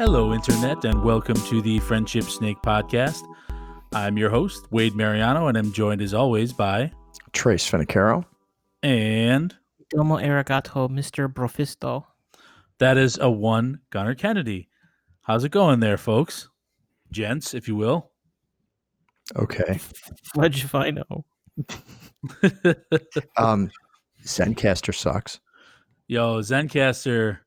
Hello, Internet, and welcome to the Friendship Snake Podcast. I'm your host, Wade Mariano, and I'm joined as always by Trace Finicaro. and Domo arigato, Mr. Brofisto. that is a one Gunner Kennedy. How's it going there, folks? Gents, if you will. Okay. What'd you find out? Um, Zencastr sucks. Yo, Zencastr.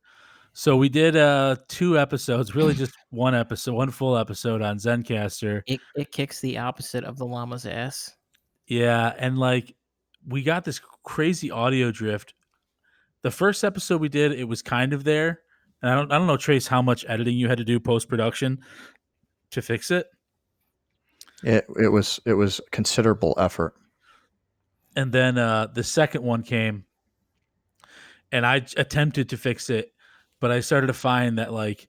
So we did uh two episodes, really just one episode, one full episode on Zencastr. It, it kicks the opposite of the llama's ass. Yeah, and like we got this crazy audio drift. The first episode we did, it was kind of there. And I don't I don't know, Trace, how much editing you had to do post production to fix it. It it was it was considerable effort. And then uh the second one came and I attempted to fix it, but I started to find that like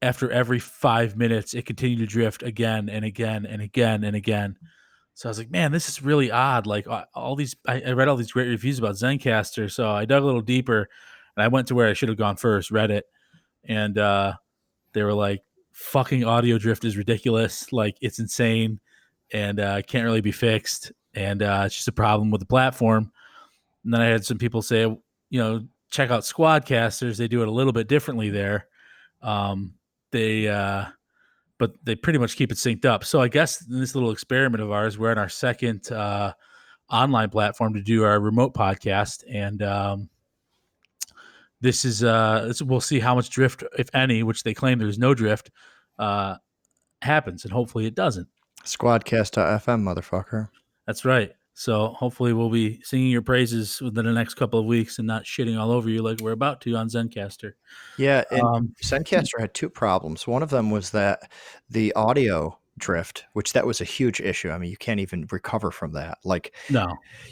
after every five minutes it continued to drift again and again and again and again. So I was like, man, this is really odd. Like all these, I, I read all these great reviews about Zencastr, so I dug a little deeper, and I went to where I should have gone first, Reddit, and uh, they were like, "Fucking audio drift is ridiculous. Like it's insane, and uh, can't really be fixed, and uh, it's just a problem with the platform." And then I had some people say, you know, check out Squadcasters. They do it a little bit differently there. Um, they uh, but they pretty much keep it synced up. So I guess in this little experiment of ours, we're on our second uh, online platform to do our remote podcast, and um, this is uh, we'll see how much drift, if any, which they claim there's no drift, uh, happens, and hopefully it doesn't. Squadcast.fm, motherfucker. That's right. So hopefully we'll be singing your praises within the next couple of weeks and not shitting all over you like we're about to on Zencastr. Yeah, and Um, Zencastr had two problems. One of them was that the audio drift, which that was a huge issue. I mean, you can't even recover from that. Like no,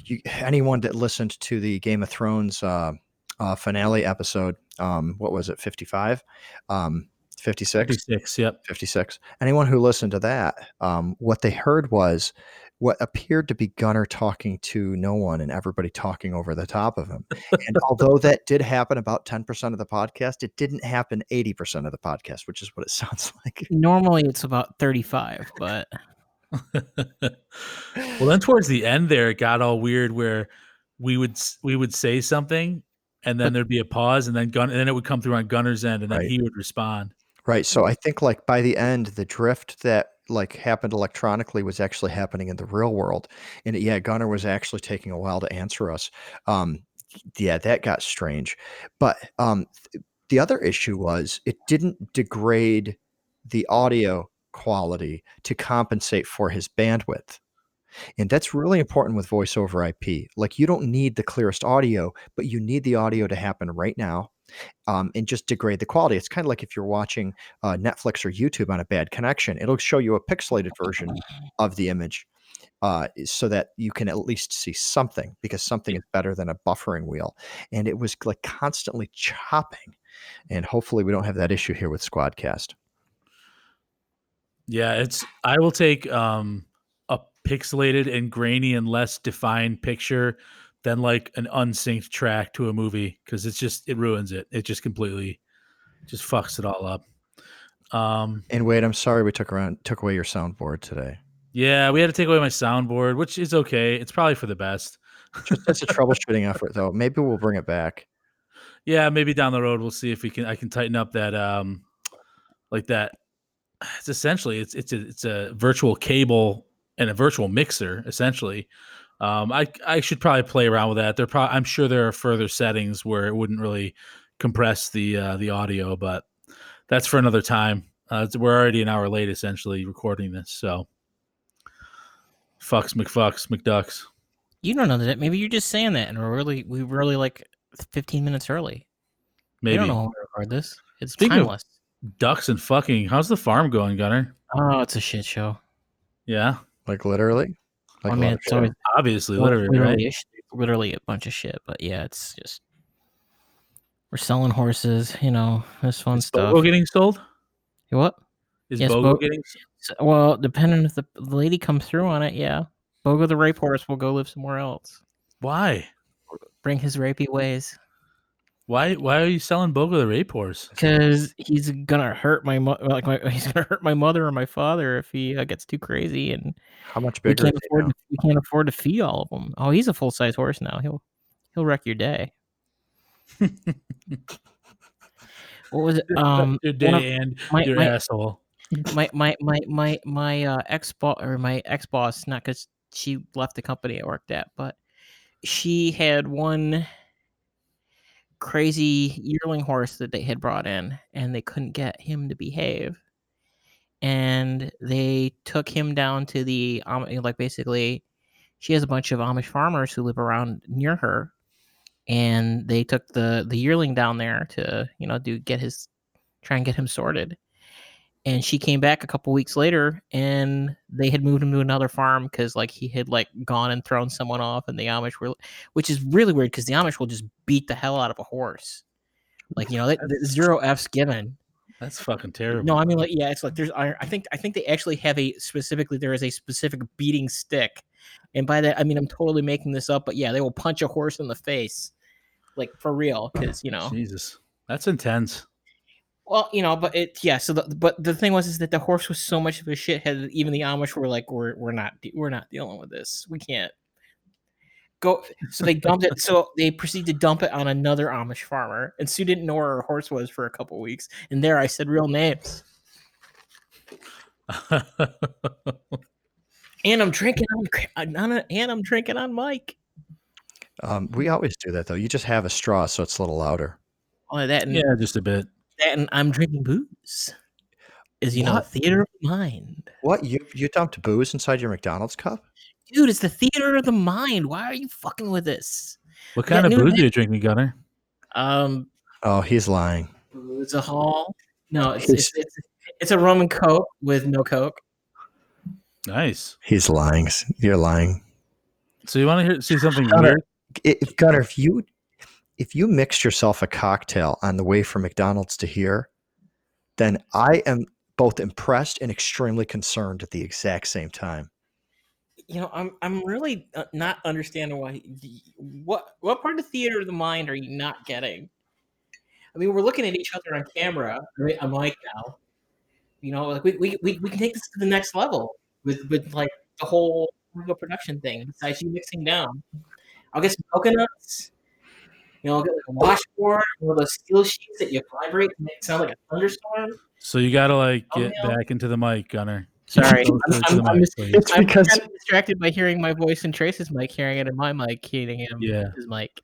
you, anyone that listened to the Game of Thrones uh, uh, finale episode, um, what was it, 55? Um, 56? 56. Yep. 56. Anyone who listened to that, um, what they heard was what appeared to be Gunner talking to no one and everybody talking over the top of him. And although that did happen about 10% of the podcast, it didn't happen 80% of the podcast, which is what it sounds like. Normally it's about 35, but well, then towards the end there, it got all weird where we would we would say something, and then there'd be a pause, and then gun, and then it would come through on Gunner's end, and then Right. he would respond. Right. So I think like by the end, the drift that like happened electronically was actually happening in the real world. And yeah, Gunner was actually taking a while to answer us. Um, yeah, that got strange. But um, the other issue was it didn't degrade the audio quality to compensate for his bandwidth. And that's really important with voice over IP. Like you don't need the clearest audio, but you need the audio to happen right now um, and just degrade the quality. It's kind of like if you're watching uh, Netflix or YouTube on a bad connection, it'll show you a pixelated version of the image uh, so that you can at least see something because something is better than a buffering wheel. And it was like constantly chopping. And hopefully we don't have that issue here with Squadcast. Yeah, it's. I will take um a pixelated and grainy and less defined picture than like an unsynced track to a movie because it's just it ruins it. It just completely just fucks it all up. Um, And wait, I'm sorry we took around took away your soundboard today. yeah, we had to take away my soundboard, which is okay. It's probably for the best. Just it's a troubleshooting effort though. Maybe we'll bring it back. Yeah, maybe down the road we'll see if we can. I can tighten up that um, like that. It's essentially it's it's a it's a virtual cable and a virtual mixer essentially. Um, I I should probably play around with that. There probably I'm sure there are further settings where it wouldn't really compress the uh, the audio, but that's for another time. Uh, we're already an hour late essentially recording this, so fucks McFucks McDucks. you don't know that. Maybe you're just saying that and we're really we really like 15 minutes early. Maybe We don't know how to record this. It's Speaking of- timeless. ducks and fucking. How's the farm going, Gunner? Oh, it's a shit show. Yeah, Like literally. Like I mean, it's always obviously, literally, literally, right? a literally a bunch of shit. But yeah, it's just we're selling horses. You know, this fun Is stuff. Bogo getting sold? what? Is Yes, Bogo Bo- getting? So- well, depending if the, the lady comes through on it, yeah. Bogo the rape horse will go live somewhere else. Why? Bring his rapey ways. Why? Why are you selling Bogo the rape horse? because he's gonna hurt my mo- like my he's gonna hurt my mother or my father if he uh, gets too crazy and How much we bigger? can't afford to, we can't afford to feed all of them. Oh, he's a full size horse now. He'll he'll wreck your day. What was it? Um, your one of- day and my your my, asshole. my my my my my uh, ex boss or my ex boss, not because she left the company I worked at, but she had one crazy yearling horse that they had brought in, and they couldn't get him to behave, and they took him down to the like basically, she has a bunch of Amish farmers who live around near her, and they took the the yearling down there to you know do get his try and get him sorted and she came back a couple weeks later and they had moved him to another farm because like he had like gone and thrown someone off and the amish were which is really weird because the amish will just beat the hell out of a horse like you know they, the zero f's given That's fucking terrible. no i mean like yeah it's like there's I think i think they actually have a specifically there is a specific beating stick and by that i mean i'm totally making this up but yeah they will punch a horse in the face like for real because you know Jesus, that's intense. Well, you know, but it yeah. So, the, but the thing was is that the horse was so much of a shithead that even the Amish were like, "We're we're not de- we're not dealing with this. We can't go." So they dumped it. So they proceeded to dump it on another Amish farmer, and Sue didn't know where her horse was for a couple weeks. And there, I said real names, and I'm drinking on, on a, and I'm drinking on Mike. Um, we always do that though. You just have a straw, so it's a little louder. All of that and yeah, just a bit. That, and I'm drinking booze. Is you know theater of the mind. What you you dumped booze inside your McDonald's cup? dude, it's the theater of the mind. Why are you fucking with this? What We got kind of booze event- are you drinking, Gunner? Um, Oh, he's lying. It's a Hall. No, it's, it's it's it's a rum and coke with no coke. Nice. He's lying. You're lying. So you want to hear see something Gunner, weird? If Gunner, if you if you mixed yourself a cocktail on the way from McDonald's to here, then I am both impressed and extremely concerned at the exact same time. You know, I'm I'm really uh, not understanding why. What what part of theater of the mind are you not getting? I mean, we're looking at each other on camera. Right, I'm like now. You know, like we, we, we, we can take this to the next level with with like the whole production thing. Besides you mixing down, I'll get some coconuts. You know, I'll get like a washboard, one of those steel sheets that you vibrate to make it sound like a thunderstorm. So you got to like Oh, get yeah. back into the mic, Gunner. Sorry, I'm, I'm, I'm, mic, just, please. It's I'm because kind of distracted by hearing my voice in Trace's mic, hearing it in my mic, hearing him Yeah. his mic.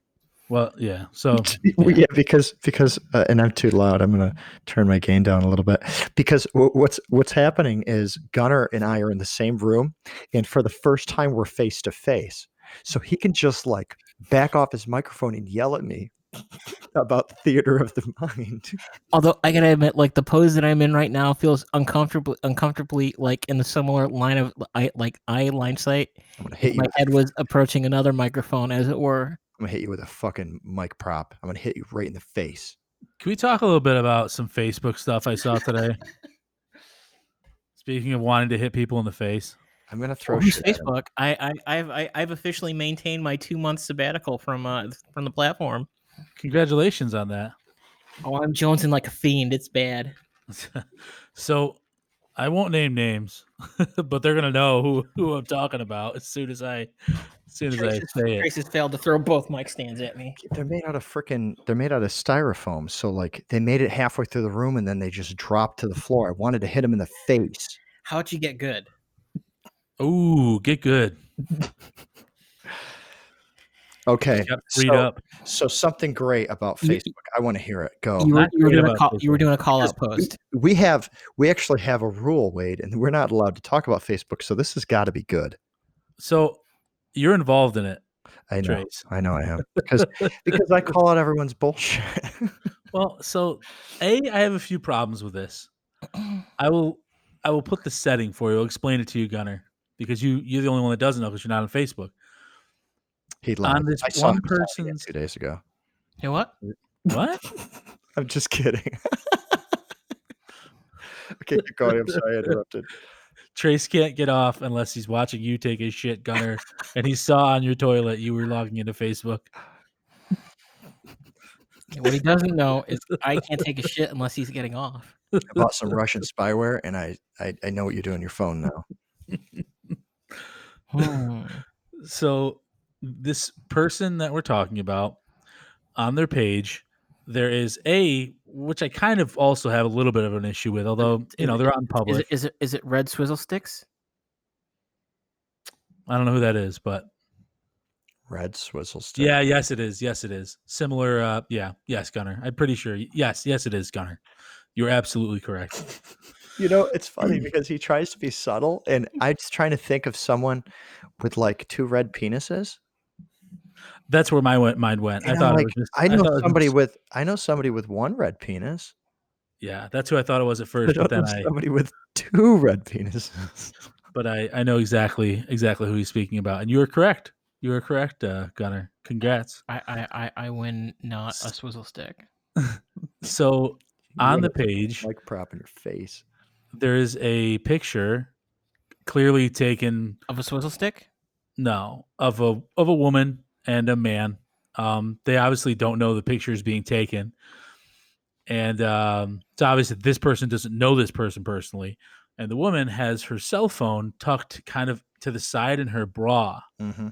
Well, yeah. So Well, yeah, because because uh, and I'm too loud. I'm gonna turn my gain down a little bit because w- what's what's happening is Gunner and I are in the same room, and for the first time we're face to face, so he can just like back off his microphone and yell at me about theater of the mind. Although I gotta admit, like the pose that I'm in right now feels uncomfortably, uncomfortably like in the similar line of eye, like eye line sight. I'm gonna hit you. my head was approaching another microphone, as it were. I'm gonna hit you with a fucking mic prop. I'm gonna hit you right in the face. can we talk a little bit about some Facebook stuff I saw today? Speaking of wanting to hit people in the face. I'm gonna throw Who's shit. at him. Facebook? I, I, I've, I, I've officially maintained my two month sabbatical from, uh, from the platform. Congratulations on that. Oh, I'm jonesing like a fiend. It's bad. so I won't name names, but they're gonna know who, who I'm talking about as soon as I as soon as I Trace has, say it. Trace has failed to throw both mic stands at me. They're made out of freaking. They're made out of styrofoam. So like they made it halfway through the room and then they just dropped to the floor. I wanted to hit him in the face. How'd you get good? Ooh, get good. Okay. Got freed so, up. So something great about Facebook. I want to hear it. Go. You were, you, were doing a call, you were doing a call out Because we- post. We have we actually have a rule, Wade, and we're not allowed to talk about Facebook. So this has got to be good. So you're involved in it, I know. Trace. I know I am because because I call out everyone's bullshit. Well, so a I have a few problems with this. I will I will put the setting for you. I'll explain it to you, Gunner, because you you're the only one that doesn't know because you're not on Facebook. he lied. this I saw one him signing it person's- two days ago. Hey, what? What? I'm just kidding. okay, keep going. I'm sorry I interrupted. Trace can't get off unless he's watching you take a shit, Gunner, and he saw on your toilet you were logging into Facebook. What he doesn't know is I can't take a shit unless he's getting off. I bought some Russian spyware, and I, I I know what you do on your phone now. Hmm. so this person that we're talking about on their page there is a which i kind of also have a little bit of an issue with although you know they're on Is public. it, is it is it red swizzle sticks? i don't know who that is but Red swizzle stick. yeah yes it is. Yes it is. Similar uh yeah. Yes gunner. I'm pretty sure. Yes yes it is gunner. You're absolutely correct You know, it's funny because he tries to be subtle, and I'm just trying to think of someone with like two red penises. that's where my went, mind went i And I'm thought like, it was just, I know thought it was somebody just- with I know somebody with one red penis. yeah that's who i thought it was at I first but then know i somebody with two red penises. but i i know exactly exactly who he's speaking about and you were correct you were correct uh gunner congrats I I I, I win not a swizzle stick. so on the page like prop in your face. There is a picture clearly taken Of a swizzle stick? no of a of a woman and a man. Um they obviously don't know the picture is being taken. And um it's obvious that this person doesn't know this person personally. And the woman has her cell phone tucked kind of to the side in her bra. Hmm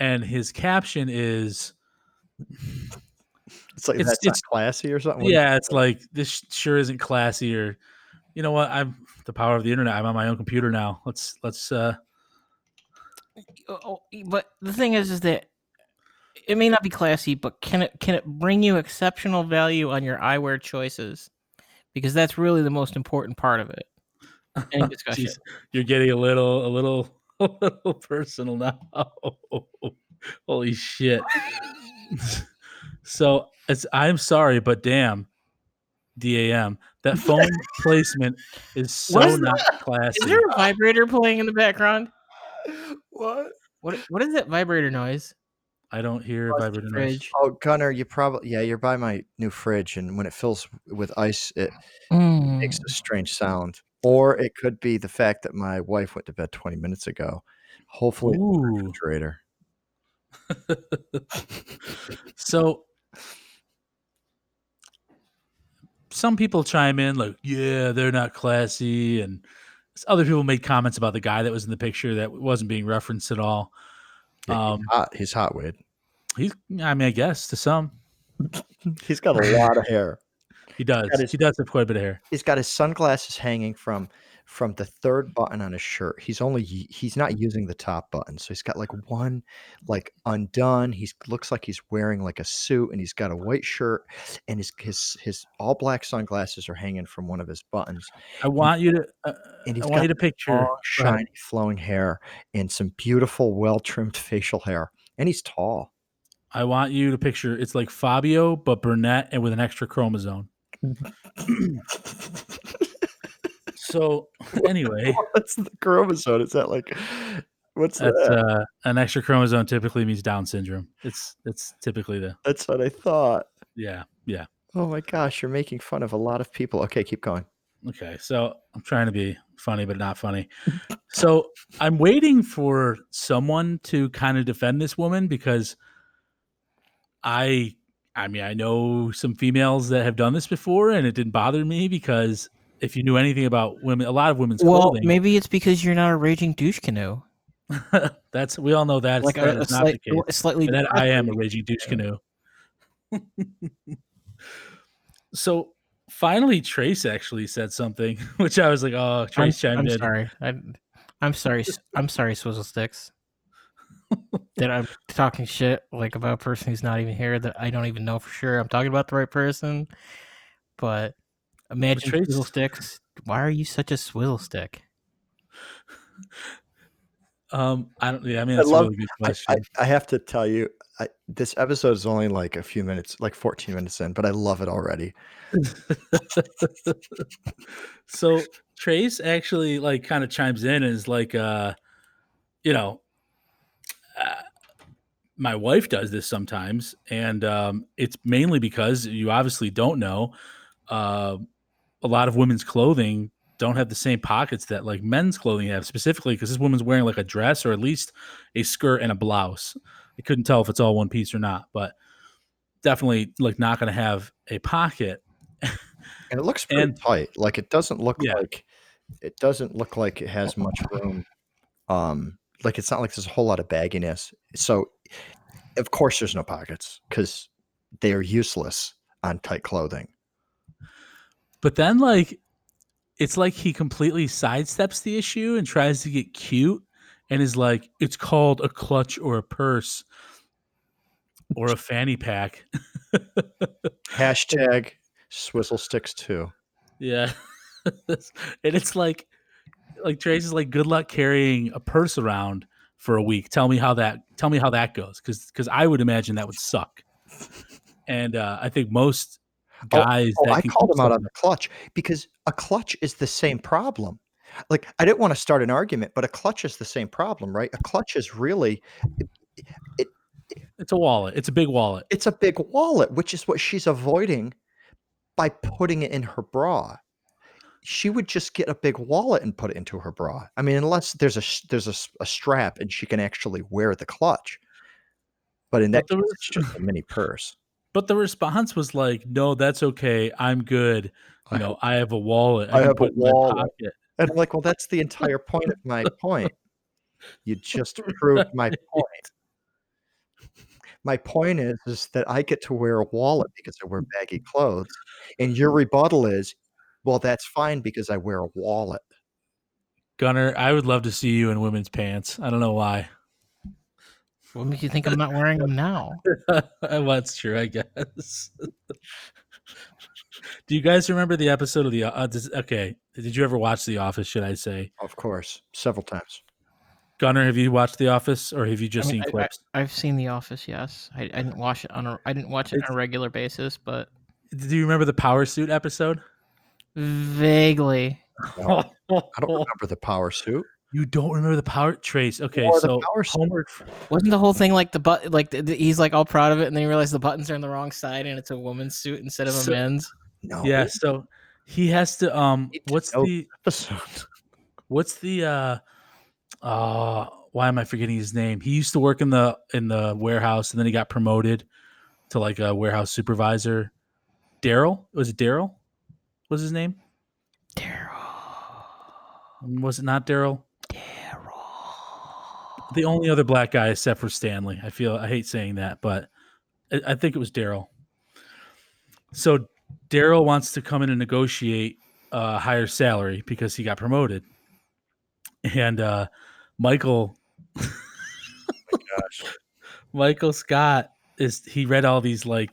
and his caption is It's like It's- that's not it's- classy or something. Yeah it's like this sure isn't classy or you know what i'm the power of the internet i'm on my own computer now let's let's uh Oh, oh, but the thing is, is that it may not be classy, but can it can it bring you exceptional value on your eyewear choices? Because that's really the most important part of it. Any discussion? Jeez, you're getting a little, a little, a little personal now. Holy shit! so it's. I'm sorry, but damn, DAM. That phone placement is so What is not classy. Is there a vibrator playing in the background? What? What what is that vibrator noise? I don't hear Plus vibrator noise. Oh, Gunner, you probably yeah, you're by my new fridge, and when it fills with ice, it Mm. makes a strange sound. Or it could be the fact that my wife went to bed 20 minutes ago. Hopefully, Ooh. refrigerator. So some people chime in like, "Yeah, they're not classy," and other people made comments about the guy that was in the picture that wasn't being referenced at all. Yeah, Um, he's hot. He's hot, Wade. He's, I mean, I guess to some, He's got a lot of hair. he does. got his- He does have quite a bit of hair. He's got his sunglasses hanging from from the third button on his shirt. He's only he's not using the top button, so he's got like one like undone. He's looks like he's wearing like a suit, and he's got a white shirt, and his his his all black sunglasses are hanging from one of his buttons. I want you to. Uh, And he's I got want you to picture. long, shiny, flowing hair and some beautiful, well trimmed facial hair, and he's tall. I want you to picture. It's like Fabio, but brunette and with an extra chromosome. so anyway, What's the chromosome? Is that like what's that? uh, an extra chromosome. Typically means Down syndrome. It's it's typically the That's what I thought. yeah yeah. Oh my gosh, you're making fun of a lot of people. Okay, keep going. Okay, so I'm trying to be funny, but not funny. so I'm waiting for someone to kind of defend this woman because I, I mean, I know some females that have done this before, and it didn't bother me because if you knew anything about women, a lot of women's Well, clothing, maybe it's because you're not a raging douche canoe. that's we all know that's, Like that a, a slight, slightly. that I am a raging douche canoe. so finally, Trace actually said something, which I was like, "Oh, I'm, chimed I'm in." sorry. I'm, I'm sorry. I'm sorry, Swizzle Sticks. that I'm talking shit like about a person who's not even here that I don't even know for sure. I'm talking about the right person, but imagine Trace- Swizzle Sticks. Why are you such a Swizzle Stick? Um, I don't. Yeah, I mean I that's love- a really good I, question. I, I have to tell you, I, this episode is only like a few minutes, like 14 minutes in, but I love it already. so Trace actually like kind of chimes in and is like, uh, you know, uh, my wife does this sometimes, and um, it's mainly because you obviously don't know. Uh, a lot of women's clothing don't have the same pockets that like men's clothing have, specifically because this woman's wearing like a dress or at least a skirt and a blouse. I couldn't tell if it's all one piece or not, but definitely like not going to have a pocket. and it looks pretty And- tight. Like it doesn't look Yeah. like it doesn't look like it has much room. Um, like it's not like there's a whole lot of bagginess. So, of course, there's no pockets because they are useless on tight clothing. But then like it's like he completely sidesteps the issue and tries to get cute and is like it's called a clutch or a purse or a fanny pack. Hashtag swizzle sticks too. yeah. and it's like like Trace is like good luck carrying a purse around for a week. Tell me how that tell me how that goes cuz cuz I would imagine that would suck. And uh, I think most Oh, guys Oh, that I called him out on the clutch because a clutch is the same problem. Like I didn't want to start an argument, but a clutch is the same problem, right? A clutch is really It's a wallet. It's a big wallet. it's a big wallet, which is what she's avoiding by putting it in her bra. She would just get a big wallet and put it into her bra. I mean, unless there's a there's a, a strap and she can actually wear the clutch. But in that But case, was- it's just a mini purse. But the response was like, "No, that's okay. I'm good. I You know, I have a wallet. I can have a put in my wallet." And I'm like, well, that's the entire point of my point. You just proved my point. My point is, is that I get to wear a wallet because I wear baggy clothes, and your rebuttal is, well, that's fine because I wear a wallet. Gunner, I would love to see you in women's pants. I don't know why. What makes you think I'm not wearing them now? well, that's true, I guess. Do you guys remember the episode of the? Uh, this, okay, did you ever watch The Office? Should I say, Of course, several times. Gunner? Have you watched The Office, or have you just I mean, seen I- clips? I've seen The Office. Yes, I, I didn't watch it on a. I didn't watch it on a regular basis, but Do you remember the Power Suit episode? vaguely. No, I don't remember the power suit. You don't remember the Power Trace? Okay, Or the so Power Suit. homework. Wasn't the whole thing like the but like the, the- he's like all proud of it, and then he realizes the buttons are on the wrong side, and it's a woman's suit instead of a So- men's. No. Yeah, so he has to. Um, Need what's the? episode. what's the uh uh why am i forgetting his name he used to work in the in the warehouse and then he got promoted to like a warehouse supervisor darryl was it darryl was his name Darryl. was it not darryl Darryl. the only other black guy except for stanley. I feel i hate saying that but i, I think it was darryl. So darryl wants to come in and negotiate a higher salary because he got promoted. And uh michael Michael Scott is he read all these like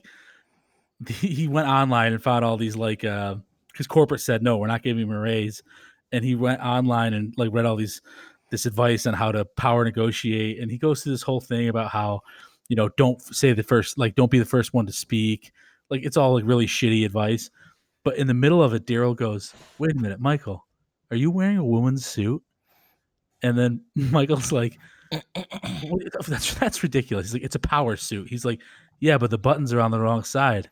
he went online and found all these like uh because corporate said no, we're not giving him a raise, and he went online and like read all these this advice on how to power negotiate, and he goes through this whole thing about how you know don't say the first like don't be the first one to speak, like it's all like really shitty advice, but in the middle of it, Darryl goes, "Wait a minute, Michael, are you wearing a woman's suit?" And then Michael's like, that's that's ridiculous. He's like, it's a power suit. He's like, yeah, but the buttons are on the wrong side.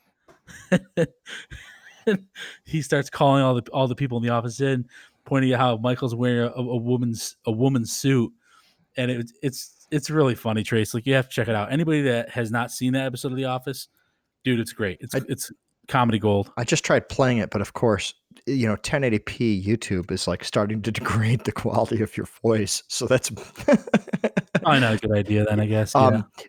he starts calling all the all the people in the office in, pointing out how Michael's wearing a, a woman's a woman's suit, and it, it's it's really funny. Trace, like you have to check it out. Anybody that has not seen that episode of The Office, dude, it's great. It's I- it's comedy gold. I just tried playing it, but of course, you know, 1080p YouTube is like starting to degrade the quality of your voice. So that's Probably not a good idea then, I guess. Um, yeah.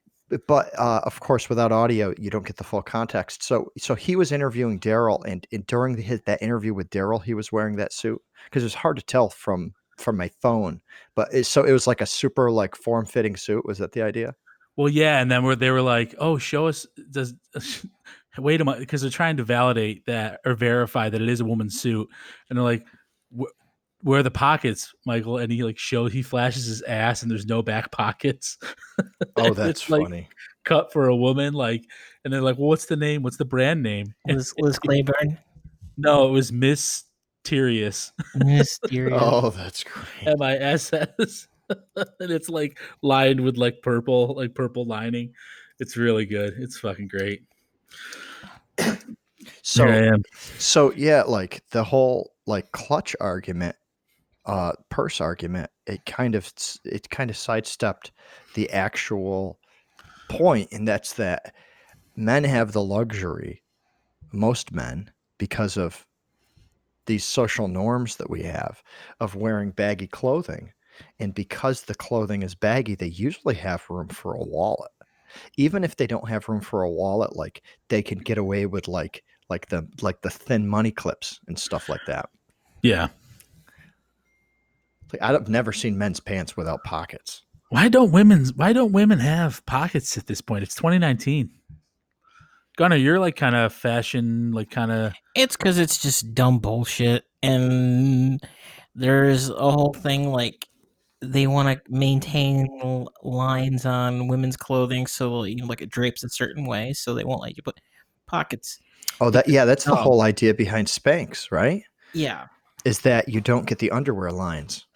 But uh, of course without audio you don't get the full context so so he was interviewing darryl and, and during the, that interview with darryl he was wearing that suit because it was hard to tell from from my phone but it, so it was like a super like form-fitting suit was that the idea Well, yeah, and then where they were like, "Oh, show us." Does wait a minute because they're trying to validate that or verify that it is a woman's suit, and they're like, "Wh- "Where are the pockets, Michael?" And he like shows he flashes his ass, and there's no back pockets. oh that's like funny cut for a woman, like, and they're like, "Well, what's the name? What's the brand name?" Liz, Liz Claiborne. No, it was Miss Mysterious, Mysterious. oh that's great M I S S, and it's like lined with like purple, like purple lining. It's really good. It's fucking great. so I am. so yeah like the whole like clutch argument uh purse argument it kind of it kind of sidestepped the actual point and that's that men have the luxury, most men, because of these social norms that we have of wearing baggy clothing. And because the clothing is baggy, they usually have room for a wallet. Even if they don't have room for a wallet, like they can get away with like like the like the thin money clips and stuff like that. Yeah. Like I've never seen men's pants without pockets. Why don't women's why don't women have pockets at this point? It's 2019. Gunnar, you're like kind of fashion, like kind of It's because it's just dumb bullshit, and there's a whole thing like they want to maintain lines on women's clothing, so you know, like it drapes a certain way, so they won't let you put pockets. Oh, that yeah, that's the um, whole idea behind Spanx, right? Yeah, Is that you don't get the underwear lines.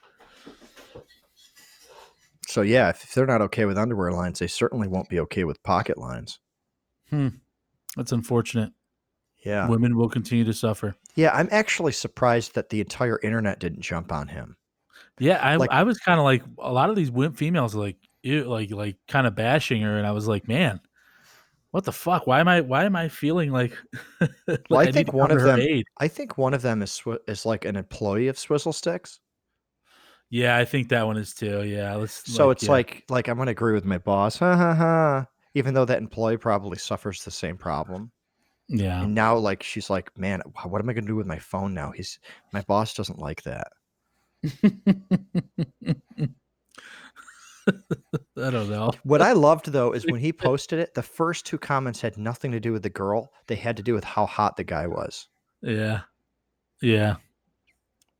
So yeah, if they're not okay with underwear lines, they certainly won't be okay with pocket lines. Hmm. that's unfortunate. Yeah. Women will continue to suffer. Yeah, I'm actually surprised that the entire internet didn't jump on him. Yeah, I Like- I was kind of like a lot of these women, females are like ew, like like kind of bashing her, and I was like, man, what the fuck? Why am I why am I feeling like? like Well, I need think one of them- aid? I think one of them is is like an employee of Swizzle Sticks. Yeah, I think that one is too. Yeah, let's. So it's yeah. like like I'm gonna agree with my boss, ha ha ha. Even though that employee probably suffers the same problem. yeah, And now like she's like, man, what am I gonna do with my phone now? He's my boss doesn't like that. I don't know. What I loved though is when he posted it, the first two comments had nothing to do with the girl. They had to do with how hot the guy was. Yeah, yeah.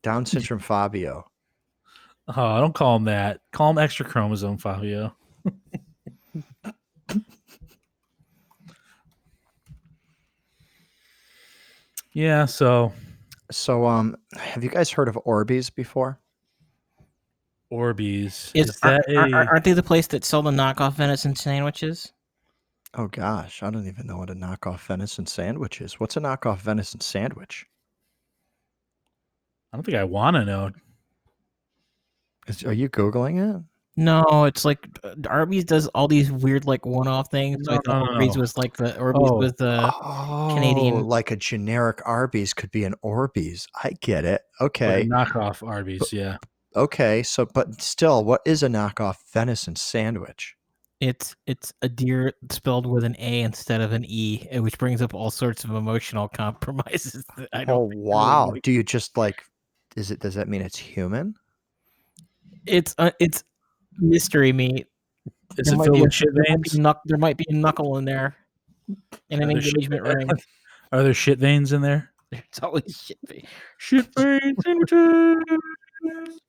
Down syndrome Fabio. Oh, don't call him that. Call him extra chromosome, Fabio. yeah. So So um have you guys heard of Orbeez before? Orbeez is, is that are, a? are, aren't they the place that sell the knockoff venison sandwiches? Oh gosh, I don't even know what a knockoff venison sandwich is. What's a knockoff venison sandwich? I don't think I want to know. Is, are you googling it? No, it's like uh, Arby's does all these weird like one-off things. so I thought no, no, Arby's no. was like the Arby's Oh. was the oh, Canadian- like a generic Arby's could be an Orbeez. I get it. Okay. a knockoff Arby's. Yeah. Okay. So, but still, what is a knockoff venison sandwich? it's it's a deer spelled with an A instead of an E, which brings up all sorts of emotional compromises. That I don't. Oh think really wow! like. Do you just like? Is it? Does that mean it's human? It's uh, it's mystery meat. Is There it might filled be a- with shit there might, veins? knuck, there might be a knuckle in there, and an Are shit- engagement ring. Are there shit veins in there? There's always shit. vein- Shit veins sandwiches.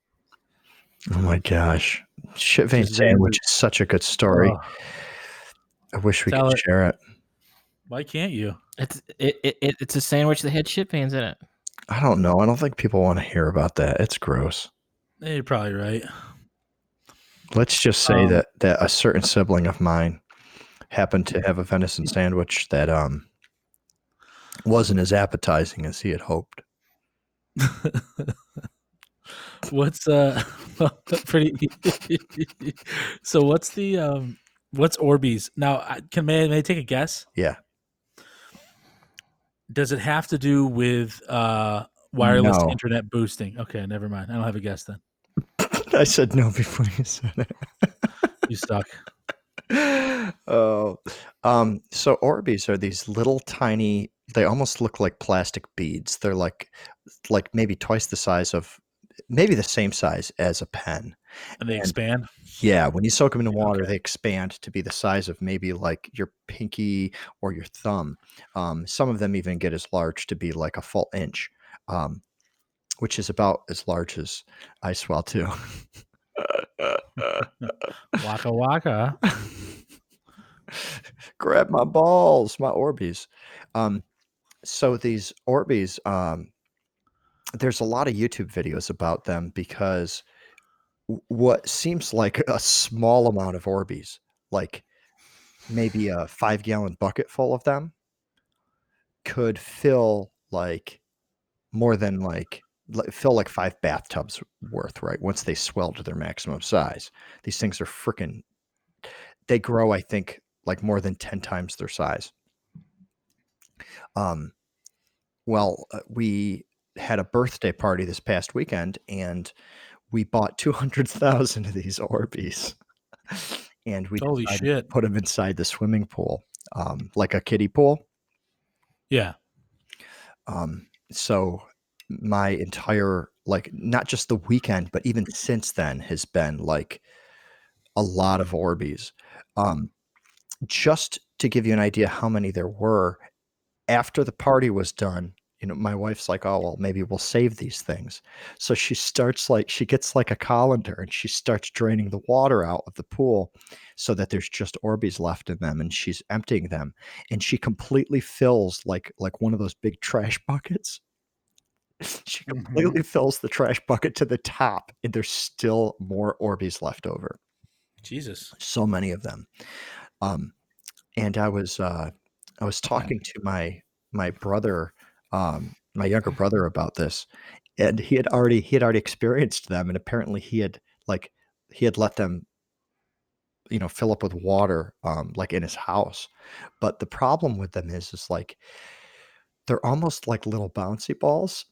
Oh my gosh! Shit vein Just veins sandwich is such a good story. Oh, I wish we Tell could it. share it. why can't you? It's it, it, it it's a sandwich that had shit veins in it. I don't know. I don't think people want to hear about that. It's gross. You're probably right. Let's just say Um, that that a certain sibling of mine happened to have a venison sandwich that um wasn't as appetizing as he had hoped. what's uh pretty so what's the um what's orbeez now can may, I- may I take a guess Yeah. does it have to do with uh wireless No. internet boosting okay never mind i don't have a guess then I said no before you said it. you suck oh, um, so Orbeez are these little tiny. They almost look like plastic beads. They're like, like maybe twice the size of, maybe the same size as a pen. and they And- expand Yeah, when you soak them in water, Okay. they expand to be the size of maybe like your pinky or your thumb. Um, some of them even get as large to be like a full inch, um, which is about as large as I swell too. waka waka grab my balls, my Orbeez. Um, so these Orbeez, um, there's a lot of YouTube videos about them because what seems like a small amount of Orbeez, like maybe a five gallon bucket full of them, could fill like more than like fill like five bathtubs worth, right? Once they swell to their maximum size. These things are freaking they grow, I think, like more than 10 times their size. Um, well, uh, we had a birthday party this past weekend, and we bought two hundred thousand of these Orbeez, and we Holy shit. put them inside the swimming pool, um, like a kiddie pool. Yeah. Um, so my entire like not just the weekend, but even since then has been like a lot of Orbeez. Um, just to give you an idea how many there were, after the party was done, you know, my wife's like, "Oh well, maybe we'll save these things." So she starts like she gets like a colander and she starts draining the water out of the pool, so that there's just Orbeez left in them, and she's emptying them, and she completely fills like like one of those big trash buckets. She Mhm. completely fills the trash bucket to the top, and there's still more Orbeez left over Jesus. so many of them. Um, and I was uh, I was talking to my my brother, um, my younger brother about this, and he had already he had already experienced them, and apparently he had like he had let them, you know, fill up with water, um, like in his house. But the problem with them is, is like they're almost like little bouncy balls.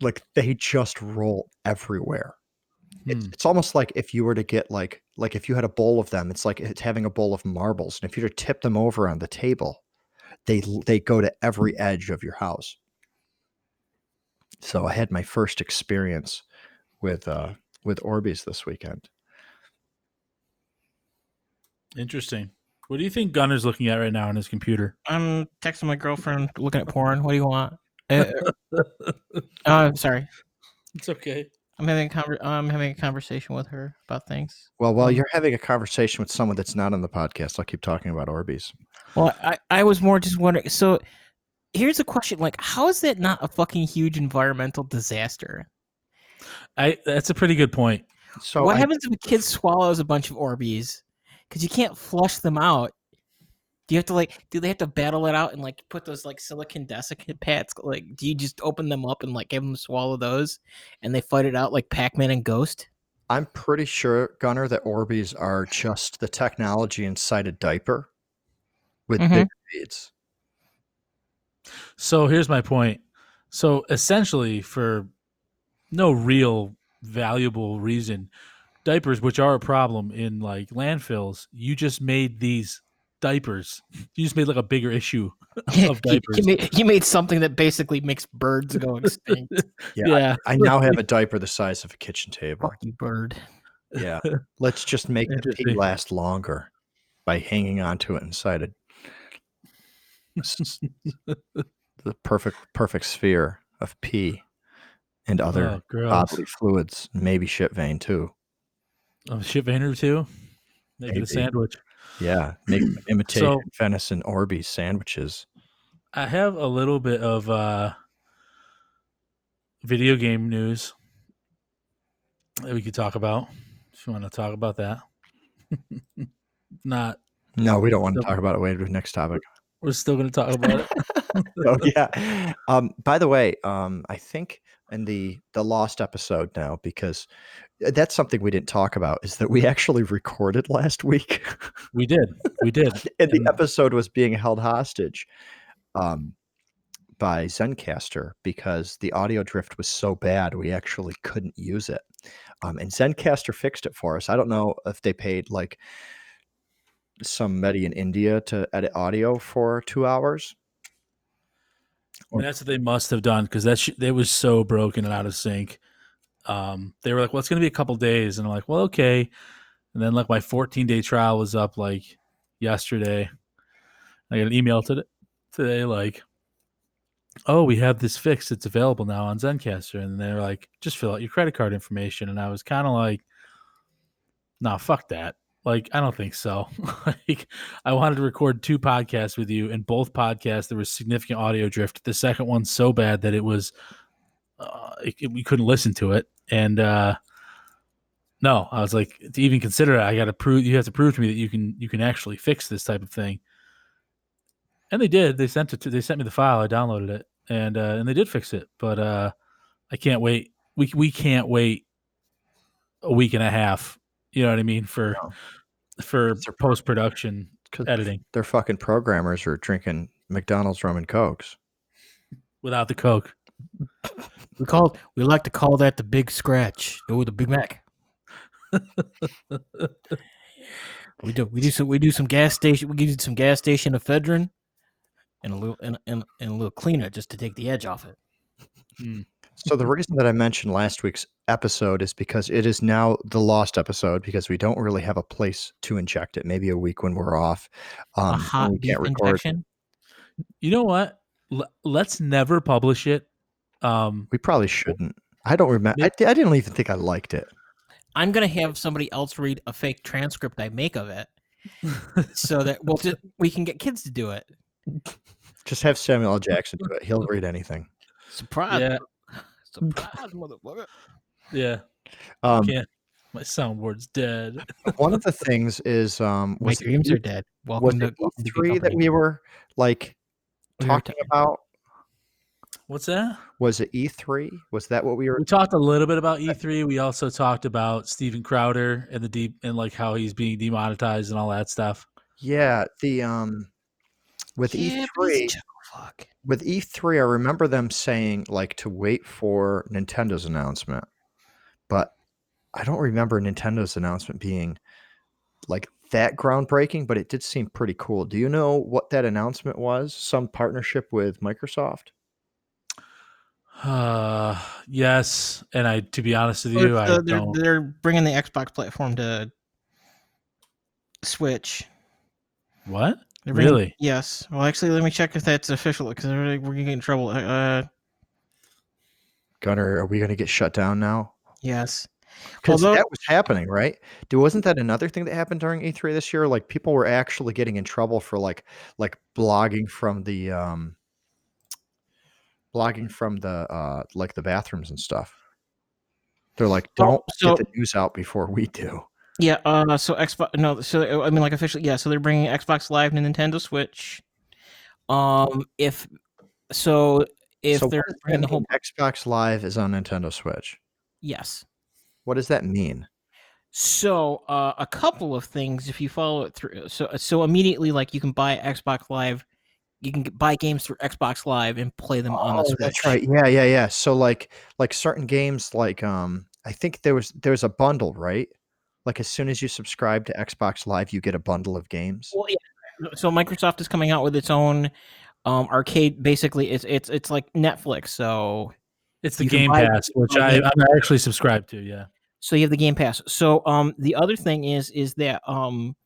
Like they just roll everywhere it's, Hmm. it's almost like if you were to get like like if you had a bowl of them it's like it's having a bowl of marbles and if you were to tip them over on the table they they go to every edge of your house so i had my first experience with uh with orbeez this weekend Interesting. What do you think Gunner's looking at right now on his computer? I'm texting my girlfriend, looking at porn. What do you want? Uh, sorry. It's okay. I'm having a conver- I'm having a conversation with her about things. well while Um, you're having a conversation with someone that's not on the podcast i'll keep talking about orbeez Well, I, I was more just wondering. So, here's a question: like, how is that not a fucking huge environmental disaster? I that's a pretty good point. so what I- happens if a kid swallows a bunch of Orbeez? Because you can't flush them out. Do you have to like? Do they have to battle it out and like put those like silicon desiccant pads? Like, do you just open them up and like have them swallow those, and they fight it out like Pac-Man and Ghost? i'm pretty sure gunner that orbeez are just the technology inside a diaper with Mhm. big beads So here's my point. So essentially, for no real valuable reason, diapers, which are a problem in like landfills, you just made these diapers. You just made like a bigger issue of You- you, diapers. made, you made something that basically makes birds go extinct. Yeah, I- yeah. I now have a diaper the size of a kitchen table. Fuck you, bird. Yeah. Let's just make the pee Interesting. last longer by hanging onto it inside a s- the perfect perfect sphere of pee and other oh, gross. bodily fluids, maybe shit vein too. Oh, shit Vayner too. Make it Maybe. a sandwich. Yeah, make imitation So- venison Orbeez sandwiches. I have a little bit of uh video game news that we could talk about. If you want to talk about that. Not No, we don't want to talk about it. Wait, next topic. we're still gonna talk about it. oh yeah. Um, by the way, um, I think in the the lost episode now because uh, that's something we didn't talk about is that we actually recorded last week, We did. We did. and the episode was being held hostage, um, by Zencastr because the audio drift was so bad we actually couldn't use it. Um, and Zencastr fixed it for us. I don't know if they paid like some Medi in India to edit audio for two hours. And that's what they must have done because that sh- they was so broken and out of sync. Um, they were like, "Well, it's gonna be a couple days," and I'm like, "Well, okay." And then like my 14 day trial was up like yesterday. I got an email today, today like, "Oh, we have this fixed. It's available now on Zencastr." And they're like, "Just fill out your credit card information." And I was kind of like, "Nah, fuck that." Like, I don't think so. like, I wanted to record two podcasts with you, and both podcasts there was significant audio drift. The second one so bad that it was uh, it, it- we couldn't listen to it. And uh, no, I was like, to even consider it, I got to prove you have to prove to me that you can you can actually fix this type of thing. And they did. They sent it to they sent me the file. I downloaded it, and uh, and they did fix it. But uh, I can't wait. We we can't wait a week and a half. You know what I mean for No. for It's their post production 'Cause editing. their fucking programmers are drinking McDonald's rum and cokes. without the Coke. We call we like to call that the Big Scratch. Oh, the Big Mac. we do we do some we do some gas station we give you some gas station ephedrine and a little and, and, and a little cleaner just to take the edge off it. Hmm. So the reason that I mentioned last week's episode is because it is now the lost episode because we don't really have a place to inject it. Maybe a week when we're off. Um, a hot we can't record. injection. You know what? L- let's never publish it. Um, We probably shouldn't. I don't remember. I, I didn't even think I liked it. I'm gonna have somebody else read a fake transcript I make of it, so that we'll just, we can get kids to do it. Just have Samuel L. Jackson do it. He'll read anything. Surprise! Yeah. Surprise, motherfucker! yeah, Um, can't. My soundboard's dead. one of the things is um, My was it dreams E- are dead. was Welcome to, to Good E3 that we were like We were talking ta- about? What's that? Was it E3? Was that what we were? We talked a little bit about E3. We also talked about Steven Crowder and the deep and like how he's being demonetized and all that stuff. Yeah, the um, with Yeah, but E3, fuck. with E3, I remember them saying like to wait for Nintendo's announcement, but I don't remember Nintendo's announcement being like that groundbreaking. But it did seem pretty cool. Do you know what that announcement was? Some partnership with Microsoft? Uh, yes, and I, to be honest with Well, you, it's, I they're, don't. they're bringing the Xbox platform to Switch. What? Really? Yes. Well, actually, let me check if that's official because we're, gonna get in trouble. Uh, Gunner, are we going to get shut down now? yes. Because that was happening, right? Do wasn't that another thing that happened during E3 this year? Like people were actually getting in trouble for like like blogging from the um blogging from the uh like the bathrooms and stuff. They're like, don't so- get the news out before we do. Yeah. Uh. So Xbox. No. So I mean, like officially, yeah. So they're bringing Xbox Live to Nintendo Switch. Um. If so, if so they're bringing the whole Xbox Live is on Nintendo Switch. yes. What does that mean? So uh, a couple of things if you follow it through. So so immediately, like you can buy Xbox Live. You can buy games through Xbox Live and play them on the Oh, Switch. that's right. Yeah, yeah, yeah. So like like certain games like um I think there was there's a bundle, right? Like as soon as you subscribe to Xbox Live, you get a bundle of games. Well, yeah. So Microsoft is coming out with its own um, arcade. Basically, it's it's it's like Netflix. So It's the Game buy- Pass, which I, I'm actually subscribed to. Yeah. so you have the Game Pass. So um, the other thing is is that um,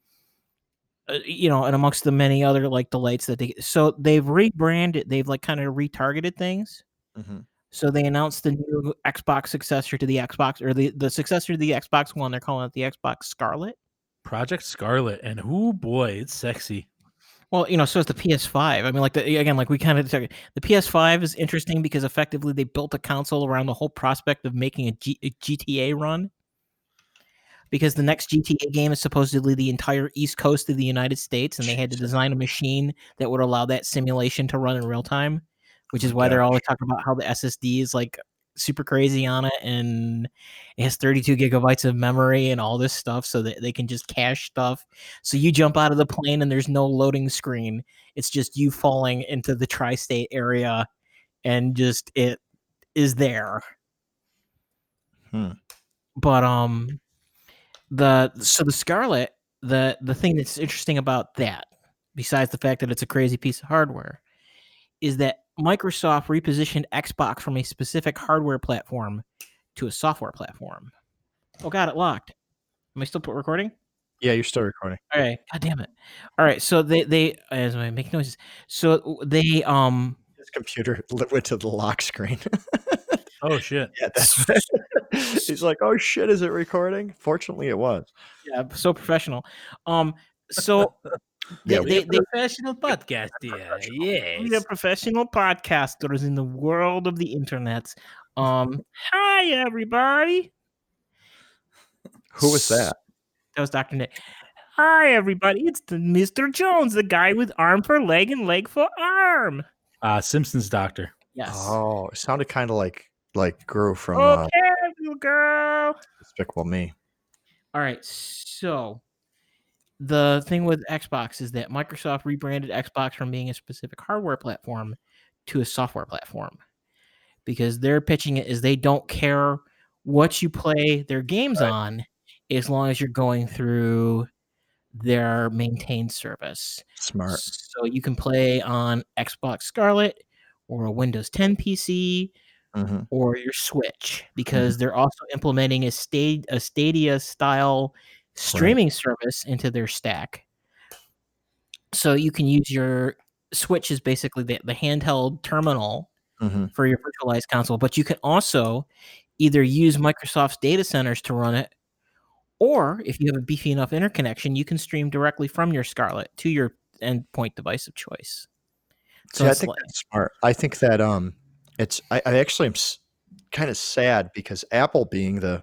uh, you know, and amongst the many other like delights that they so they've rebranded, they've like kind of retargeted things. Mhm. So they announced the new Xbox successor to the Xbox or the the successor to the Xbox One. They're calling it the Xbox Scarlett. Project Scarlett, and who boy, it's sexy. Well, you know, so is the PS5. I mean, like the again, like we kind of the PS5 is interesting because effectively they built a console around the whole prospect of making a, G, a GTA run. Because the next GTA game is supposedly the entire East Coast of the United States, and they had to design a machine that would allow that simulation to run in real time. Which is why they're always talking about how the SSD is like super crazy on it, and it has 32 gigabytes of memory and all this stuff, so that they can just cache stuff so you jump out of the plane and there's no loading screen. It's just you falling into the tri-state area and just it is there. Hmm. But um the so the Scarlett, the the thing that's interesting about that, besides the fact that it's a crazy piece of hardware, is that Microsoft repositioned Xbox from a specific hardware platform to a software platform. Oh god, it locked. Am I still put recording? Yeah, you're still recording. All right. God damn it. All right. So they they as I make noises. So they um His computer li- went to the lock screen. Oh shit! yeah, that's he's like, oh shit, is it recording? Fortunately, it was. yeah so professional. Um so Yeah, they, they, they professional podcast here. we are professional podcasters in the world of the internet. Um hi everybody. Who was that? That was Dr. Nick. Hi everybody. It's the Mr. Jones, the guy with arm for leg and leg for arm. Uh, Simpsons doctor. Yes. Oh, it sounded kind of like like Gru from uh, okay, little girl. Despicable Me. All right, so the thing with Xbox is that Microsoft rebranded Xbox from being a specific hardware platform to a software platform because they're pitching it as they don't care what you play their games Right. on as long as you're going through their maintained service. Smart. So you can play on Xbox Scarlett or a Windows 10 PC hmm or your Switch because they're also implementing a state a Stadia style streaming service into their stack. So you can use your Switch is basically the, the handheld terminal hmm for your virtualized console, but you can also either use Microsoft's data centers to run it, or if you have a beefy enough interconnection, you can stream directly from your Scarlett to your endpoint device of choice. So See, I think like- that's smart. I think that um, it's I, I actually am s- kind of sad because Apple, being the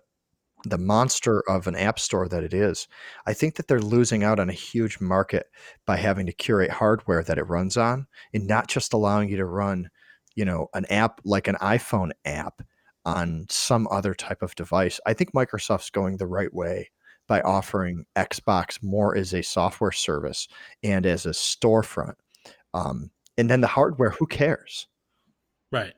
the monster of an app store that it is, I think that they're losing out on a huge market by having to curate hardware that it runs on, and not just allowing you to run, you know, an app like an iPhone app on some other type of device. I think Microsoft's going the right way by offering Xbox more as a software service and as a storefront. Um, and then the hardware, who cares? Right.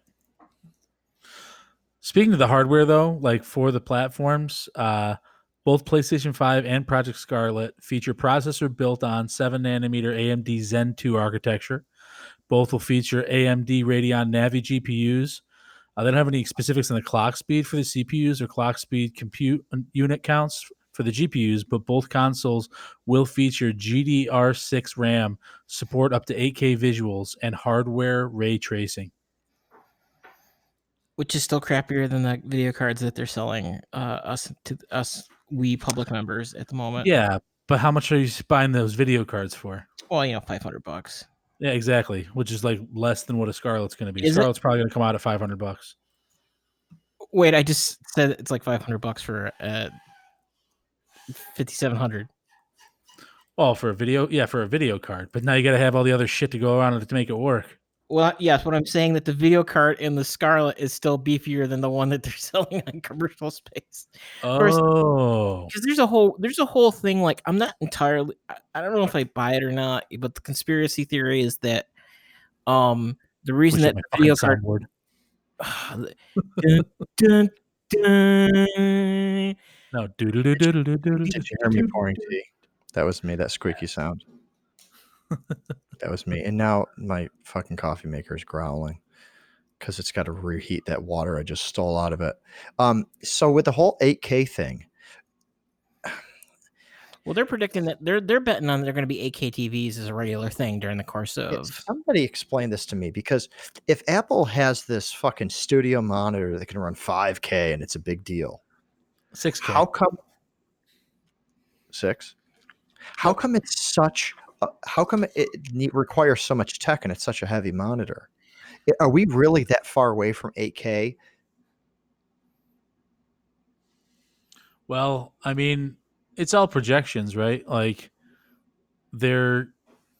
Speaking of the hardware, though, like for the platforms, uh, both PlayStation 5 and Project Scarlett feature processor built on 7 nanometer AMD Zen 2 architecture. Both will feature AMD Radeon Navi GPUs. Uh, they don't have any specifics on the clock speed for the CPUs or clock speed compute unit counts for the GPUs, but both consoles will feature GDR6 RAM, support up to 8K visuals, and hardware ray tracing. Which is still crappier than the video cards that they're selling uh, us to us we public members at the moment. Yeah, but how much are you buying those video cards for? Well, you know, five hundred bucks. Yeah, exactly. Which is like less than what a Scarlett's going to be. Is it? Scarlett's probably going to come out at five hundred bucks. Wait, I just said it's like five hundred bucks for uh, fifty seven hundred. Oh, for a video, yeah, for a video card. But now you got to have all the other shit to go around it to make it work. Well, yes, what I'm saying that the video card in the Scarlet is still beefier than the one that they're selling on commercial space. Oh, Because there's a whole there's a whole thing like I'm not entirely I, I don't know if I buy it or not, but the conspiracy theory is that um the reason Wish I that had the my video fucking card soundboard. dun, dun, dun. No, do do do do do do do. Did you hear me pouring tea? That was me. That squeaky sound. that was me. And now my fucking coffee maker is growling because it's got to reheat that water I just stole out of it. Um, so with the whole 8K thing, Well, they're predicting that they're they're betting on they're going to be 8K TVs as a regular thing during the course of. Somebody explain this to me because if Apple has this fucking studio monitor that can run 5K and it's a big deal, Six K. how come six? How come it's such? A, how come it requires so much tech and it's such a heavy monitor? Are we mm. really that far away from 8K? Well, I mean, it's all projections, right? Like they're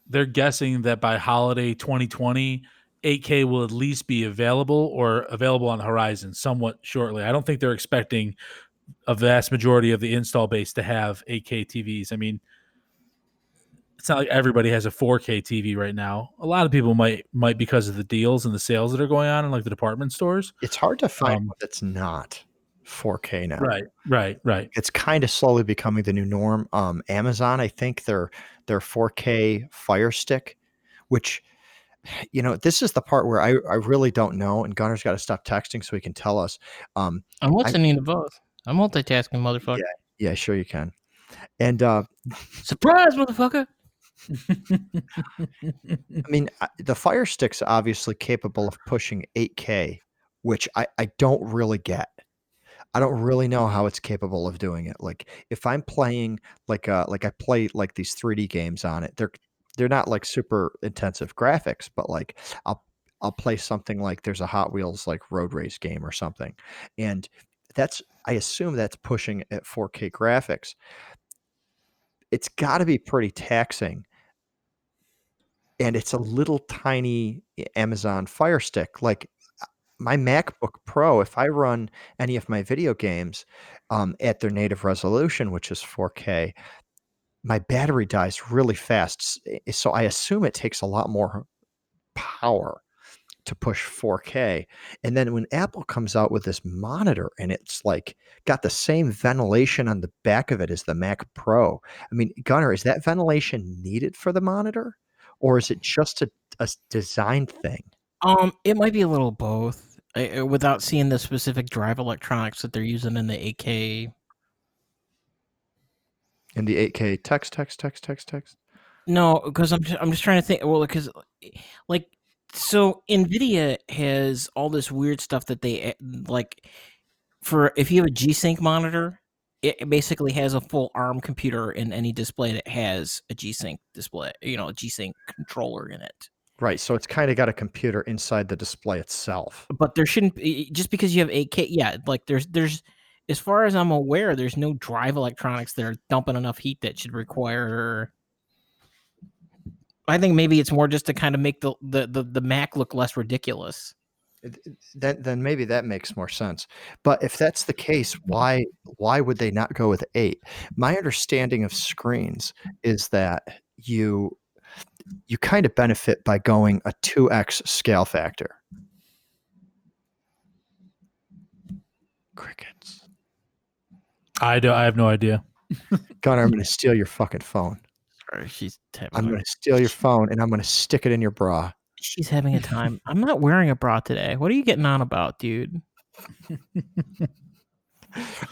they're guessing that by holiday 2020, 8K will at least be available or available on the horizon somewhat shortly. I don't think they're expecting a vast majority of the install base to have 8K TVs. I mean, it's not like everybody has a 4K TV right now. A lot of people might might because of the deals and the sales that are going on in like the department stores. It's hard to find Um, that's not 4K now. Right, right, right. It's kind of slowly becoming the new norm. Um, Amazon, I think their their 4K Fire Stick, which you know, this is the part where I, I really don't know, and Gunner's got to stop texting so he can tell us. Um, I'm listening to both. I'm multitasking, motherfucker. yeah, sure you can. And uh, Surprise, motherfucker! I mean, the Fire Stick's obviously capable of pushing 8K, which I, I don't really get. I don't really know how it's capable of doing it. Like if I'm playing like uh like I play like these 3D games on it, they're they're not like super intensive graphics, but like I'll I'll play something like there's a Hot Wheels like road race game or something. And that's I assume that's pushing at 4K graphics. It's got to be pretty taxing and it's a little tiny Amazon Fire Stick. Like uh, my MacBook Pro, if I run any of my video games um, at their native resolution, which is 4K, my battery dies really fast. Eh, So I assume it takes a lot more power to push 4K. And then when Apple comes out with this monitor and it's like got the same ventilation on the back of it as the Mac Pro. I mean, Gunnar, is that ventilation needed for the monitor? Or is it just a design thing? Um, it might be a little both. uh, uh, Without seeing the specific drive electronics that they're using in the 8K. In the 8K text, text, text, text, text. No, because I'm just, I'm just trying to think. Well, because like so Nvidia has all this weird stuff that they eh, like for if you have a G-Sync monitor, it basically has a full ARM computer in any display that has a G-Sync display. You know, a G-Sync controller in it. Right. So it's kind of got a computer inside the display itself. but there shouldn't be just because you have 8K. Yeah, like there's there's as far as I'm aware, there's no drive electronics that are dumping enough heat that should require. I think maybe it's more just to kind of make the the the, the Mac look less ridiculous. It- it- Then, then maybe that makes more sense. But if that's the case, why why would they not go with eight? My understanding of screens is that you you kind of benefit by going a two x scale factor. Crickets. I do. I have no idea. Gunnar, I'm going to steal your fucking phone. Sorry, she's I'm going to steal your phone and I'm going to stick it in your bra. She's having a time. I'm not wearing a bra today. What are you getting on about, dude?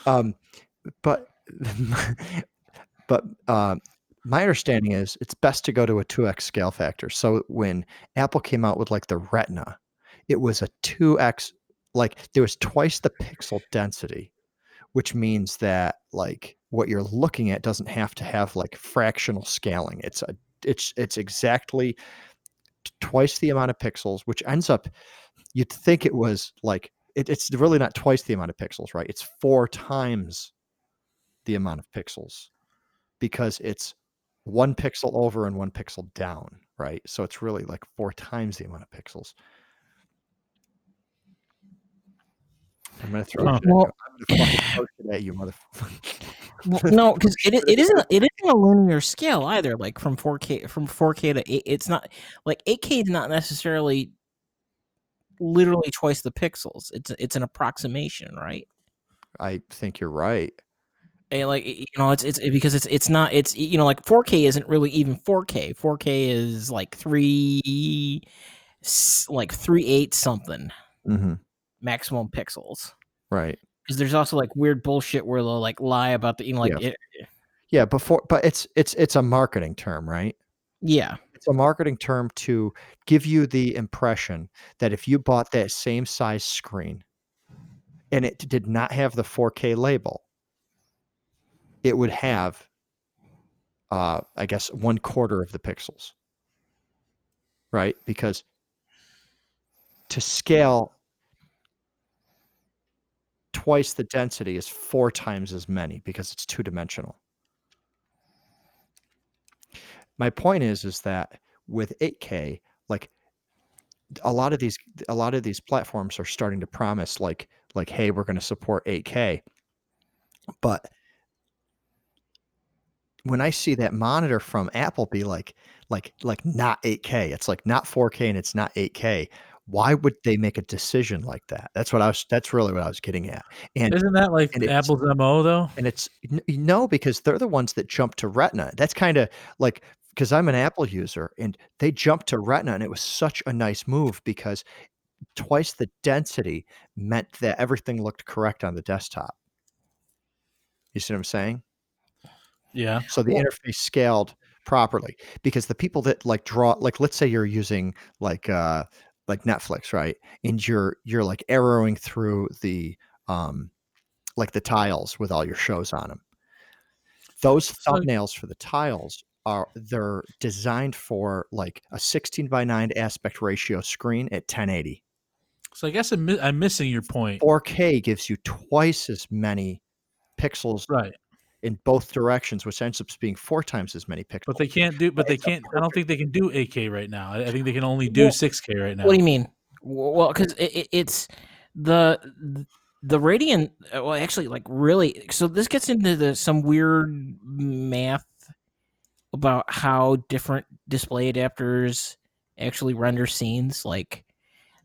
um, but but uh, my understanding is it's best to go to a 2x scale factor. So when Apple came out with like the Retina, it was a 2x, like there was twice the pixel density, which means that like what you're looking at doesn't have to have like fractional scaling. It's a it's it's exactly twice the amount of pixels, which ends up you'd think it was like it, it's really not twice the amount of pixels, right? It's four times the amount of pixels because it's one pixel over and one pixel down, right? So it's really like four times the amount of pixels. I'm gonna throw Huh. it. you. Well- I'm gonna fucking post it at you, motherfucker. Well, no, because it, it isn't it isn't a linear scale either. Like from 4K from 4K to 8, it's not like 8K is not necessarily literally twice the pixels. It's it's an approximation, right? I think you're right. And like you know, it's it's because it's it's not it's you know like 4K isn't really even 4K. 4K is like three like three eight something mm-hmm. maximum pixels. Right. Because there's also like weird bullshit where they'll like lie about the you know like Yeah. it, Yeah. Before, but it's it's it's a marketing term, right? yeah It's a marketing term to give you the impression that if you bought that same size screen and it did not have the 4K label, it would have, uh, I guess, one quarter of the pixels. Right? Because to scale twice the density is four times as many because it's two dimensional. My point is, is that with 8K, like a lot of these, a lot of these platforms are starting to promise, like, like, hey, we're going to support 8K, but when I see that monitor from Apple be like, like, like not 8K, it's like not 4K and it's not 8K. Why would they make a decision like that? That's what I was. That's really what I was getting at. And Isn't that like Apple's mo though? and it's no because they're the ones that jump to retina that's kind of like because i'm an apple user and they jumped to retina and it was such a nice move because twice the density meant that everything looked correct on the desktop you see what i'm saying Yeah. so the Well- interface scaled properly because the people that like draw like let's say you're using like uh like netflix right and you're you're like arrowing through the um like the tiles with all your shows on them those thumbnails for the tiles are they're designed for like a 16 by 9 aspect ratio screen at 1080 So I guess I'm, I'm missing your point. 4k gives you twice as many pixels Right. In both directions which ends up being four times as many pixels But they can't do. But they can't. I don't think they can do 8K right now. I, I think they can only do Well, 6K right now. What do you mean? Well, because it, it, it's the the Radiant. uh, Well, actually, like really. So this gets into the some weird math about how different display adapters actually render scenes. Like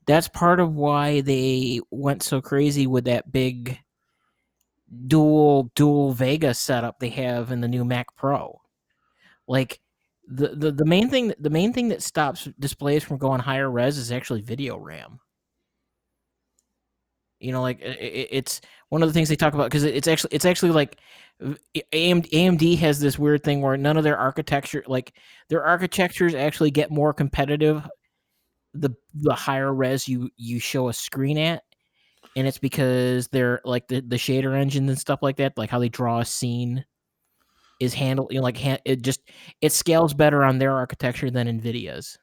that's part of why they went so crazy with that big dual dual Vega setup they have in the new Mac Pro. Like the, the the main thing the main thing that stops displays from going higher res is actually video RAM. You know, like it, it's one of the things they talk about because it's actually it's actually like AMD, AMD has this weird thing where none of their architecture like their architectures actually get more competitive the the higher res you you show a screen at and it's because they're like the, the shader engines and stuff like that like how they draw a scene is handled you know like it just it scales better on their architecture than nvidia's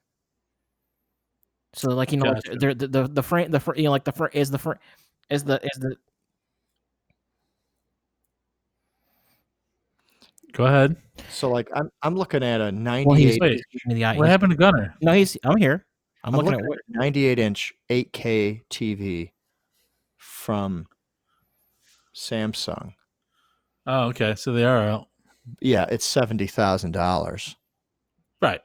so like you know gotcha. the, the the frame the you know like the front is the front is the is the Go ahead. So like I'm I'm looking at a 98 well, wait, what happened to Gunner? No, he's I'm here. I'm, I'm looking, looking, at, 98 inch 8K TV from Samsung. Oh, okay. So they are out. Yeah, it's seventy thousand dollars. Right.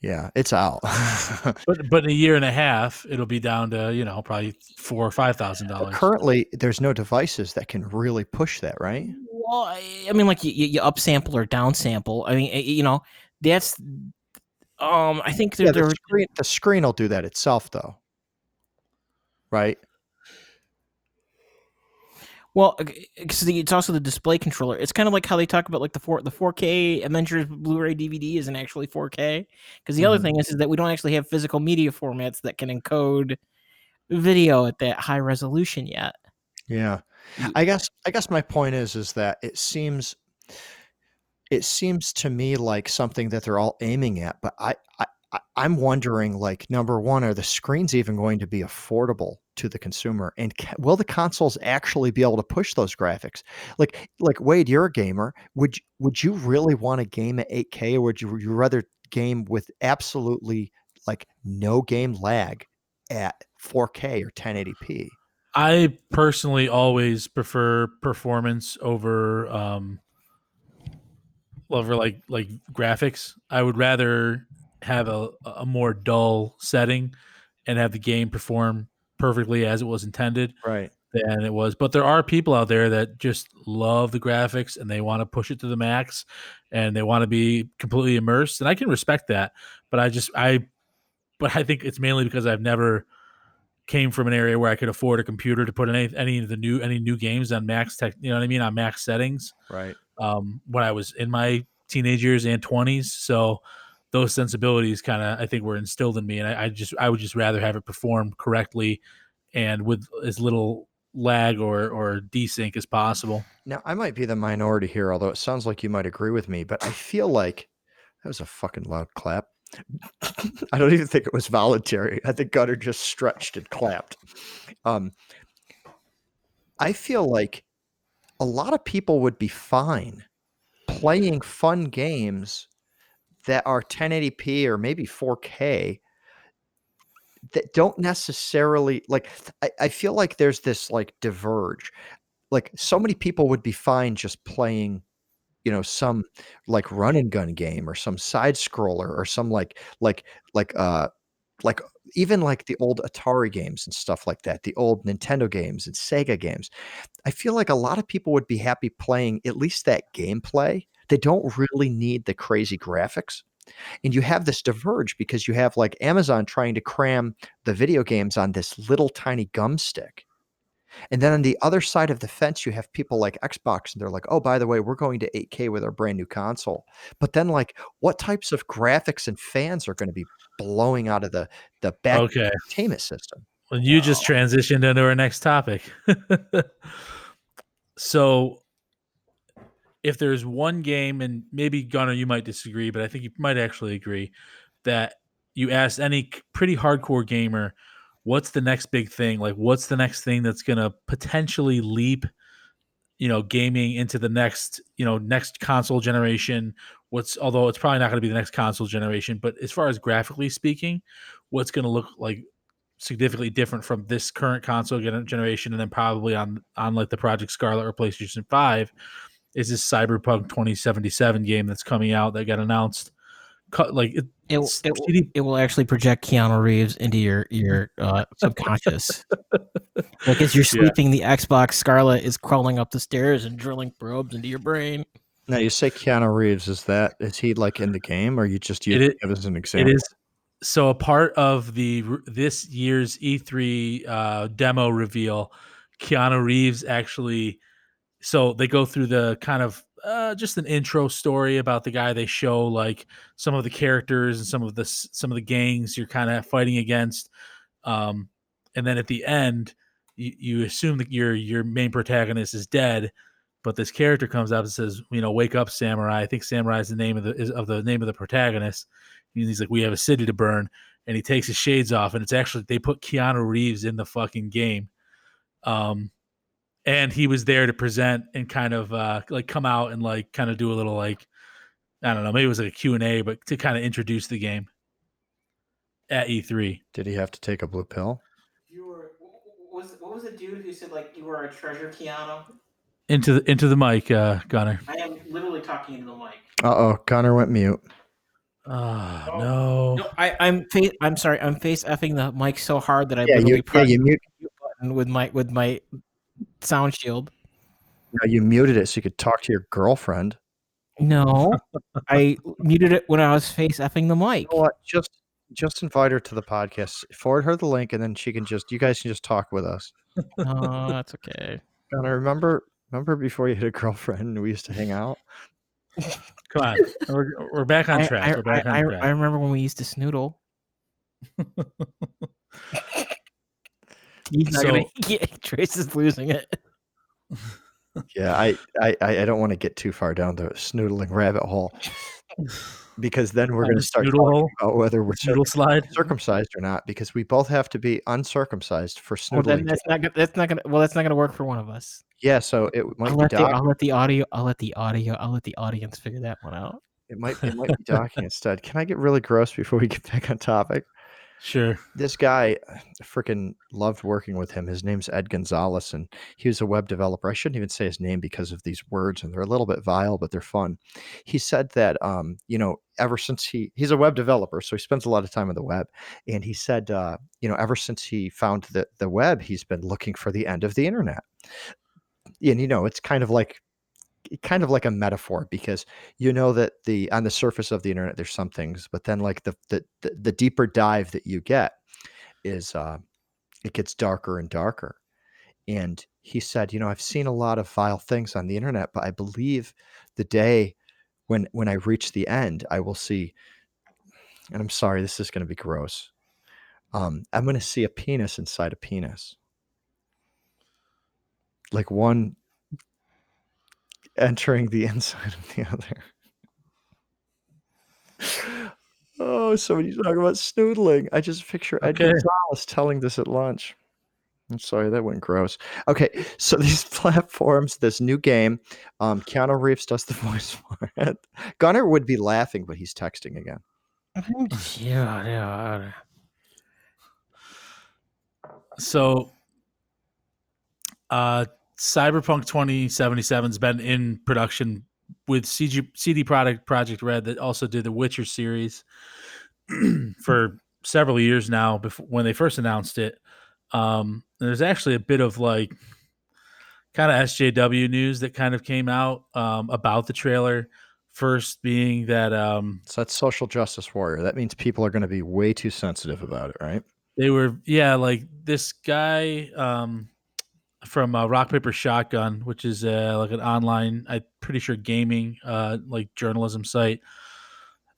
Yeah, it's out. but but in a year and a half, it'll be down to you know probably four or five thousand dollars. Currently, there's no devices that can really push that, right? Well, I mean, like you, you upsample or downsample. I mean, you know, that's um, I think yeah, the, screen, the screen will do that itself, though, right? Well, because it's also the display controller. It's kind of like how they talk about like the four the 4K Avengers Blu-ray DVD isn't actually 4K. Because the mm-hmm. other thing is, is that we don't actually have physical media formats that can encode video at that high resolution yet. Yeah, I guess I guess my point is is that it seems it seems to me like something that they're all aiming at, but I, I I'm wondering, like, number one, are the screens even going to be affordable to the consumer, and ca- will the consoles actually be able to push those graphics? Like, like Wade, you're a gamer. Would would you really want to game at 8K, or would you, would you rather game with absolutely like no game lag at 4K or 1080p? I personally always prefer performance over um over like like graphics. I would rather have a, a more dull setting and have the game perform perfectly as it was intended. Right. Than it was. But there are people out there that just love the graphics and they want to push it to the max and they want to be completely immersed. And I can respect that. But I just I but I think it's mainly because I've never came from an area where I could afford a computer to put any any of the new any new games on max tech you know what I mean on max settings. Right. Um when I was in my teenage years and twenties. So those sensibilities kind of I think were instilled in me, and I, I, just I would just rather have it perform correctly and with as little lag or or desync as possible. Now I might be the minority here, although it sounds like you might agree with me, but I feel like that was a fucking loud clap. I don't even think it was voluntary. I think Gunner just stretched and clapped. Um, I feel like a lot of people would be fine playing fun games that are 1080p or maybe 4K that don't necessarily like I, I feel like there's this like diverge like so many people would be fine just playing you know some like run and gun game or some side scroller or some like like like uh like even like the old Atari games and stuff like that, the old Nintendo games and Sega games. I feel like a lot of people would be happy playing at least that gameplay they don't really need the crazy graphics. And you have this diverge because you have like Amazon trying to cram the video games on this little tiny gum stick. And then on the other side of the fence, you have people like Xbox, and they're like, oh, by the way, we're going to 8K with our brand new console. But then, like, what types of graphics and fans are going to be blowing out of the, the back okay. entertainment system? Well, you wow. just transitioned into our next topic. so if there's one game, and maybe Gunner, you might disagree, but I think you might actually agree that you ask any pretty hardcore gamer, what's the next big thing? Like, what's the next thing that's going to potentially leap, you know, gaming into the next, you know, next console generation? What's, although it's probably not going to be the next console generation, but as far as graphically speaking, what's going to look like significantly different from this current console generation and then probably on on like the project scarlett or playstation 5 is this Cyberpunk 2077 game that's coming out that got announced. Cut like it, It, will- it, will- it will actually project Keanu Reeves into your your uh, subconscious. like as you're Yeah. sleeping, the Xbox Scarlett is crawling up the stairs and drilling probes into your brain. Now you say Keanu Reeves. Is that is he like in the game, or you just It use is- it as an It example? is so a part of the this year's E3 uh, demo reveal. Keanu Reeves actually, so they go through the kind of uh, just an intro story about the guy. They show like some of the characters and some of the some of the gangs you're kind of fighting against, um, and then at the end, you, you assume that your your main protagonist is dead. But this character comes up and says, "You know, wake up, samurai." I think samurai is the name of the is of the name of the protagonist. And he's like, "We have a city to burn," and he takes his shades off, and it's actually they put Keanu Reeves in the fucking game, um, and he was there to present and kind of uh, like come out and like kind of do a little like I don't know, maybe it was like a Q and A, but to kind of introduce the game at E E3. Did he have to take a blue pill? You were what was what was the dude who said like you were a treasure, Keanu? Into the into the mic, uh, Gunner. I am literally talking into the mic. Uh oh, Connor went mute. Oh, Oh, no. No, I, I'm face. I'm sorry. I'm face effing the mic so hard that I Yeah, literally you, yeah, you the mute button with my with my sound shield. no, You muted it so you could talk to your girlfriend. No, I muted it when I was face effing the mic. You know what? Just just invite her to the podcast. Forward her the link, and then she can just. You guys can just talk with us. Oh, that's okay. Connor, remember remember before you had a girlfriend and we used to hang out? Come on, we're, we're back on I, track. I, we're back I, on I, track. I remember when we used to snoodle. He's not gonna. Yeah, Trace is losing it. Yeah, I I I I don't want to get too far down the snoodling rabbit hole because then we're going to start snoodle talking hole? about whether we're Noodle slide. circumcised or not because we both have to be uncircumcised for Well, snoodling. that's not gonna. That's not gonna. Well, that's not gonna work for one of us. yeah, so it might I'll be let, the, I'll let the audio. I'll let the audio. I'll let the audience figure that one out. it might it might be docking instead. Can I get really gross before we get back on topic? Sure. This guy, freaking loved working with him. His name's Ed Gonzalez, and he was a web developer. I shouldn't even say his name because of these words, and they're a little bit vile, but they're fun. He said that, um, you know, ever since he he's a web developer, so he spends a lot of time on the web, and he said, uh, you know, ever since he found the the web, he's been looking for the end of the internet. And you know, it's kind of like kind of like a metaphor because you know that the on the surface of the internet there's some things but then like the the the, deeper dive that you get is uh it gets darker and darker. And he said you know i've seen a lot of vile things on the internet but i believe the day when when i reach the end i will see and i'm sorry this is going to be gross um i'm going to see a penis inside a penis. Like one entering the inside of the other. Oh, so when you talking about snoodling. I just picture Ed Okay. Gonzalez telling this at lunch. I'm sorry, that went gross. Okay, so these platforms, this new game, um, Keanu Reeves does the voice for it. Gunnar would be laughing, but he's texting again. yeah, yeah. So, uh, Cyberpunk 2077's been in production with CG, CD Product Projekt Red that also did the Witcher series for several years now. Before when they first announced it, um, there's actually a bit of like kind of SJW news that kind of came out um, about the trailer. First being that um, So that's social justice warrior. That means people are going to be way too sensitive about it, right? they were yeah like this guy um from uh, rock paper shotgun which is uh, like an online i'm pretty sure gaming uh like journalism site.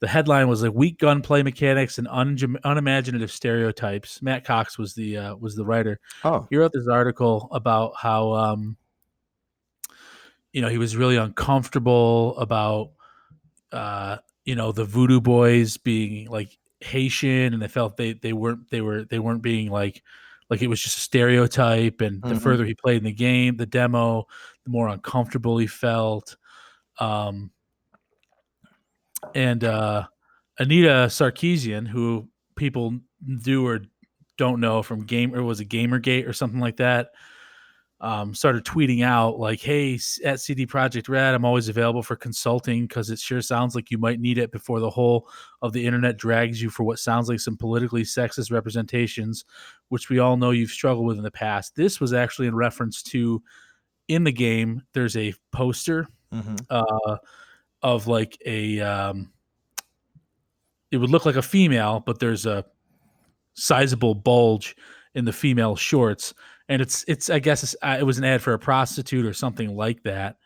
The headline was like weak gunplay mechanics and un- unimaginative stereotypes. Matt cox was the uh, was the writer. Oh, he wrote this article about how um you know he was really uncomfortable about uh you know the voodoo boys being like haitian and they felt they they weren't they were they weren't being like like it was just a stereotype and the Mhm. further he played in the game the demo the more uncomfortable he felt um and uh anita sarkeesian who people do or don't know from game or was it gamergate or something like that um, started tweeting out like, "Hey, at CD Projekt Red, I'm always available for consulting because it sure sounds like you might need it before the whole of the internet drags you for what sounds like some politically sexist representations, which we all know you've struggled with in the past." This was actually in reference to in the game. There's a poster Mhm. uh, of like a um, it would look like a female, but there's a sizable bulge in the female shorts, and it's it's I guess it's, uh, it was an ad for a prostitute or something like that.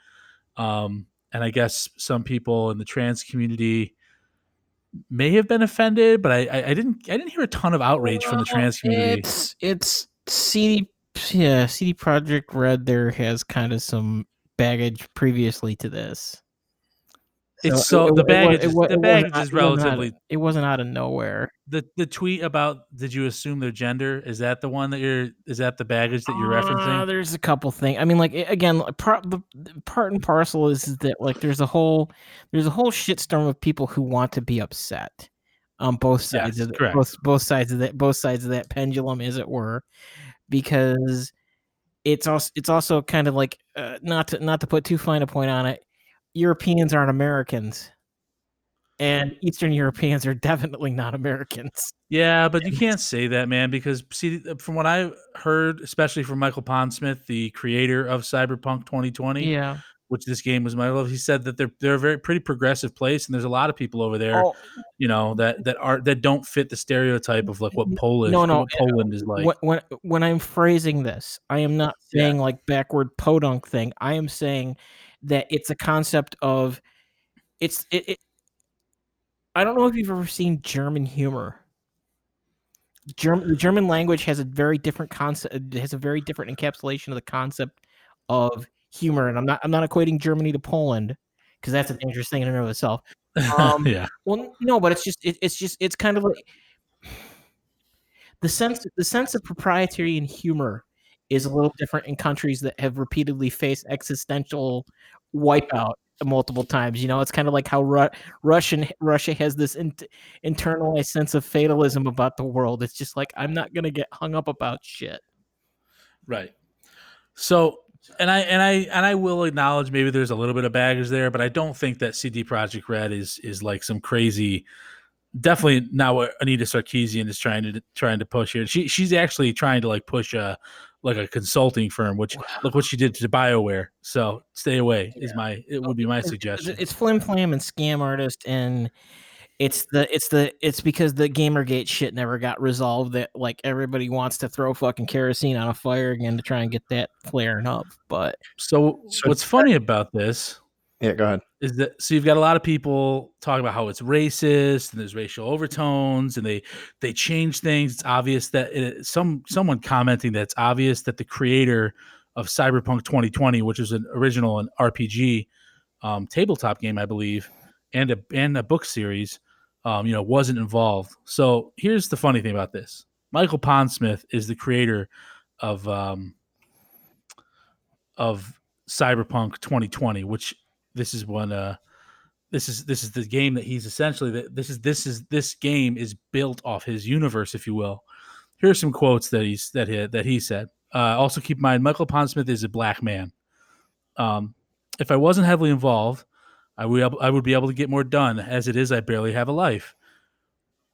Um, and I guess some people in the trans community may have been offended, but I, I, I didn't I didn't hear a ton of outrage from the trans community. It's it's CD yeah, CD Projekt Red there has kind of some baggage previously to this. It's so- the wa- baggage is- wa- the baggage is it wasn't out of- relatively- it wasn't out of nowhere. the the tweet about did you assume their gender is that the one that you're is that the baggage that you're Uh, referencing? there's a couple things. I mean, like again, part the the part and parcel is that like there's a whole there's a whole shitstorm of people who want to be upset on both sides Yes, of the, correct. both both sides of that both sides of that pendulum, as it were, because it's also it's also kind of like uh, not to not to put too fine a point on it. Europeans aren't Americans, and Eastern Europeans are definitely not Americans. Yeah, but you can't say that, man, because see, uh, from what I heard, especially from Michael Pondsmith, the creator of Cyberpunk 2020, Yeah. which this game was my love. he said that they're they're a very pretty progressive place, and there's a lot of people over there, Oh, you know, that that are that don't fit the stereotype of like what Polish, no, no, what uh, Poland is like. when, when I'm phrasing this, I am not Yeah. saying like backward podunk thing. I am saying that it's a concept of it's it, it I don't know if you've ever seen German humor. German the German language has a very different concept has a very different encapsulation of the concept of humor and I'm not I'm not equating Germany to Poland because that's a dangerous thing in and of itself. um, yeah, Well, no, but it's just it, it's just it's kind of like the sense the sense of propriety and humor is a little different in countries that have repeatedly faced existential wipeout multiple times. You know, it's kind of like how Ru- Russian Russia has this in, internalized sense of fatalism about the world. It's just like I'm not gonna get hung up about shit. right. So, and I and I and I will acknowledge maybe there's a little bit of baggage there, but I don't think that CD Projekt Red is is like some crazy. Definitely not what Anita Sarkeesian is trying to trying to push here. She she's actually trying to like push a like a consulting firm, which look what she did to Bioware. So stay away is my it would be my It's- suggestion. It's, it's flim flam and scam artist, and it's the it's the it's because the GamerGate shit never got resolved. That like everybody wants to throw fucking kerosene on a fire again to try and get that flaring up. But So, So what's funny about this Yeah, go ahead. is that so you've got a lot of people talking about how it's racist and there's racial overtones and they they change things. It's obvious that it, some someone commenting that it's obvious that the creator of Cyberpunk 2020, which is an original an RPG um, tabletop game, I believe, and a and a book series, um, you know, wasn't involved. So here's the funny thing about this: Michael Pondsmith is the creator of um, of Cyberpunk 2020, which this is one uh this is this is the game that he's essentially that this is this is this game is built off his universe, if you will. Here are some quotes that he's that he that he said. Uh, also, keep in mind Michael Pondsmith is a black man. Um, if I wasn't heavily involved, I would I would be able to get more done. As it is, I barely have a life.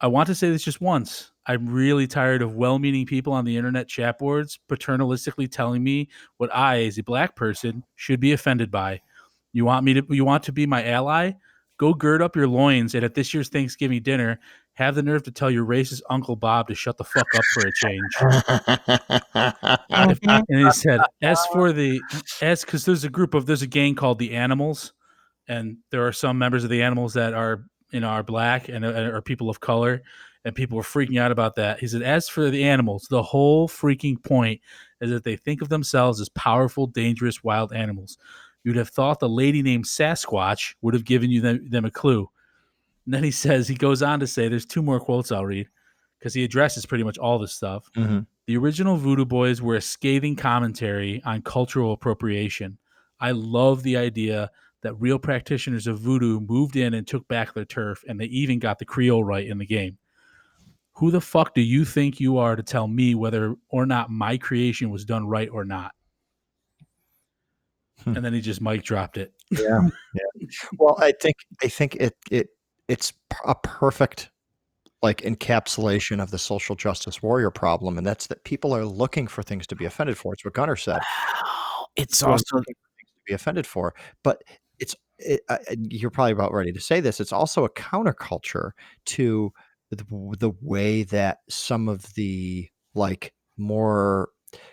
I want to say this just once. I'm really tired of well-meaning people on the internet chat boards paternalistically telling me what I, as a black person, should be offended by. You want me to you want to be my ally? Go gird up your loins and at this year's Thanksgiving dinner, have the nerve to tell your racist Uncle Bob to shut the fuck up for a change. And he said, as for the as because there's a group of there's a gang called the Animals, and there are some members of the Animals that are you know are black and uh, are, are people of color, and people were freaking out about that. He said, as for the animals, the whole freaking point is that they think of themselves as powerful, dangerous, wild animals. You'd have thought the lady named Sasquatch would have given you them, them a clue. And then he says, he goes on to say, there's two more quotes I'll read because he addresses pretty much all this stuff. Mhm. The original Voodoo Boys were a scathing commentary on cultural appropriation. I love the idea that real practitioners of voodoo moved in and took back their turf, and they even got the Creole right in the game. Who the fuck do you think you are to tell me whether or not my creation was done right or not? And then he just mic dropped it. Yeah, yeah. Well, I think I think it it it's a perfect like encapsulation of the social justice warrior problem, and that's that people are looking for things to be offended for. It's what Gunnar said. Wow. It's also things to be offended for, but it's it, uh, you're probably about ready to say this. It's also a counterculture to the, the way that some of the like more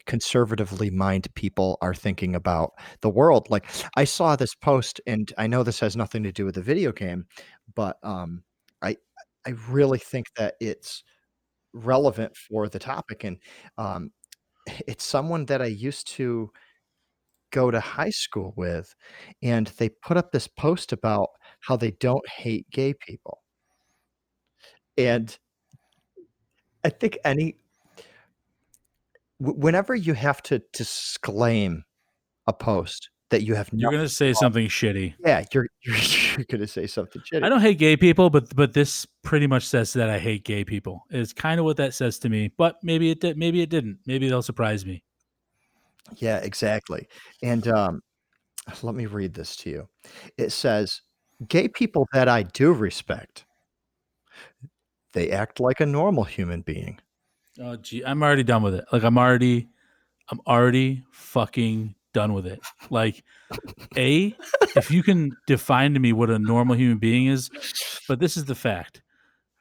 conservatively minded people are thinking about the world. Like I saw this post, and I know this has nothing to do with the video game, but um, I I really think that it's relevant for the topic, and um, it's someone that I used to go to high school with, and they put up this post about how they don't hate gay people. And I think any whenever you have to disclaim a post that you have You're gonna say something shitty. yeah, you're you're, you're gonna say something shitty. I don't hate gay people, but but this pretty much says that I hate gay people. Is kind of what that says to me. But maybe it did. Maybe it didn't. Maybe they'll surprise me. Yeah, exactly. And um, let me read this to you. It says, "Gay people that I do respect, they act like a normal human being." Oh gee, I'm already done with it. Like I'm already, I'm already fucking done with it. Like, a if you can define to me what a normal human being is, but this is the fact.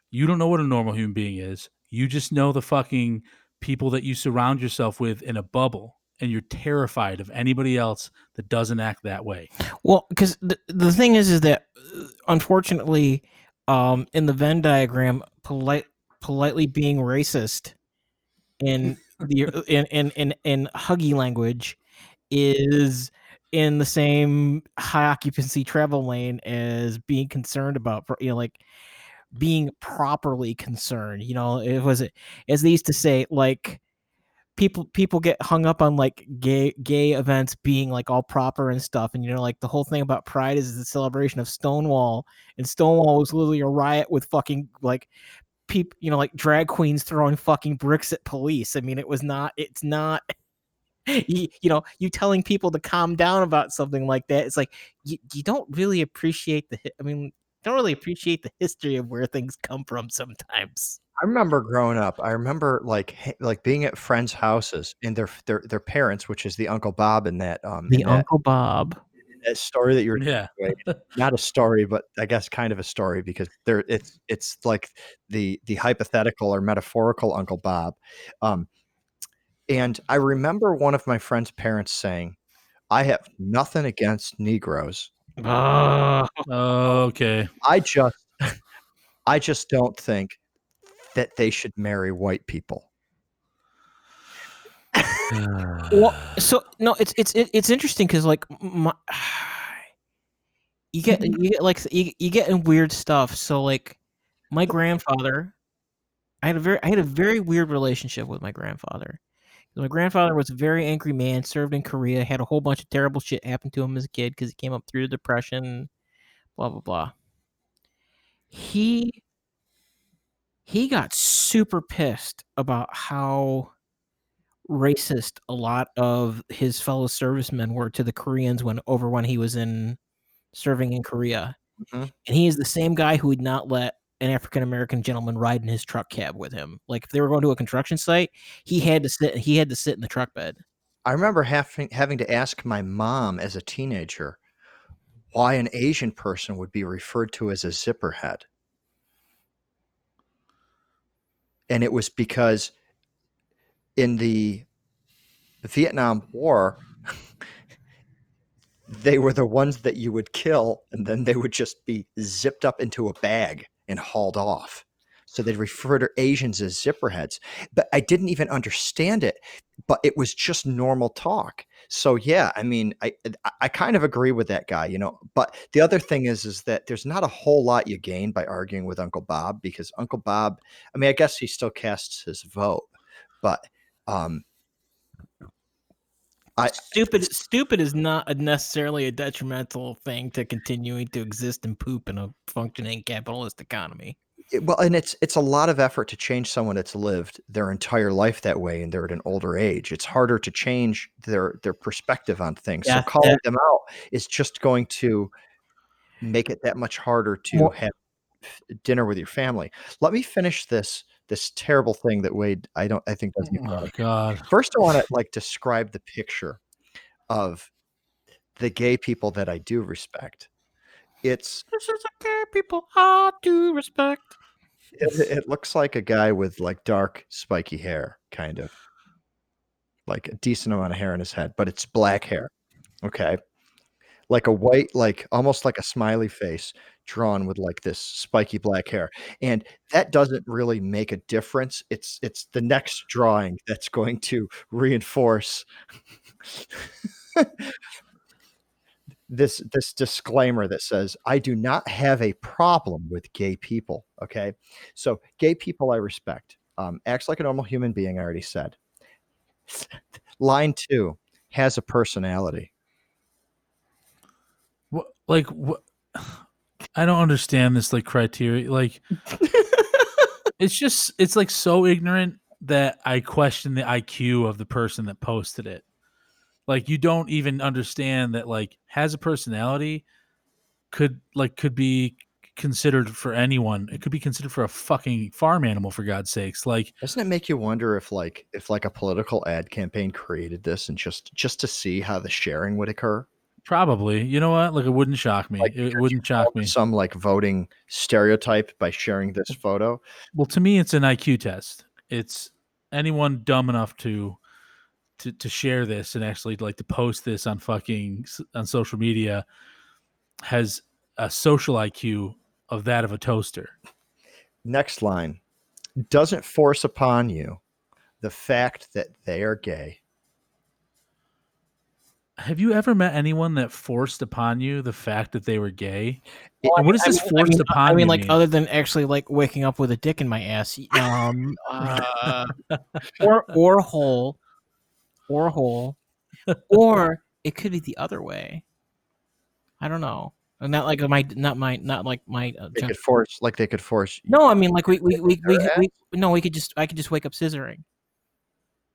You don't know what a normal human being is. You just know the fucking people that you surround yourself with in a bubble, and you're terrified of anybody else that doesn't act that way. well because the, the thing is is that uh, unfortunately um in the venn diagram polite politely being racist in the uh, in in in, in huggy language is in the same high occupancy travel lane as being concerned about you know like being properly concerned you know it was as they used to say like people people get hung up on like gay gay events being like all proper and stuff and you know like the whole thing about pride is the celebration of stonewall and stonewall was literally a riot with fucking like people you know like drag queens throwing fucking bricks at police i mean it was not it's not you, you know you telling people to calm down about something like that it's like you, you don't really appreciate the i mean don't really appreciate the history of where things come from sometimes I remember growing up. I remember like like being at friends' houses and their their their parents, which is the Uncle Bob in that um the in that, uncle bob that story that you were Yeah, not a story, but I guess kind of a story because there it's it's like the the hypothetical or metaphorical Uncle Bob. Um, and I remember one of my friend's parents saying, "I have nothing against Negroes. Ah, okay. I just I just don't think that they should marry white people." Well so no it's it's it's interesting because like my, you get mm-hmm. you get like you, you get in weird stuff. So like my grandfather i had a very i had a very weird relationship with my grandfather. My grandfather was a very angry man served in korea had a whole bunch of terrible shit happen to him as a kid because he came up through the depression blah blah blah. He he got super pissed about how racist a lot of his fellow servicemen were to the Koreans when over when he was in serving in Korea. Mhm. And he is the same guy who would not let an African American gentleman ride in his truck cab with him. Like if they were going to a construction site, he had to sit he had to sit in the truck bed. I remember having having to ask my mom as a teenager why an Asian person would be referred to as a zipper head. And it was because in the Vietnam War, they were the ones that you would kill, and then they would just be zipped up into a bag and hauled off. So they'd refer to Asians as zipper heads. But I didn't even understand it, but it was just normal talk. So yeah, I mean, I- I kind of agree with that guy, you know. But the other thing is, is that there's not a whole lot you gain by arguing with Uncle Bob because Uncle Bob, I mean, I guess he still casts his vote, but um, I- stupid stupid is not a necessarily a detrimental thing to continuing to exist and poop in a functioning capitalist economy. It- well, and it's it's a lot of effort to change someone that's lived their entire life that way, and they're at an older age. It's harder to change their their perspective on things. Yeah, so calling yeah. them out is just going to make it that much harder to Well- have dinner with your family. Let me finish this this terrible thing that Wade I don't I think doesn't Oh god. First, I want to like describe the picture of the gay people that I do respect. It's This is okay, people. I do respect. it, it looks like a guy with like dark spiky hair, kind of like a decent amount of hair in his head, but it's black hair. Okay, like a white, like almost like a smiley face drawn with like this spiky black hair, and that doesn't really make a difference. It's it's the next drawing that's going to reinforce this this disclaimer that says I do not have a problem with gay people. Okay, so gay people I respect. Um, acts like a normal human being. I already said. Line two has a personality. What like what I don't understand this like criteria. Like it's just it's like so ignorant that I question the IQ of the person that posted it. Like you don't even understand that like has a personality could like could be considered for anyone. It could be considered for a fucking farm animal for God's sakes. Like Doesn't it make you wonder if like if like a political ad campaign created this and just just to see how the sharing would occur? Probably, you know what? Like it wouldn't shock me. Like, it wouldn't shock me. Some like voting stereotype by sharing this photo. Well, to me, it's an IQ test. It's anyone dumb enough to to to share this and actually like to post this on fucking on social media has a social IQ of that of a toaster. Next line doesn't force upon you the fact that they are gay. Have you ever met anyone that forced upon you the fact that they were gay? Well, And what does I this mean- forced I mean, upon I mean, you like mean? other than actually like waking up with a dick in my ass, um, uh, or or hole, or hole, or it could be the other way. I don't know. And Not like my, not my, not like my. Uh, They could force like they could force no, I mean like we we we, we, Their we no, we could just I could just wake up scissoring.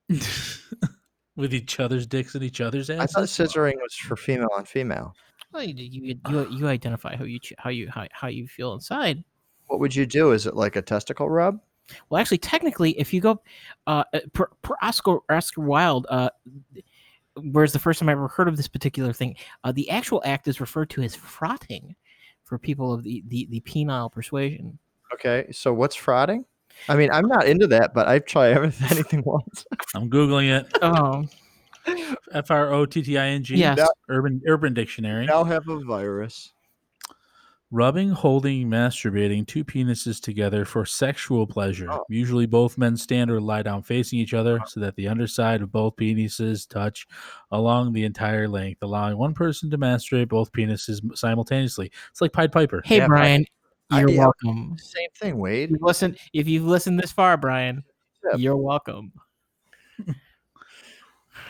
with each other's dicks and each other's ass? I thought scissoring was for female on female. Well, you you you, you identify how you how you how, how you feel inside. What would you do? Is it like a testicle rub? Well, actually, technically, if you go, uh, uh, per, per Oscar Oscar Wilde, uh, whereas the first time I ever heard of this particular thing, uh, the actual act is referred to as frotting for people of the the, the penile persuasion. Okay, so what's frauding? I mean, I'm not into that, but I've tried everything, anything once. I'm googling it. Oh, F R O T T I N G. Yes. Urban Urban Dictionary. now have a virus. Rubbing, holding, masturbating two penises together for sexual pleasure. Oh. Usually both men stand or lie down facing each other so that the underside of both penises touch along the entire length, allowing one person to masturbate both penises simultaneously. It's like Pied Piper. hey Yeah, Brian, I- you're yeah. welcome. Same thing, Wade. If listen, if you've listened this far, Brian, Yeah. you're welcome.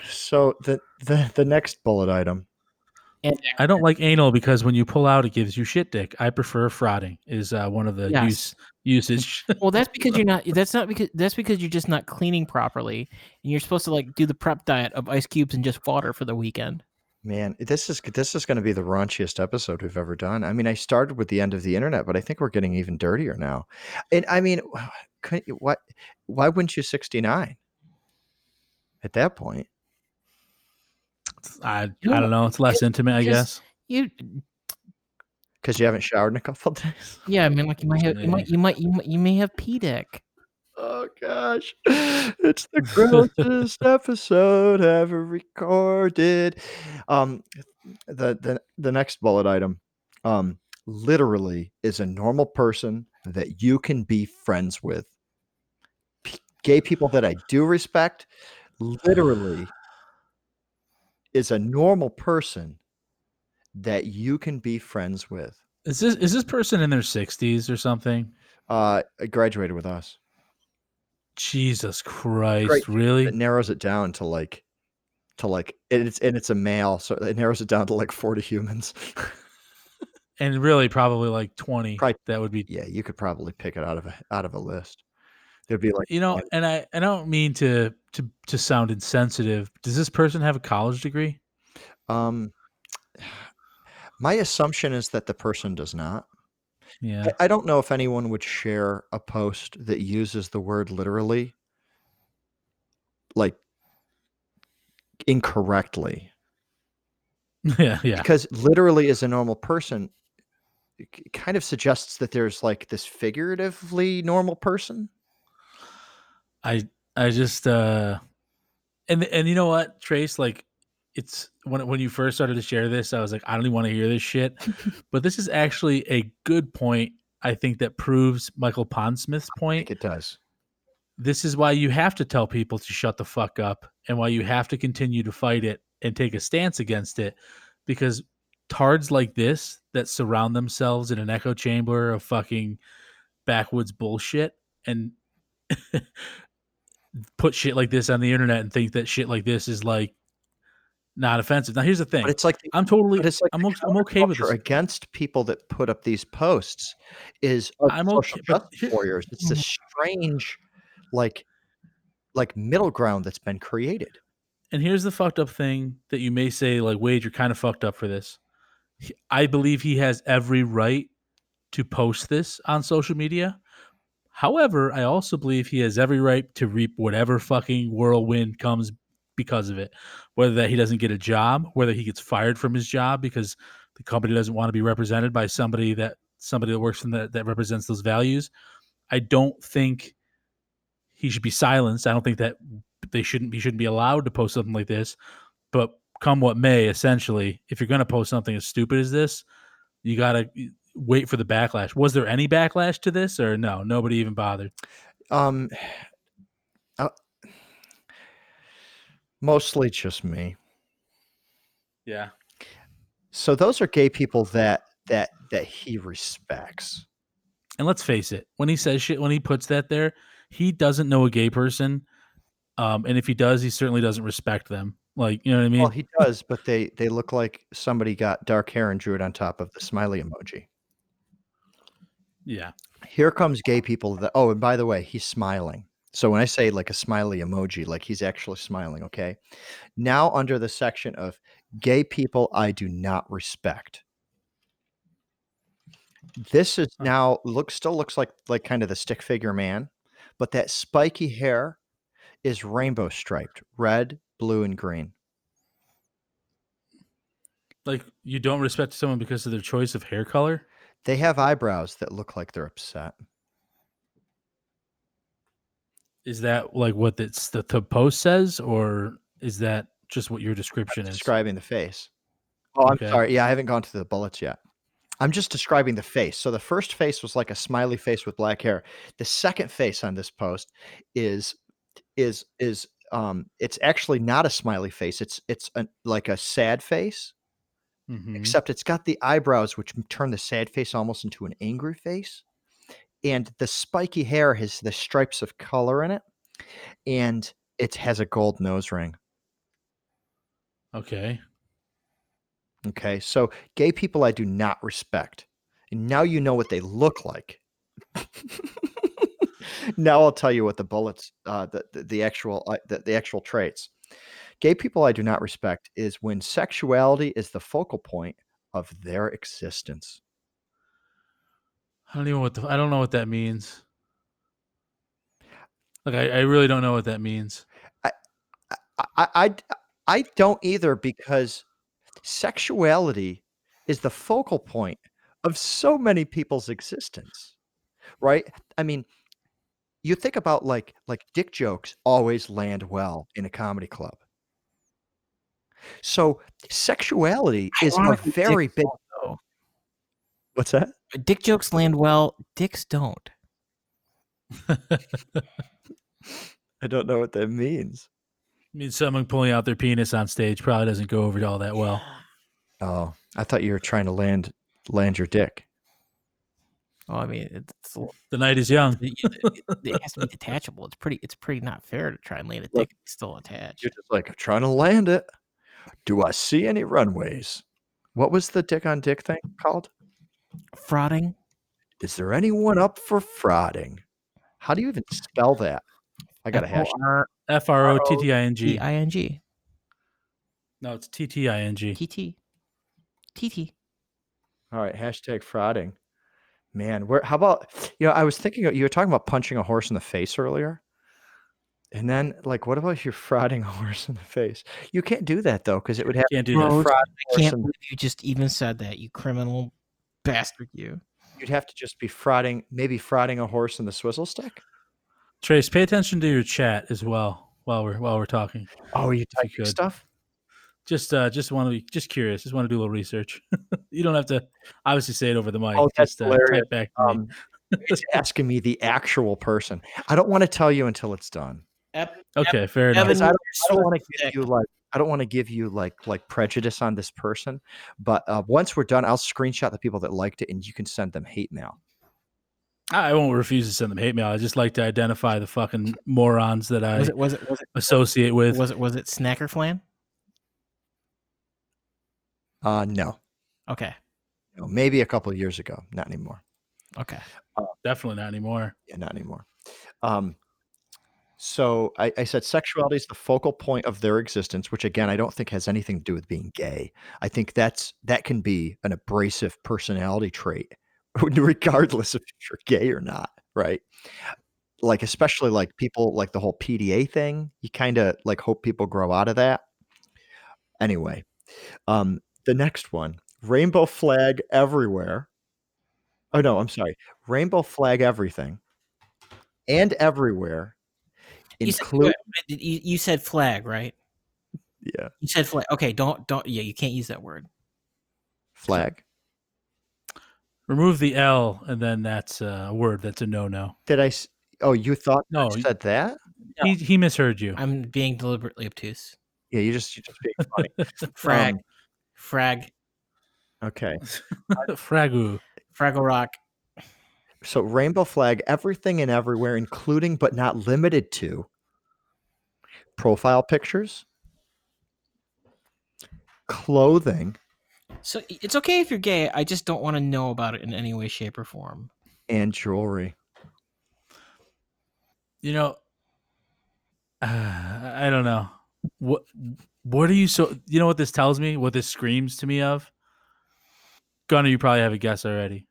So the the the next bullet item. I don't like anal because when you pull out, it gives you shit dick. I prefer frauding. Is uh, one of the Yes. use usage. well, that's because you're not. That's not because that's because you're just not cleaning properly, and you're supposed to like do the prep diet of ice cubes and just water for the weekend. Man, this is this is going to be the raunchiest episode we've ever done. I mean, I started with the end of the internet, but I think we're getting even dirtier now. And I mean, couldn't you, what? Why wouldn't you 69? At that point, I, I You know, don't know. It's less just- intimate, I just- guess. You, because you haven't showered in a couple of days. yeah, I mean, like you might have, you might, you might, you might, you may have P dick. Oh gosh, it's the grossest episode ever recorded. Um, the the the next bullet item, um, literally is a normal person that you can be friends with. P- gay people that I do respect, literally, is a normal person that you can be friends with. Is this is this person in their sixties or something? Uh, graduated with us. Jesus Christ! Great. Really? it narrows it down to like to like and it's and it's a male so it narrows it down to like 40 humans and really probably like 20 Probably- that would be Yeah, you could probably pick it out of a out of a list. There'd be like you know and i i don't mean to to to sound insensitive does this person have a college degree um my assumption is that the person does not. Yeah. I, I don't know if anyone would share a post that uses the word literally like incorrectly. Yeah yeah. Because literally as a normal person it kind of suggests that there's like this figuratively normal person. I I just uh and and you know what, Trace, like it's when when you first started to share this, I was like, I don't even want to hear this shit. but this is actually a good point, I think, that proves Michael Pondsmith's I point. think it does This is why you have to tell people to shut the fuck up and why you have to continue to fight it and take a stance against it. Because tards like this that surround themselves in an echo chamber of fucking backwoods bullshit and put shit like this on the internet and think that shit like this is like not offensive. Now here's the thing. but it's like I'm totally it's like I'm, I'm okay with this. against people that put up these posts is I'm social okay, justice warriors it's this strange like like middle ground that's been created And here's the fucked up thing that you may say, like, Wade, you're kind of fucked up for this. I believe he has every right to post this on social media. However, I also believe he has every right to reap whatever fucking whirlwind comes because of it. Whether that he doesn't get a job, whether he gets fired from his job because the company doesn't want to be represented by somebody that somebody that works in that that represents those values. I don't think he should be silenced. I don't think that they shouldn't be shouldn't be allowed to post something like this. But come what may, essentially, if you're going to post something as stupid as this, you got to wait for the backlash. Was there any backlash to this, or no? Nobody even bothered. um uh, mostly just me Yeah, so those are gay people that that that he respects and let's face it, when he says shit, when he puts that there, he doesn't know a gay person. Um, and if he does, he certainly doesn't respect them. Like, you know what I mean? well he does but they they look like somebody got dark hair and drew it on top of the smiley emoji yeah. here comes gay people that oh and by the way he's smiling so when i say like a smiley emoji like he's actually smiling okay? Now under the section of gay people i do not respect. This is now looks still looks like like kind of the stick figure man but that spiky hair is rainbow striped red blue and green. Like, you don't respect someone because of their choice of hair color. they have eyebrows that look like they're upset Is that like what that's the, the post says, or is that just what your description is? describing the face. Oh, I'm Okay. sorry. Yeah, I haven't gone to the bullets yet. I'm just describing the face. So the first face was like a smiley face with black hair. The second face on this post is is is um it's actually not a smiley face. It's it's a, like a sad face, Mhm. except it's got the eyebrows which turn the sad face almost into an angry face. And the spiky hair has the stripes of color in it and it has a gold nose ring. Okay. Okay, so gay people I do not respect. And now you know what they look like. now I'll tell you what the bullets, uh, the, the the actual uh, the, the actual traits. Gay people I do not respect is when sexuality is the focal point of their existence. I don't even know what the, I don't know what that means. Like I, I really don't know what that means. I, I, I, I don't either because sexuality is the focal point of so many people's existence, right? I mean, you think about like like dick jokes always land well in a comedy club. So sexuality is a very big. Don't, though. What's that? Dick jokes land well. Dicks don't. I don't know what that means. I mean, someone pulling out their penis on stage probably doesn't go over all that well. Oh, I thought you were trying to land land your dick. Oh, I mean, it's The night is young. it, it- it has to be detachable. It's pretty. It's pretty not fair to try and land a Look, dick still attached. You're just like trying to land it. Do I see any runways? What was the dick on dick thing called? Frauding. Is there anyone up for frauding? How do you even spell that? I got a hash. F-O-R- F R O T T I N G. T-I-N-G. No, it's T T I N G. T-T. T-T. All right, hashtag frauding. Man, where? How about you know? I was thinking you were talking about punching a horse in the face earlier, and then like, what about if you're frauding a horse in the face? You can't do that though, because it would have Can't do Bro, that. fraud I can't believe you just even said that, you criminal bastard, you. You'd have to just be frauding, maybe frauding a horse in the swizzle stick. Trace, pay attention to your chat as well while we're while we're talking. Oh, are you typing stuff? Just uh just want to be just curious. Just want to do a little research. you don't have to obviously say it over the mic. Oh, that's just uh, hilarious. type back to. Um, it's asking me the actual person. I don't want to tell you until it's done. Okay, fair enough. Evan, Because I don't, I don't want to so give you like I don't want to give you like like prejudice on this person. But uh, once we're done, I'll screenshot the people that liked it, and you can send them hate mail. I won't refuse to send them hate mail. I just like to identify the fucking morons that I Was it was it was it associate with. was it was it Snacker Flan? Uh, no, Okay. no, maybe a couple of years ago, not anymore. Okay. Definitely not anymore. Yeah, not anymore. Um, so I, I said sexuality is the focal point of their existence, which again I don't think has anything to do with being gay. I think that's that can be an abrasive personality trait, regardless if you're gay or not, right? Like especially like people like the whole PDA thing. You kind of like hope people grow out of that. Anyway, um, the next one, rainbow flag everywhere. Oh no, I'm sorry, rainbow flag everything and everywhere. You said, Include you, you said flag, right? yeah, You said flag. Okay, don't don't yeah, you can't use that word. flag. Remove the L, and then that's a word that's a no no. Did I? s- Oh, you thought No, I said that? he he misheard you. I'm being deliberately obtuse. Yeah, you just you just being funny. Frag. Um, frag. okay, Fragu. Fraggle Rock. So rainbow flag everything and everywhere, including but not limited to profile pictures, clothing, So it's okay if you're gay. I just don't want to know about it in any way, shape, or form. and jewelry. You know, uh, I don't know. What what are you so? You know what this tells me? What this screams to me of? Gunner, you probably have a guess already.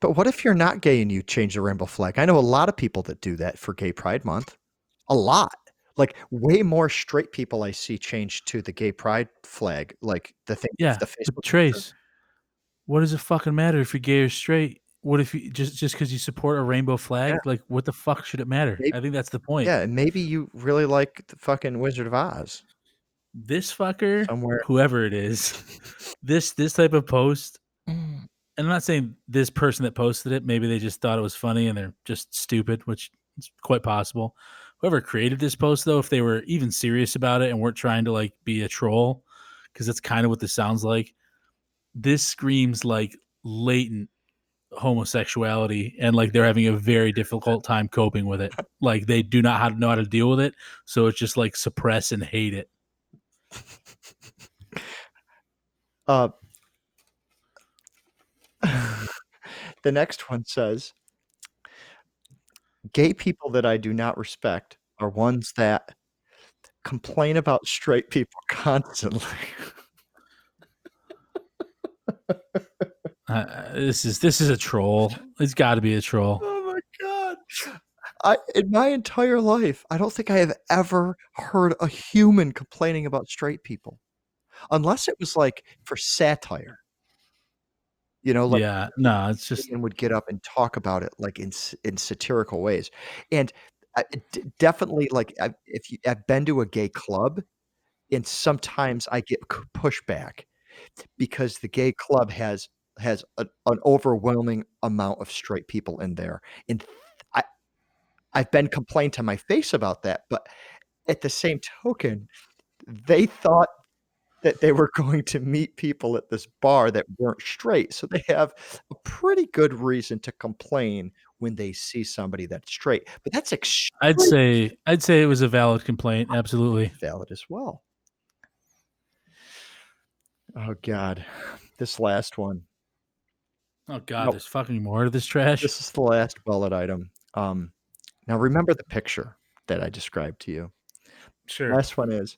But what if you're not gay and you change the rainbow flag? I know a lot of people that do that for Gay Pride Month. A lot. Like way more straight people I see change to the gay pride flag, like the thing, Yeah, the Facebook. Trace, what does it fucking matter if you're gay or straight? What if you just just because you support a rainbow flag? Like, what the fuck should it matter? Maybe- I think that's the point. Yeah, maybe you really like the fucking Wizard of Oz This fucker, somewhere. whoever it is, this this type of post Mm. And I'm not saying this person that posted it, maybe they just thought it was funny and they're just stupid, which is quite possible. Whoever created this post, though, if they were even serious about it and weren't trying to like be a troll, because that's kind of what this sounds like, this screams like latent homosexuality and like they're having a very difficult time coping with it. Like they do not how know how to deal with it. So it's just like suppress and hate it. Uh, the next one says, "Gay people that I do not respect are ones that complain about straight people constantly." Uh, this is this is a troll. It's got to be a troll. Oh my god. I in my entire life, I don't think I have ever heard a human complaining about straight people. Unless it was like for satire. You know, like yeah, no, it's just and would get up and talk about it like in in satirical ways. And uh, I, d- definitely like I, if you I've been to a gay club and sometimes I get c- pushback because the gay club has has a, an overwhelming amount of straight people in there and I I've been complained to my face about that but at the same token they thought that they were going to meet people at this bar that weren't straight so they have a pretty good reason to complain when they see somebody that's straight but that's extremely I'd say I'd say it was a valid complaint. Absolutely. valid as well. Oh God, this last one. Oh god, Nope. there's fucking more to this trash. This is the last bullet item. Um, now remember the picture that I described to you. sure. Last one is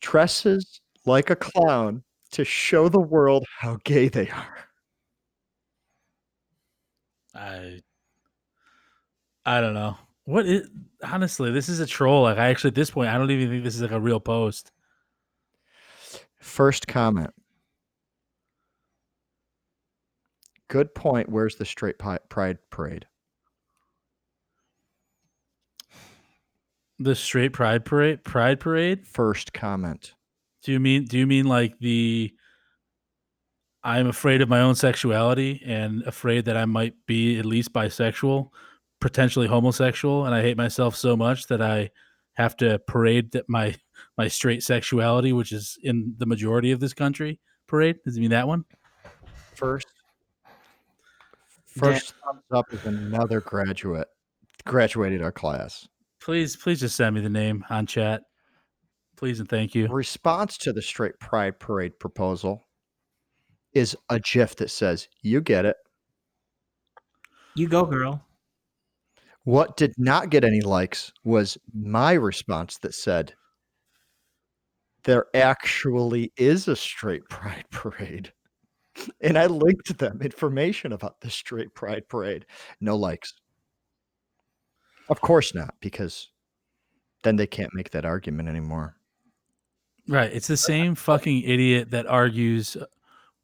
dresses like a clown to show the world how gay they are. I I don't know. What is honestly, this is a troll. Like I actually at this point I don't even think this is like a real post. First comment. Good point. Where's the straight pride parade? The straight pride parade pride parade? First comment. Do you mean do you mean like the I'm afraid of my own sexuality and afraid that I might be at least bisexual, potentially homosexual, and I hate myself so much that I have to parade that my my straight sexuality, which is in the majority of this country, parade? Does it mean that one? First. First thumbs up is another graduate graduated our class. Please, please just send me the name on chat. Please and thank you. Response to the straight pride parade proposal is a GIF that says, "You get it." You go, girl. What did not get any likes was my response that said, There actually is a straight pride parade. And I linked them information about the straight pride parade. No likes. Of course not, because then they can't make that argument anymore. Right. It's the same fucking idiot that argues uh,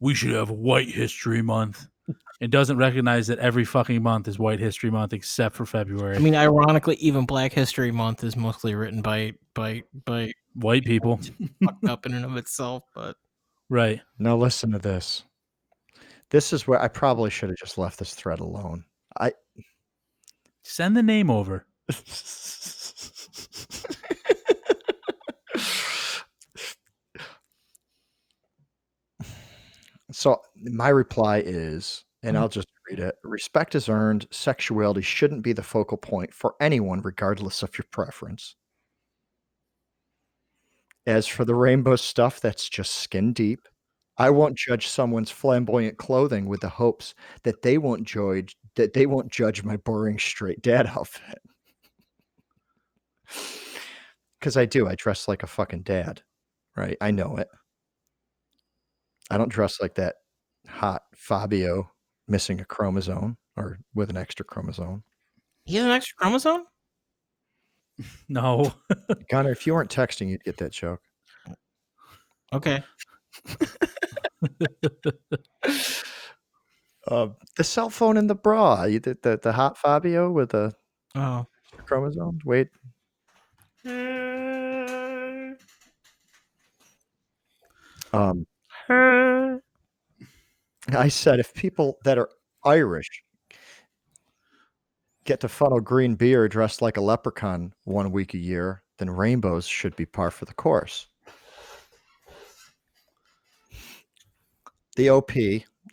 we should have White History Month and doesn't recognize that every fucking month is White History Month except for February. I mean, ironically, even Black History Month is mostly written by by by white people. fucked up in and of itself. But Right. Now, listen to this. This is where I probably should have just left this thread alone. I Send the name over. So my reply is, and Mhm. I'll just read it respect is earned. Sexuality shouldn't be the focal point for anyone, regardless of your preference. As for the rainbow stuff, that's just skin deep. I won't judge someone's flamboyant clothing with the hopes that they won't judge that they won't judge my boring straight dad outfit. Cause I do. I dress like a fucking dad. Right. I know it. I don't dress like that hot Fabio missing a chromosome or with an extra chromosome. he has an extra chromosome. No. Gunnar, if you weren't texting, you'd get that joke. Okay. Uh, the cell phone in the bra. You did the, the hot Fabio with the Oh. chromosomes. Wait. Um, I said if people that are Irish get to funnel green beer dressed like a leprechaun one week a year, then rainbows should be par for the course. The OP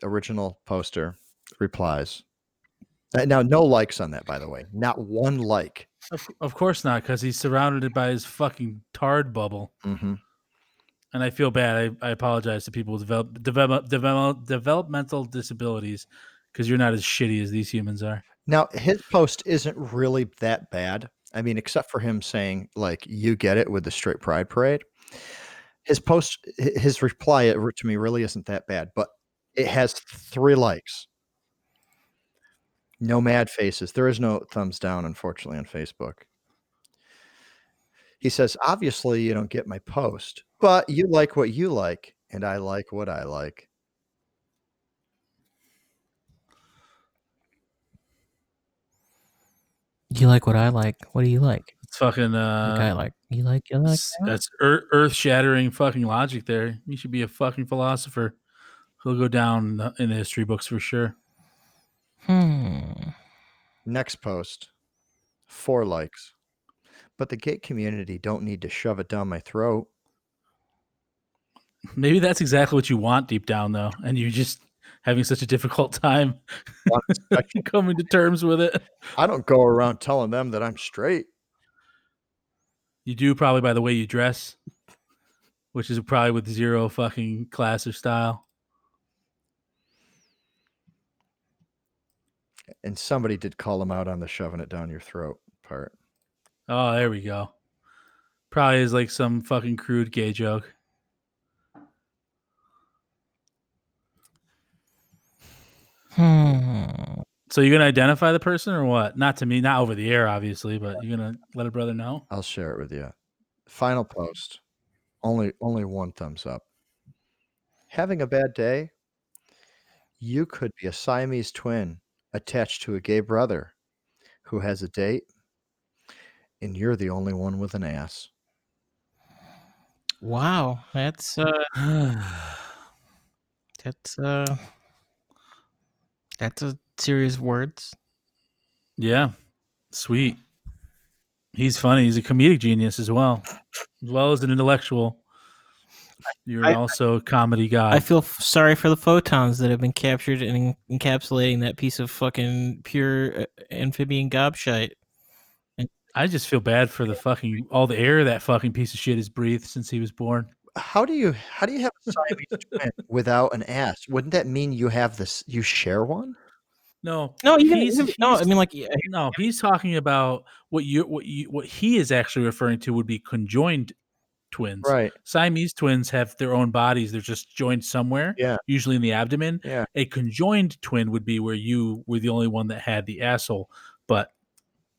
original poster replies. Uh, Now, no likes on that, by the way. Not one like. Of, of course not, because he's surrounded by his fucking tard bubble. hmm And I feel bad. I, I apologize to people with develop, develop, develop, developmental disabilities because you're not as shitty as these humans are. Now, his post isn't really that bad. I mean, except for him saying, like, you get it with the straight pride parade. His post, his reply to me really isn't that bad, but it has three likes. No mad faces. There is no thumbs down, unfortunately, on Facebook. He says, obviously, you don't get my post, but you like what you like, and I like what I like. You like what I like? What do you like? It's fucking Like I uh, like. You like. You like. s- that's earth shattering fucking logic. There, you should be a fucking philosopher. He'll go down in the history books for sure. Hmm. Next post, four likes. But the gay community don't need to shove it down my throat. Maybe that's exactly what you want deep down, though, and you're just having such a difficult time Want inspection. coming to terms with it. I don't go around telling them that I'm straight. You do probably by the way you dress, which is probably with zero fucking class or style. And somebody did call him out on the shoving it down your throat part. Oh, there we go. Probably is like some fucking crude gay joke. Hmm. So you're gonna identify the person or what? Not to me, not over the air, obviously, but you're gonna let a brother know. I'll share it with you. Final post. Only only one thumbs up. Having a bad day? You could be a Siamese twin attached to a gay brother who has a date, and you're the only one with an ass. Wow, that's uh, that's uh, that's a serious words. yeah, sweet. He's funny. He's a comedic genius as well, as well as an intellectual. You're I- also a comedy guy. I feel f- sorry for the photons that have been captured and en- encapsulating that piece of fucking pure uh, amphibian gobshite. I just feel bad for the fucking all the air that fucking piece of shit has breathed since he was born. How do you how do you have a Siamese twin without an ass? Wouldn't that mean you have this you share one? No, No, you can, he's- no. I mean, like, yeah, no, he's talking about what you what you what he is actually referring to would be conjoined twins. Right. Siamese twins have their own bodies; they're just joined somewhere, Yeah. usually in the abdomen. Yeah. A conjoined twin would be where you were the only one that had the asshole. But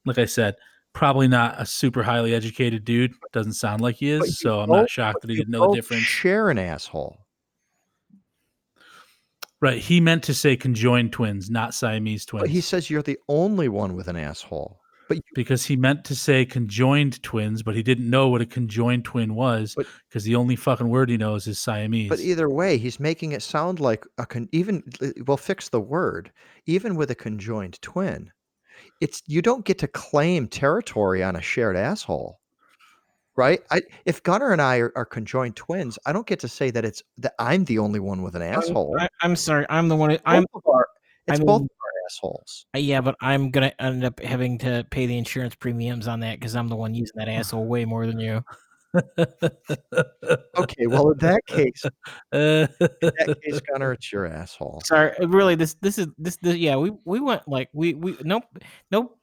like I said, probably not a super highly educated dude. Doesn't sound like he is, so I'm not shocked that he didn't know the difference. Share an asshole. Right. He meant to say conjoined twins, not Siamese twins. But he says you're the only one with an asshole. But you, because he meant to say conjoined twins, but he didn't know what a conjoined twin was because the only fucking word he knows is Siamese. but either way, he's making it sound like a con, even we'll fix the word. Even with a conjoined twin, it's you don't get to claim territory on a shared asshole. Right? I, if Gunner and I are, are conjoined twins, I don't get to say that it's that I'm the only one with an asshole. I, I'm sorry. I'm the one. I'm Our- I it's both of our assholes. Uh, Yeah, but I'm gonna end up having to pay the insurance premiums on that because I'm the one using that asshole way more than you. Okay, well in that case, in that case, Gunnar, it's your asshole. Sorry, uh, really, this this is this, this yeah we we went like we we nope nope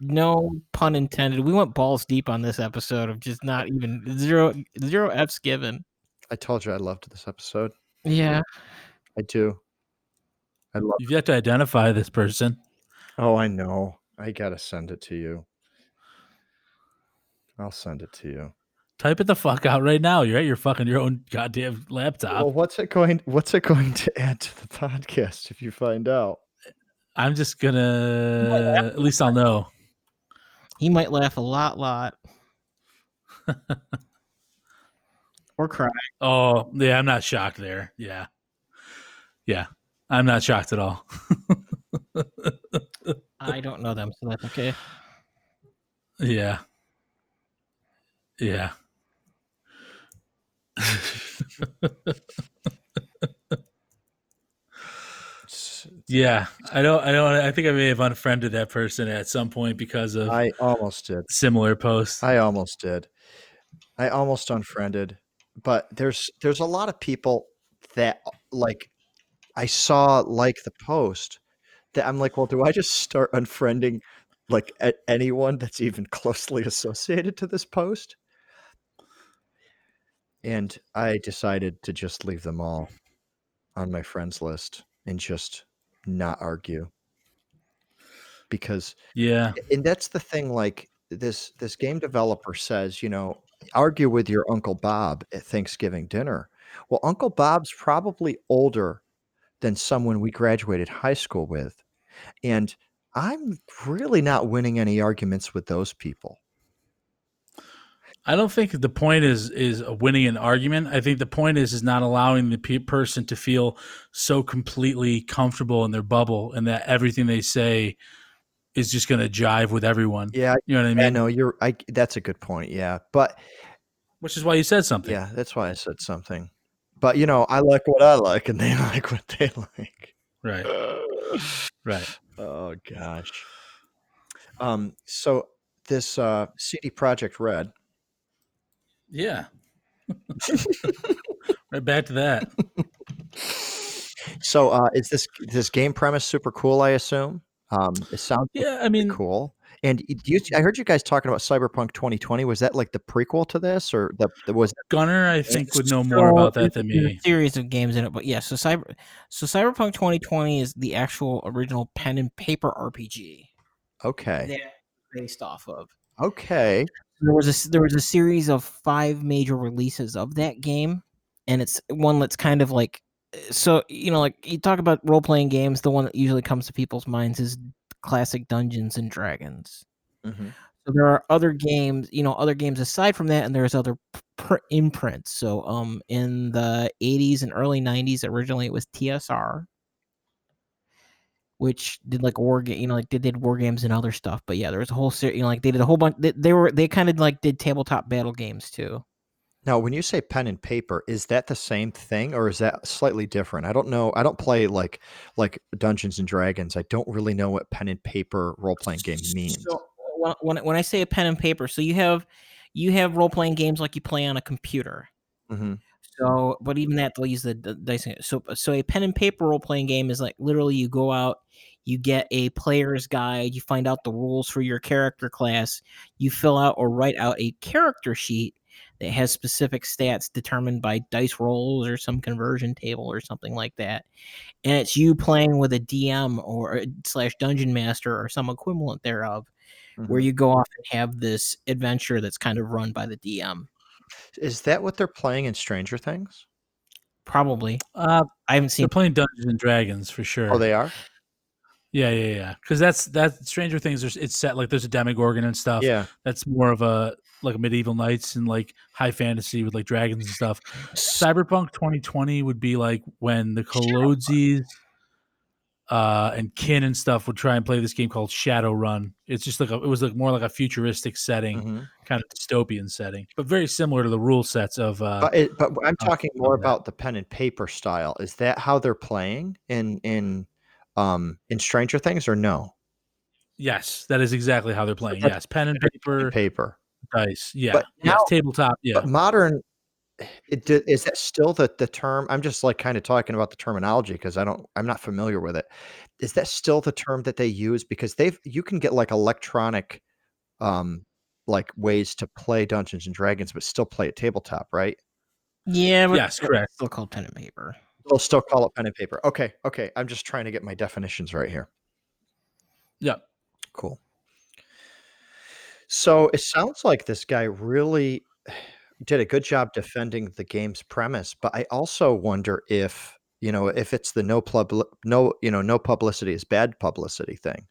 no pun intended. We went balls deep on this episode of just not even zero zero f's given. I told you I loved this episode. Yeah, I do. I love. You've yet to identify this person. Oh, I know. I gotta send it to you. I'll send it to you. Type it the fuck out right now. You're at your fucking your own goddamn laptop. Well, what's it going? What's it going to add to the podcast if you find out? I'm just gonna. At least I'll know. he might laugh a lot, lot, or cry. Oh yeah, I'm not shocked there. Yeah, yeah, I'm not shocked at all. I don't know them, so that's okay. Yeah. Yeah. Yeah. I don't I don't I think I may have unfriended that person at some point because of I almost did. similar posts. I almost did. I almost unfriended, but there's there's a lot of people that like I saw like the post that I'm like, well, do I just start unfriending like a- anyone that's even closely associated to this post? And I decided to just leave them all on my friends list and just not argue because yeah. and that's the thing like this this game developer says you know argue with your uncle bob at thanksgiving dinner well uncle bob's probably older than someone we graduated high school with and i'm really not winning any arguments with those people I don't think the point is is winning an argument. I think the point is is not allowing the pe- person to feel so completely comfortable in their bubble and that everything they say is just going to jive with everyone. yeah You know what I mean. i know you're i that's a good point yeah but Which is why you said something. yeah that's why i said something but you know i like what i like and they like what they like Right. Right. Oh gosh. Um, so this uh, CD Projekt Red, Yeah. right back to that. so uh, is this this game premise super cool? I assume. Um, it sounds Yeah, I mean, cool. And you, I heard you guys talking about Cyberpunk 2020. Was that like the prequel to this, or the, the was Gunner, I think, would know more about that than me. series of games in it, but yeah. So cyber, so Cyberpunk 2020 is the actual original pen and paper RPG okay? that based off of. Okay. There was a s- there was a series of five major releases of that game, and it's one that's kind of like eh, so you know like you talk about role playing games. The one that usually comes to people's minds is classic Dungeons and Dragons. hmm So there are other games, you know, other games aside from that, and there's other pr- imprints. So um, in the 80s and early 90s, originally it was TSR, which did like war game, you know, like they did war games and other stuff. But yeah, there was a whole series, you know, like they did a whole bunch. They, they were they kind of like did tabletop battle games too. Now, when you say pen and paper, is that the same thing, or is that slightly different? I don't know. I don't play like like Dungeons and Dragons. I don't really know what pen and paper role playing game means. So when, when I say a pen and paper, so you have you have role playing games like you play on a computer. hmm So, but even that they'll use the, the dice. So, so a pen and paper role playing game is like literally you go out, you get a player's guide, you find out the rules for your character class, you fill out or write out a character sheet that has specific stats determined by dice rolls or some conversion table or something like that, and it's you playing with a DM or slash dungeon master or some equivalent thereof, where Mhm. you go off and have this adventure that's kind of run by the DM. Is that what they're playing in Stranger Things? Probably, Uh, I haven't seen they're playing Dungeons and Dragons for sure. Oh, they are. Yeah, yeah, yeah. Because that's that Stranger Things. There's it's set like there's a Demogorgon and stuff. Yeah. That's more of a like medieval knights and like high fantasy with like dragons and stuff. Cyberpunk 2020 would be like when the Colodзes uh and Kin and stuff would try and play this game called Shadowrun. It's just like a, it was like more like a futuristic setting, Mhm. kind of dystopian setting, but very similar to the rule sets of uh But it, but I'm talking more of that. about the pen and paper style. Is that how they're playing in in um in Stranger Things or no? yes, that is exactly how they're playing. that's Yes, pen and paper, paper. dice. Yeah. But yes, now- tabletop. Yeah. But modern it, di- is that still the the term? I'm just like kind of talking about the terminology because I don't I'm not familiar with it. Is that still the term that they use? Because they've you can get like electronic um like ways to play Dungeons and Dragons, but still play at tabletop, right? Yeah, but Yes, correct. Still called pen and paper. They'll still call it pen and paper. Okay, okay. I'm just trying to get my definitions right here. Yeah. Cool. So it sounds like this guy really did a good job defending the game's premise, but I also wonder if you know if it's the no pub no you know no publicity is bad publicity thing.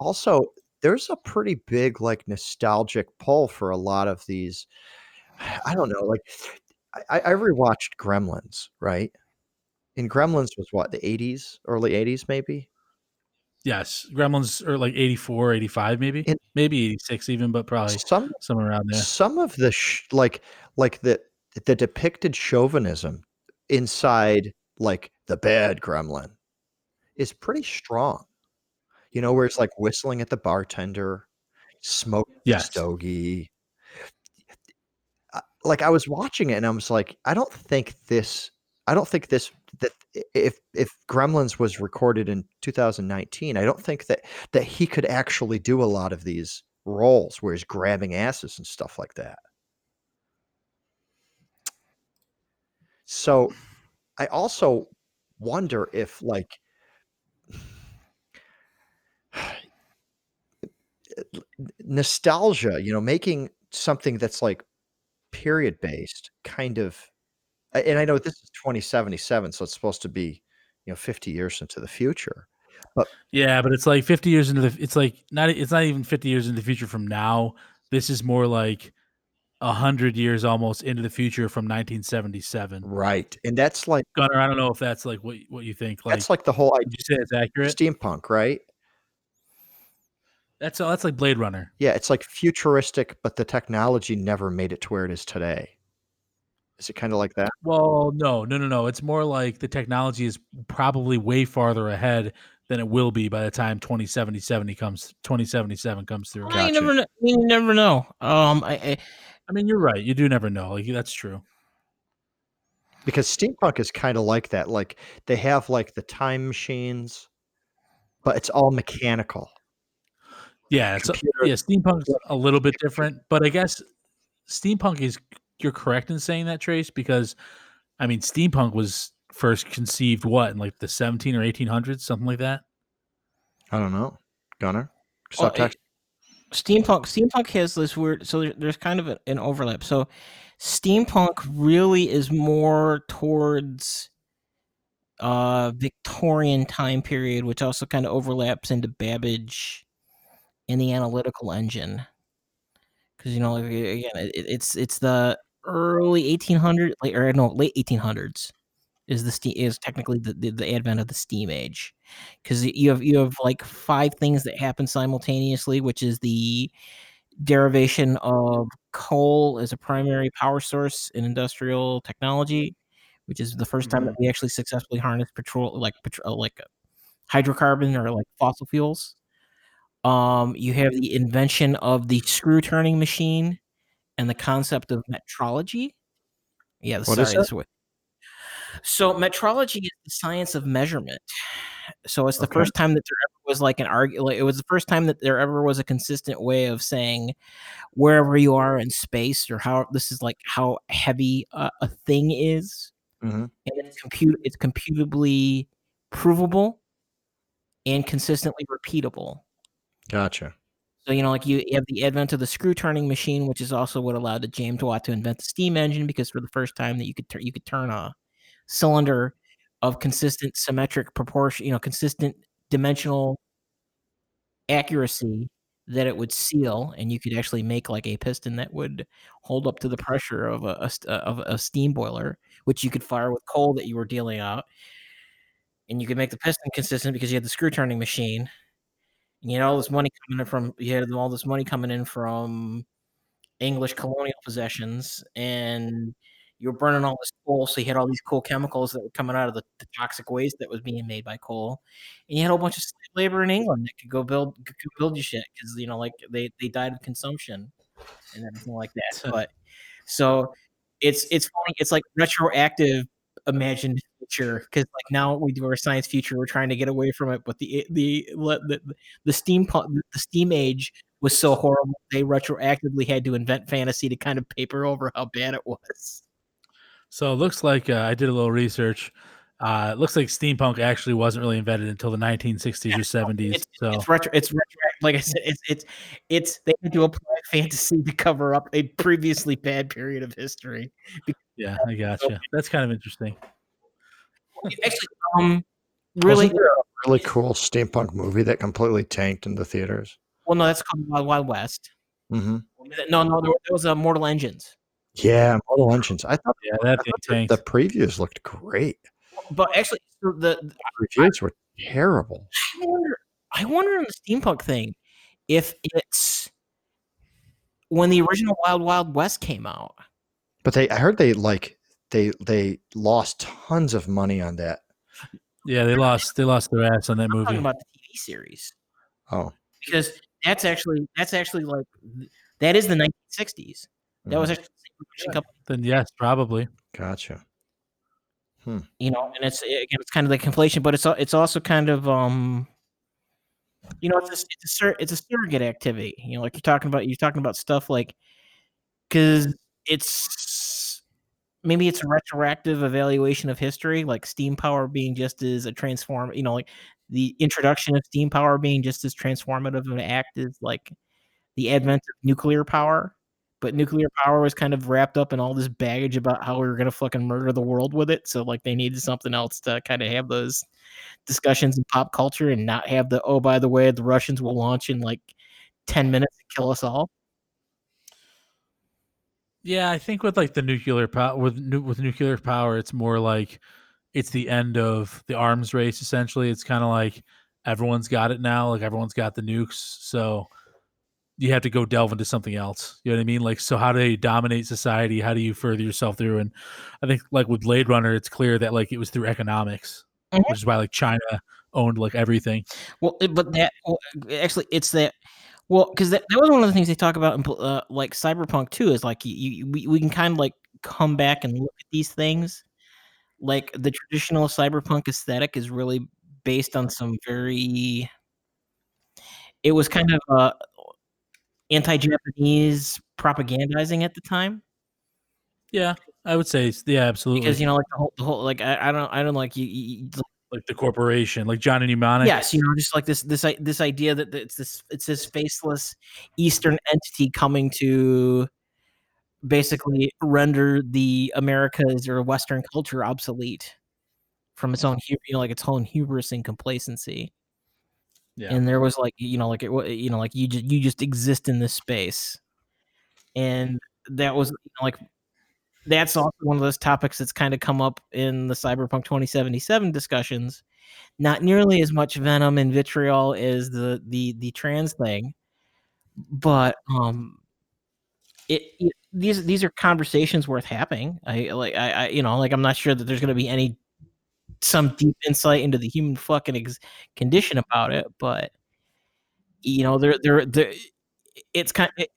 Also, there's a pretty big like nostalgic pull for a lot of these. I don't know, like I, I rewatched Gremlins, right? And Gremlins was what the 80s, early 80s, maybe. Yes. Gremlins are like 84, 85 maybe. And- maybe 86 even, but probably Some somewhere around there. some of the sh- like like the the depicted chauvinism inside like the bad gremlin is pretty strong you know where it's like whistling at the bartender smoking Yes. stogie like i was watching it and i was like i don't think this i don't think this that if if gremlins was recorded in 2019 i don't think that that he could actually do a lot of these roles where he's grabbing asses and stuff like that. So i also wonder if like nostalgia you know making something that's like period based kind of and i know this is 2077 so it's supposed to be you know 50 years into the future Yeah, but it's like 50 years into the it's like not it's not even 50 years into the future from now. This is more like a 100 years almost into the future from 1977. right and that's like Gunnar, I don't know if that's like what what you think like that's like the whole would you say it's accurate? idea steampunk right That's that's like Blade Runner. yeah it's like futuristic but the technology never made it to where it is today is it kind of like that Well, no, no, no, no. It's more like the technology is probably way farther ahead than it will be by the time 2077 comes 2077 comes through. Well, you never know. You never know. Um, I, I I mean, you're right. You do never know. Like that's true. because steampunk is kind of like that like they have like the time machines but it's all mechanical. Yeah, it's a, yeah, steampunk's a little bit different, but I guess steampunk is you're correct in saying that Trace because I mean steampunk was first conceived what in like the 17 or 1800s something like that. I don't know. Gunner? Well, Subtext? it- steampunk steampunk has this weird so there, there's kind of a- an overlap so steampunk really is more towards uh victorian time period which also kind of overlaps into babbage and the analytical engine because you know like, again it, it's it's the early 1800s, late or no late 1800s is the steam is technically the, the, the advent of the steam age. Because you have you have like five things that happen simultaneously which is the derivation of coal as a primary power source in industrial technology which is the 1st time that mm-hmm. we actually successfully harness petrol like petrol uh, like hydrocarbon or like fossil fuels. Um you have the invention of the screw turning machine and the concept of metrology yeah What sorry is way so metrology is the science of measurement. So it's the Okay. first time that there ever was like an argument. Like it was the first time that there ever was a consistent way of saying wherever you are in space or how this is like how heavy a, a thing is, Mhm. and it's compute it's computably provable and consistently repeatable. Gotcha. So you know, like you, you have the advent of the screw turning machine, which is also what allowed the James Watt to invent the steam engine, because for the first time that you could tur- you could turn a cylinder of consistent symmetric proportion, you know, consistent dimensional accuracy that it would seal, and you could actually make like a piston that would hold up to the pressure of a, a uh, of a steam boiler, which you could fire with coal that you were dealing out, and you could make the piston consistent because you had the screw turning machine. You had all this money coming in from you had all this money coming in from English colonial possessions, and you were burning all this coal, so you had all these cool chemicals that were coming out of the, the toxic waste that was being made by coal, and you had a whole bunch of slave labor in England that could go build could build you shit because you know like they they died of consumption and everything like that. But so it's it's funny. It's like retroactive imagined future because like now we do our science future. We're trying to get away from it, but the the the the steam the steam age was so horrible they retroactively had to invent fantasy to kind of paper over how bad it was. So it looks like uh, I did a little research. Uh, it looks like steampunk actually wasn't really invented until the 1960s or 70s. It's so it's retro it's retro like I said it's it's it's they had to apply fantasy to cover up a previously bad period of history. yeah, I gotcha. That's kind of interesting. Actually, um, really, Wasn't there a really cool steampunk movie that completely tanked in the theaters? well, no, that's called Wild Wild West. hmm No, no, there was a Mortal Engines. Yeah, Mortal Engines. I thought, Yeah, I that thought thing the, tanked. the previews looked great. But actually, so the The reviews were terrible. I wonder, I wonder on the steampunk thing if it's when the original Wild Wild West came out. But they, I heard they like they they lost tons of money on that. Yeah, they lost they lost their ass on that I'm talking movie. about the TV series Oh, because that's actually that's actually like that is the 1960s. That was mhm. actually the same production Then yes, probably. gotcha. you know, and it's again it's kind of like conflation, but it's al- it's also kind of um you know it's a, it's a sur- it's a surrogate activity. You know, like you're talking about you're talking about stuff like because it's maybe it's a retroactive evaluation of history, like steam power being just as a transform, you know, like the introduction of steam power being just as transformative an act as like the advent of nuclear power. But nuclear power was kind of wrapped up in all this baggage about how we were gonna fucking murder the world with it. So like they needed something else to kind of have those discussions in pop culture and not have the oh by the way the Russians will launch in like ten minutes to kill us all. Yeah, I think with like the nuclear power with nu- with nuclear power, it's more like it's the end of the arms race. Essentially, it's kind of like everyone's got it now. Like everyone's got the nukes, so you have to go delve into something else. You know what I mean? Like, so how do you dominate society? How do you further yourself through? And I think like with Blade Runner, it's clear that like it was through economics, Mhm. which is why like China owned like everything. Well, it- but that well, actually, it's that. Well, because that, that was one of the things they talk about in uh, like cyberpunk too. Is like you, you we, we can kind of like come back and look at these things. Like the traditional cyberpunk aesthetic is really based on some very it was kind of uh, anti-Japanese propagandizing at the time. Yeah, I would say yeah, absolutely. Because you know, like the whole, the whole like I, I don't I don't like you, you, like the corporation, like Johnny Mnemonic. Yes, you know, just like this this this idea that it's this it's this faceless Eastern entity coming to basically render the Americas or Western culture obsolete from its own, you know, like its own hubris and complacency. Yeah. And there was like, you know, like it, you know, like you just you just exist in this space, and that was you know, like that's also one of those topics that's kind of come up in the Cyberpunk 2077 discussions. Not nearly as much venom and vitriol as the the the trans thing, but um, it, it these these are conversations worth having. I like I, I you know like I'm not sure that there's going to be any some deep insight into the human fucking ex- condition about it, but you know there there there it's kind it,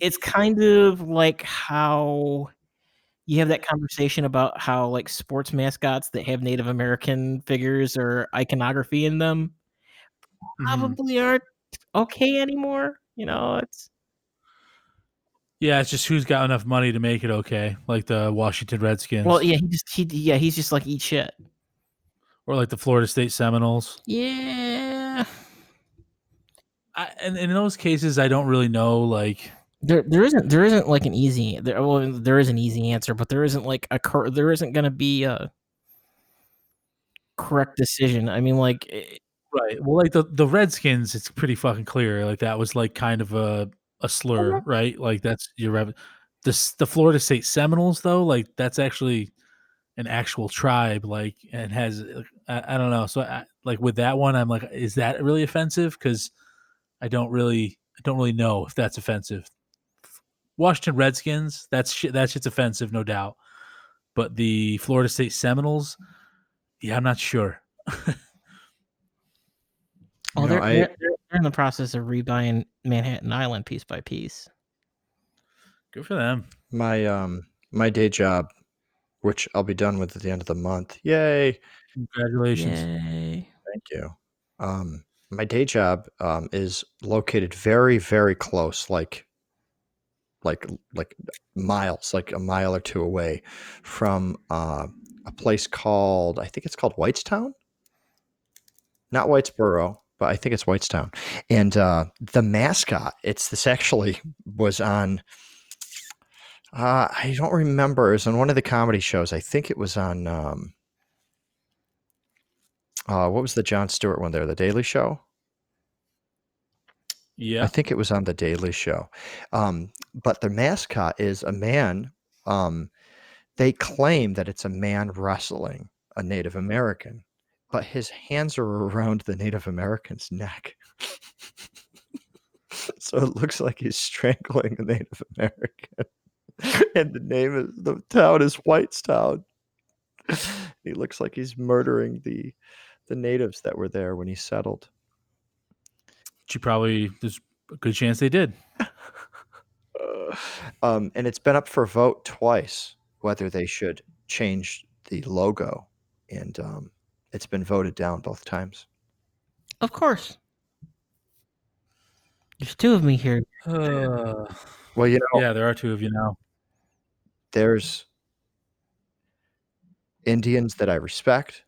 it's kind of like how you have that conversation about how like sports mascots that have Native American figures or iconography in them Mhm. probably aren't okay anymore. You know, it's Yeah, it's just who's got enough money to make it okay, like the Washington Redskins, well, yeah, he just he yeah, he's just like eat shit. Or like the Florida State Seminoles. Yeah. I, and in those cases, I don't really know. Like, There, there isn't, there isn't like an easy. There, well, there is an easy answer, but there isn't like a, cor- there isn't going to be a correct decision. I mean, like, eh, right? Well, like the the Redskins, it's pretty fucking clear. Like that was like kind of a a slur, right? Like that's your rev- this the Florida State Seminoles, though. Like that's actually an actual tribe. Like and has I, I don't know. So I, like with that one, I'm like, is that really offensive? Because I don't really I don't really know if that's offensive. Washington Redskins, that's shit. That shit's offensive, no doubt. But the Florida State Seminoles, yeah, I'm not sure. oh, You they're, I- they're, they're they're in the process of rebuying Manhattan Island piece by piece. Good for them. my um my day job, which I'll be done with at the end of the month. Yay! Congratulations. Yay. Thank you. Um, my day job um, is located very, very close, like, like, like miles, like a mile or two away from uh, a place called, I think it's called Whitestown. Not Whitesboro, but I think it's Whitestown. And uh, the mascot, it's this actually was on. Uh, I don't remember. It was on one of the comedy shows. I think it was on. Um, uh, what was the Jon Stewart one there? The Daily Show. Yeah. I Yeah. think it was on the Daily Show. Um, but the mascot is a man. Um, they claim that it's a man wrestling a Native American, but his hands are around the Native American's neck. so it looks like he's strangling a Native American. and the name of the town is Whitestown. he looks like he's murdering the the natives that were there when he settled. She probably there's a good chance they did. Uh, um, and it's been up for vote twice whether they should change the logo, and um, it's been voted down both times. Of course. There's two of me here. Uh, Well, you know, yeah, there are two of you now. There's Indians that I respect,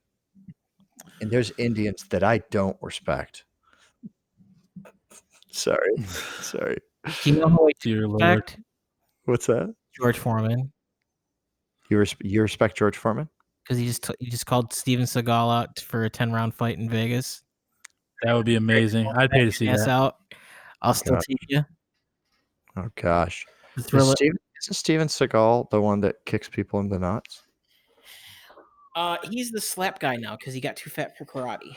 and there's Indians that I don't respect. Sorry, sorry. Do you know who I Dear Lord. What's that? George Foreman. You res- you respect George Foreman? Because he just t- he just called Steven Seagal out for a ten round fight in Vegas. That would be amazing. I'd pay to see Ass that. out. I'll still God. take you. Oh gosh, The is thriller. Steven, isn't Steven Seagal the one that kicks people in the nuts? Uh, he's the slap guy now because he got too fat for karate.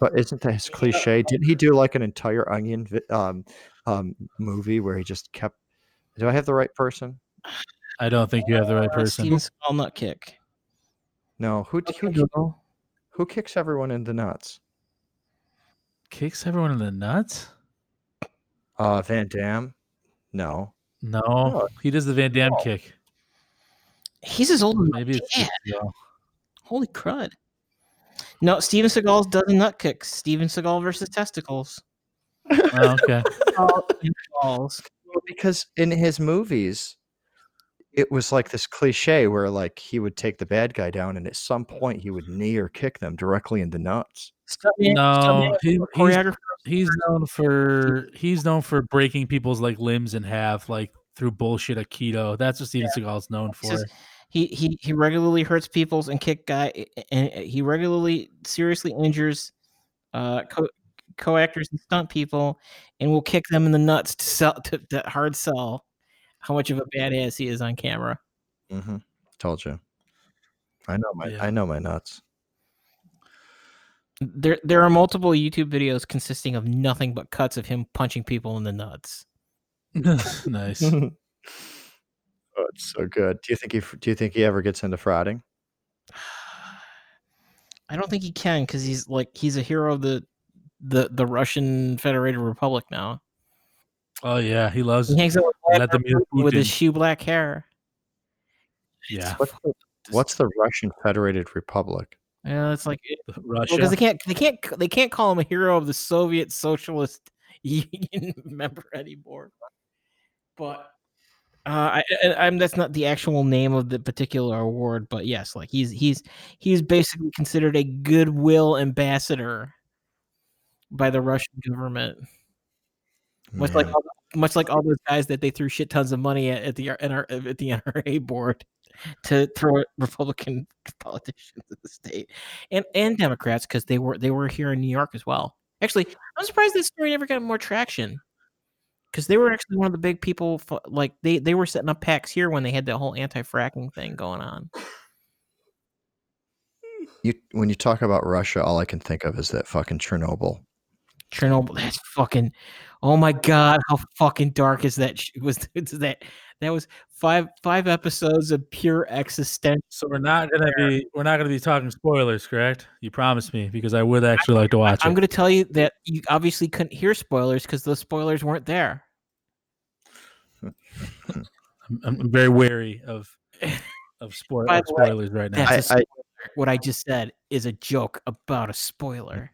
But isn't that his cliche? Didn't he do like an entire Onion um, um, movie where he just kept? Do I have the right person? I don't think you have the right Uh, person. Steven Seagal nut kick. No. Who who, Google. who kicks everyone in the nuts? Kicks everyone in the nuts? Uh, Van Damme. No. No, No. he does the Van Damme No. kick. He's as old as Maybe it's dad. Seagal. Holy crud. No, Steven Seagal does a nut kick. Steven Seagal versus testicles. Oh, okay. Balls. Well, because in his movies, it was like this cliche where like he would take the bad guy down, and at some point he would knee or kick them directly in the nuts. No, he, he's choreographer. he's known for he's known for breaking people's like limbs in half, like through bullshit Aikido. That's what Steven Seagal's known for. says he he he regularly hurts people's and kick guy and he regularly seriously injures uh co- co-actors and stunt people and will kick them in the nuts to sell to, to hard sell how much of a badass he is on camera. Mm-hmm. Told you. I know my Yeah. I know my nuts. There there are multiple YouTube videos consisting of nothing but cuts of him punching people in the nuts. nice. oh, it's so good. Do you think he do you think he ever gets into frauding? I don't think he can because he's like he's a hero of the the the Russian Federated Republic now. Oh yeah, he loves He hangs out with, Vladimir with his shoe black hair. Yeah, What's the, what's the Russian Federated Republic? Yeah, it's like Russia. because they can't they can't they can't call him a hero of the Soviet Socialist Union member anymore. But uh, I, I, I'm that's not the actual name of the particular award, but yes, like he's he's he's basically considered a goodwill ambassador by the Russian government, much like Man. all, much like all those guys that they threw shit tons of money at, at the NR, uh, at the NRA board to throw at Republican politicians in the state and and Democrats because they were they were here in New York as well. Actually, I'm surprised this story never got more traction because they were actually one of the big people. fu- Like they they were setting up packs here when they had the whole anti-fracking thing going on. You when you talk about Russia, all I can think of is that fucking Chernobyl. Chernobyl. That's fucking. Oh my god, how fucking dark is that? sh- Was is that? That was five five episodes of pure existential. so we're not gonna be we're not gonna be talking spoilers, correct? You promised me because I would actually like to watch I'm it. going to tell you that you obviously couldn't hear spoilers because those spoilers weren't there. I'm, I'm very wary of of, spoil- By of the way, spoilers right now. That's a I- I- spoiler. what I just said is a joke about a spoiler.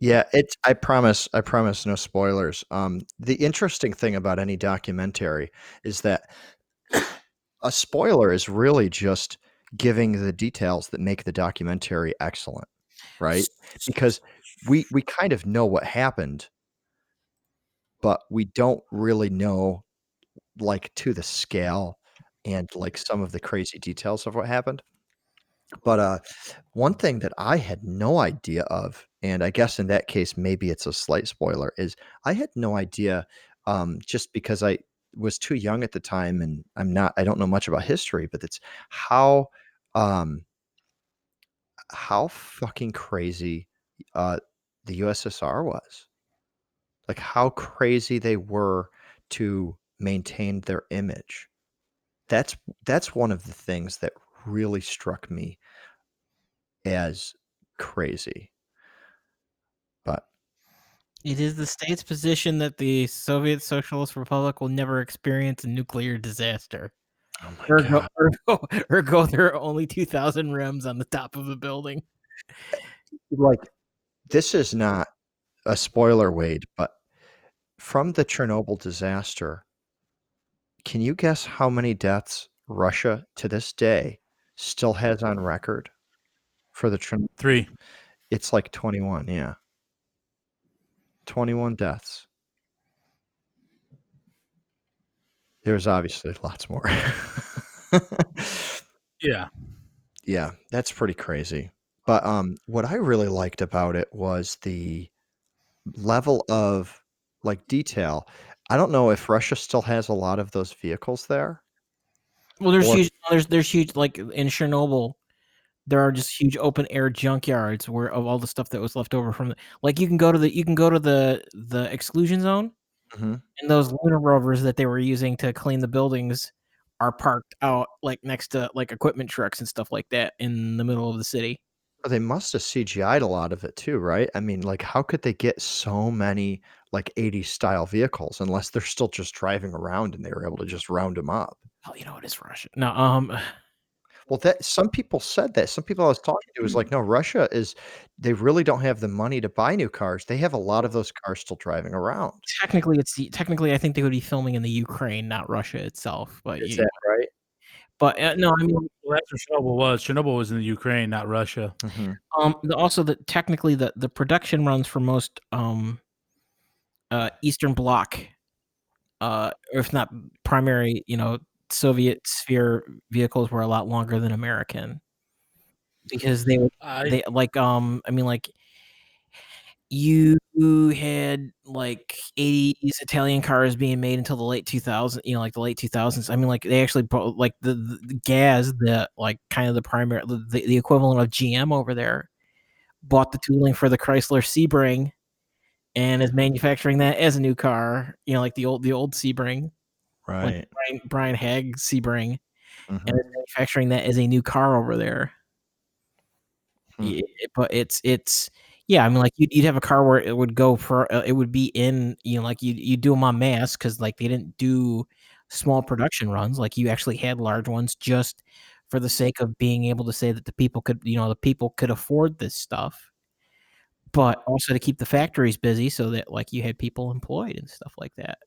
Yeah, it's I promise I promise no spoilers. Um the interesting thing about any documentary is that a spoiler is really just giving the details that make the documentary excellent, right? Because we we kind of know what happened, but we don't really know like to the scale and like some of the crazy details of what happened. But uh one thing that I had no idea of, and I guess in that case maybe it's a slight spoiler, is I had no idea um just because I was too young at the time and I'm not I don't know much about history, but it's how um how fucking crazy uh the USSR was. Like how crazy they were to maintain their image. That's that's one of the things that really struck me as crazy. But It is the state's position that the Soviet Socialist Republic will never experience a nuclear disaster. oh my Ergo, God. ergo, ergo, there are only 2,000 REMs on the top of a building. like this is not a spoiler Wade, but from the Chernobyl disaster, can you guess how many deaths Russia to this day still has on record for the Chernobyl? Three. It's like 21, yeah. 21 deaths. There's obviously lots more. Yeah. yeah, that's pretty crazy. But um what I really liked about it was the level of like detail. I don't know if Russia still has a lot of those vehicles there. Well, there's Or- huge, there's there's huge like in Chernobyl, there are just huge open air junkyards where of all the stuff that was left over from the, like you can go to the you can go to the the exclusion zone Mhm. and those lunar rovers that they were using to clean the buildings are parked out like next to like equipment trucks and stuff like that in the middle of the city. They must have CGI'd a lot of it too, right? I mean, like how could they get so many like 80s style vehicles unless they're still just driving around and they were able to just round them up? Oh, you know what is Russia? No, um, Well, that some people said that. Some people I was talking to was like, no, Russia is they really don't have the money to buy new cars. They have a lot of those cars still driving around. Technically, it's the, technically I think they would be filming in the Ukraine, not Russia itself. But Is you, that right? but uh, no, I mean, Well, that's Chernobyl was. Chernobyl was in the Ukraine, not Russia. Mhm. um, the, also that technically the the production runs for most um, uh, Eastern Bloc, uh, or if not primary, you know, Soviet sphere vehicles were a lot longer than American because they would I, they like um I mean like you had like 80s Italian cars being made until the late 2000s, you know, like the late 2000s. I mean, like they actually brought like the, the, the gas, the like kind of the primary, the, the equivalent of GM over there, bought the tooling for the Chrysler Sebring and is manufacturing that as a new car, you know, like the old the old Sebring, Right. like Brian, Brian Haig Sebring, Mhm. and manufacturing that as a new car over there. Hmm. But it's it's yeah i mean like you'd, you'd have a car where it would go for uh, it would be in you know like you you do them on mass because like they didn't do small production runs like you actually had large ones just for the sake of being able to say that the people could you know the people could afford this stuff but also to keep the factories busy so that like you had people employed and stuff like that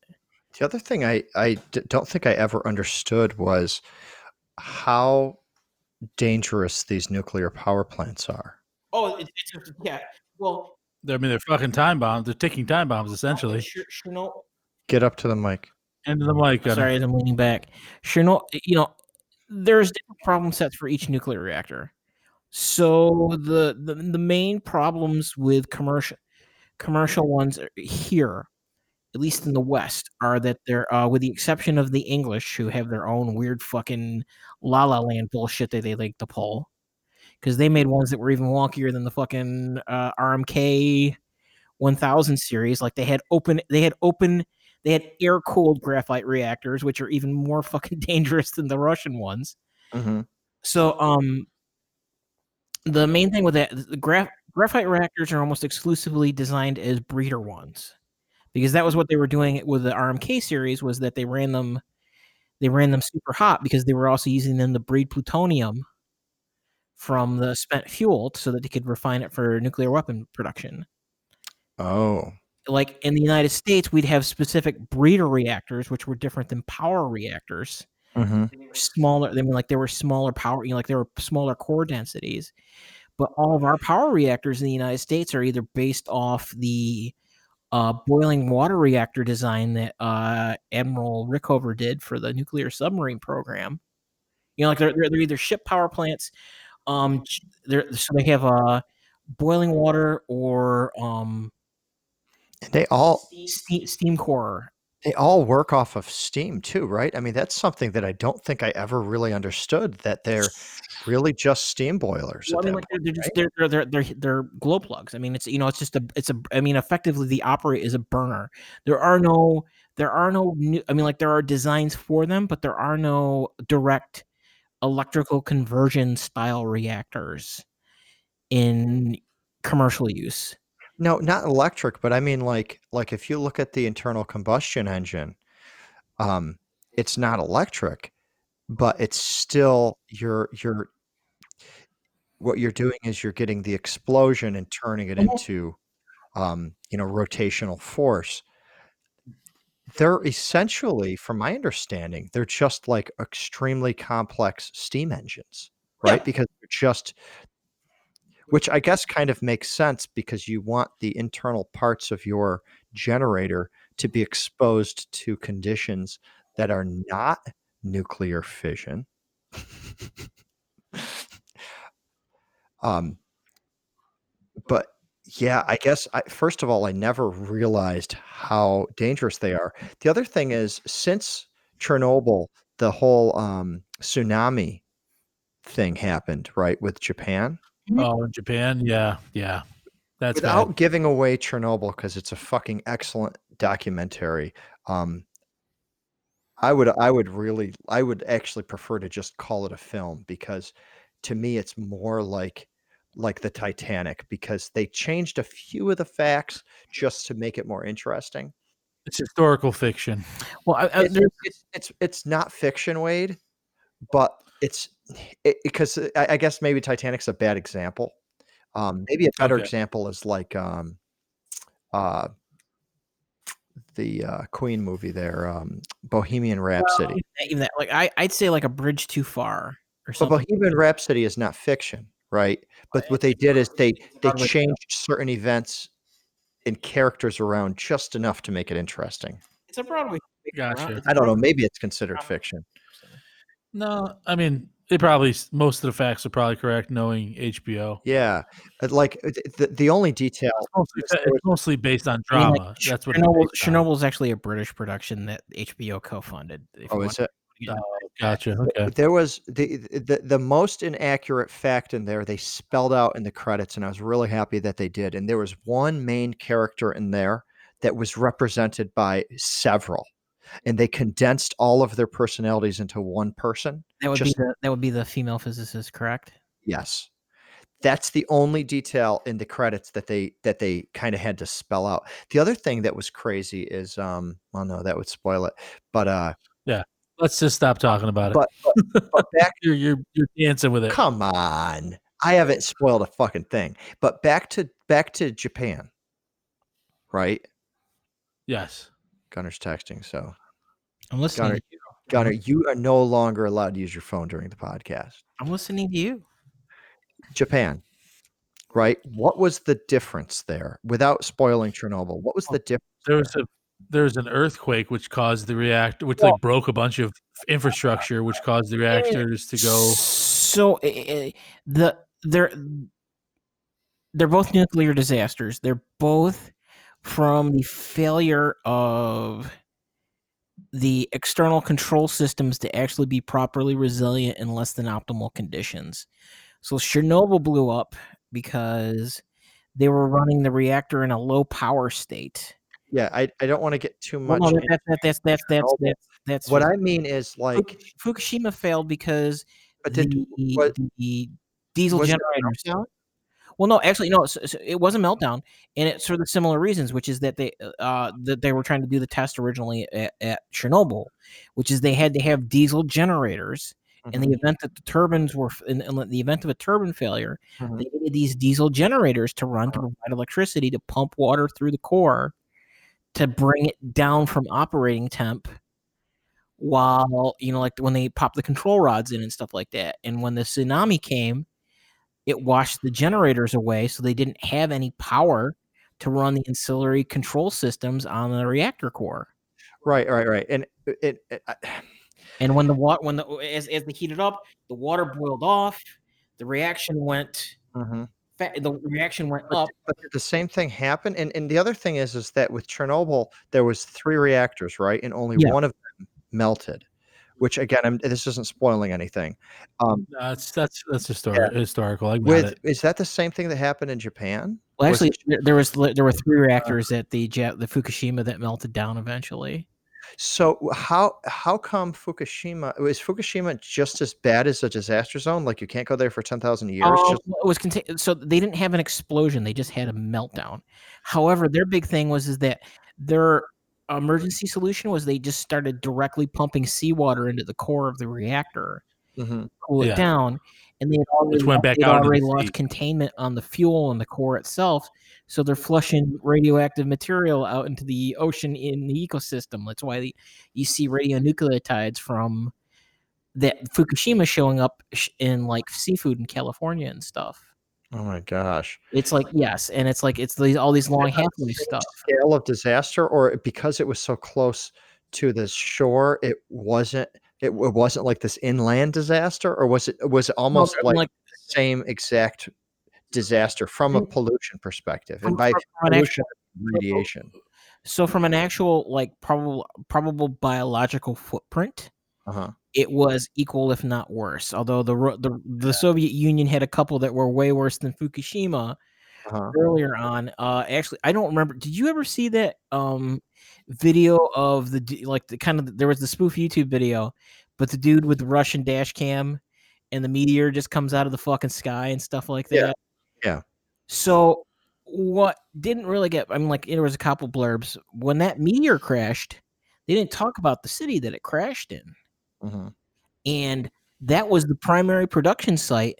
The other thing I I d- don't think I ever understood was how dangerous these nuclear power plants are. oh it's, yeah well I mean, they're fucking time bombs. They're ticking time bombs, essentially. Chernobyl, Get up to the mic. End of the mic. Gunner. Sorry, as I'm leaning back. Chernobyl, you know, there's different problem sets for each nuclear reactor. So the the, the main problems with commercial commercial ones are here, at least in the West, are that they're uh, with the exception of the English, who have their own weird fucking la la land bullshit that they like to pull, because they made ones that were even wonkier than the fucking uh, RBMK 1000 series. Like they had open, they had open they had air cooled graphite reactors, which are even more fucking dangerous than the Russian ones. hmm So, um, the main thing with that, the graph, graphite reactors are almost exclusively designed as breeder ones, because that was what they were doing with the RBMK series. Was that they ran them, they ran them super hot because they were also using them to breed plutonium from the spent fuel so that they could refine it for nuclear weapon production Oh. like in the United States, we'd have specific breeder reactors, which were different than power reactors. hmm They were smaller. I mean, like there were smaller power, you know, like there were smaller core densities. But all of our power reactors in the United States are either based off the uh, boiling water reactor design that uh, Admiral Rickover did for the nuclear submarine program. You know, like they're, they're, either ship power plants. Um, they're, so they have uh, boiling water or um, they all steam, steam core. They all work off of steam too, right? I mean, that's something that I don't think I ever really understood that they're really just steam boilers. Well, at I mean, that like they're, point, they're just right? they're, they're they're they're glow plugs. I mean, it's you know, it's just a it's a. I mean, effectively, the operate is a burner. There are no there are no new. I mean, like there are designs for them, but there are no direct electrical conversion style reactors in commercial use. No, not electric, but I mean like like if you look at the internal combustion engine, um, it's not electric, but it's still you're you're what you're doing is you're getting the explosion and turning it Mhm. into um, you know, rotational force. They're essentially, from my understanding, they're just like extremely complex steam engines, Yeah. right? Because they're just which I guess kind of makes sense because you want the internal parts of your generator to be exposed to conditions that are not nuclear fission. um, but yeah, I guess I, first of all, I never realized how dangerous they are. The other thing is, since Chernobyl, the whole um, tsunami thing happened, right, with Japan. Oh, in Japan. Yeah, yeah. That's without bad. giving away Chernobyl because it's a fucking excellent documentary. Um, I would I would really I would actually prefer to just call it a film because to me it's more like like the Titanic because they changed a few of the facts just to make it more interesting. It's historical fiction. Well, I, I, It- there's it's it's it's not fiction, Wade, but it's it, because I, I guess maybe Titanic's a bad example. Um, maybe a better Okay. example is like um, uh, the uh, Queen movie there, um, Bohemian Rhapsody. Even that- even that, like I, I'd say like a bridge too far or something. But something. Bohemian Rhapsody is not fiction, right? But what they did is they they changed certain events and characters around just enough to make it interesting. It's a Broadway. Gotcha. It's a I don't know. Maybe it's considered fiction. No, I mean they probably most of the facts are probably correct, knowing HBO. Yeah, like the, the only detail. It's mostly, Yes, it's mostly based on I mean, drama. like, That's what it's Chernobyl. based on. Chernobyl's actually a British production that HBO co-funded. if Oh, is it? to get oh, Gotcha. Okay. There was the, the the most inaccurate fact in there. They spelled out in the credits, and I was really happy that they did. And there was one main character in there that was represented by several, and they condensed all of their personalities into one person. That would Just- be the that would be the female physicist, correct? Yes. That's the only detail in the credits that they that they kind of had to spell out. The other thing that was crazy is um well no, that would spoil it. But uh yeah. Let's just stop talking about it. but but, but back you're you're you're dancing with it. come on. I haven't spoiled a fucking thing. But back to back to Japan. Right? Yes. Gunner's texting, so I'm listening. Gunner, to you. Gunner, mm-hmm. you are no longer allowed to use your phone during the podcast. I'm listening to you. Japan. Right? What was the difference there without spoiling Chernobyl? What was oh, the difference? There was a there was an earthquake which caused the reactor, which Well- like broke a bunch of infrastructure, which caused the reactors to go. So eh, eh, eh, the they're they're both nuclear disasters. They're both from the failure of the external control systems to actually be properly resilient in less than optimal conditions. So Chernobyl blew up because they were running the reactor in a low power state. Yeah, I, I don't want to get too Well, much. no, that, that, that's that's that's that's that's what I mean is like, Fukushima failed because but did the, what- the diesel generators. Well, no, actually, no. So, so it was a meltdown, and it's for the similar reasons, which is that they uh that they were trying to do the test originally at, at Chernobyl, which is they had to have diesel generators. In Mm-hmm. the event that the turbines were in, in the event of a turbine failure, Mhm. they needed these diesel generators to run to Uh-huh. provide electricity to pump water through the core to bring it down from operating temp while you know like when they pop the control rods in and stuff like that and when the tsunami came it washed the generators away so they didn't have any power to run the ancillary control systems on the reactor core Right, right, right. And it, it I, and when the water when the as, as they heated up the water boiled off the reaction went mhm. fa- the reaction went up but did the same thing happened. And and the other thing is is that with Chernobyl there was three reactors, right? And only Yeah. one of them melted. Which again, I'm, this isn't spoiling anything. Um, That's that's that's histori- historical. I with it. is that the same thing that happened in Japan? well was actually it- there, there was there were three reactors at the Ja- the Fukushima that melted down eventually So how how come Fukushima is Fukushima just as bad as a disaster zone? Like you can't go there for ten thousand years? Um, just it was contain- so they didn't have an explosion; they just had a meltdown. However, their big thing was is that their emergency solution was they just started directly pumping seawater into the core of the reactor, Mhm. cool it Yeah. down, and they had already, went back out into already the lost sea. containment on the fuel and the core itself. So they're flushing radioactive material out into the ocean in the ecosystem. That's why the, you see radionucleotides from that Fukushima showing up in like seafood in California and stuff. Oh my gosh! It's like yes, and it's like it's these all these long half-life stuff. Scale of disaster, or because it was so close to the shore, it wasn't. It, w- wasn't like this inland disaster, or was it? Was it almost from, like, like- the same exact disaster from a pollution perspective? And by pollution, radiation. So from an actual like probable probable biological footprint, Uh huh. It was equal if not worse. Although the the the Soviet Union had a couple that were way worse than Fukushima Uh-huh. earlier on. Uh, actually, I don't remember. Did you ever see that um video of the like the kind of there was the spoof YouTube video, but the dude with the Russian dash cam and the meteor just comes out of the fucking sky and stuff like that. Yeah. Yeah. So what didn't really get I mean like there was a couple blurbs when that meteor crashed, they didn't talk about the city that it crashed in. Mhm. And that was the primary production site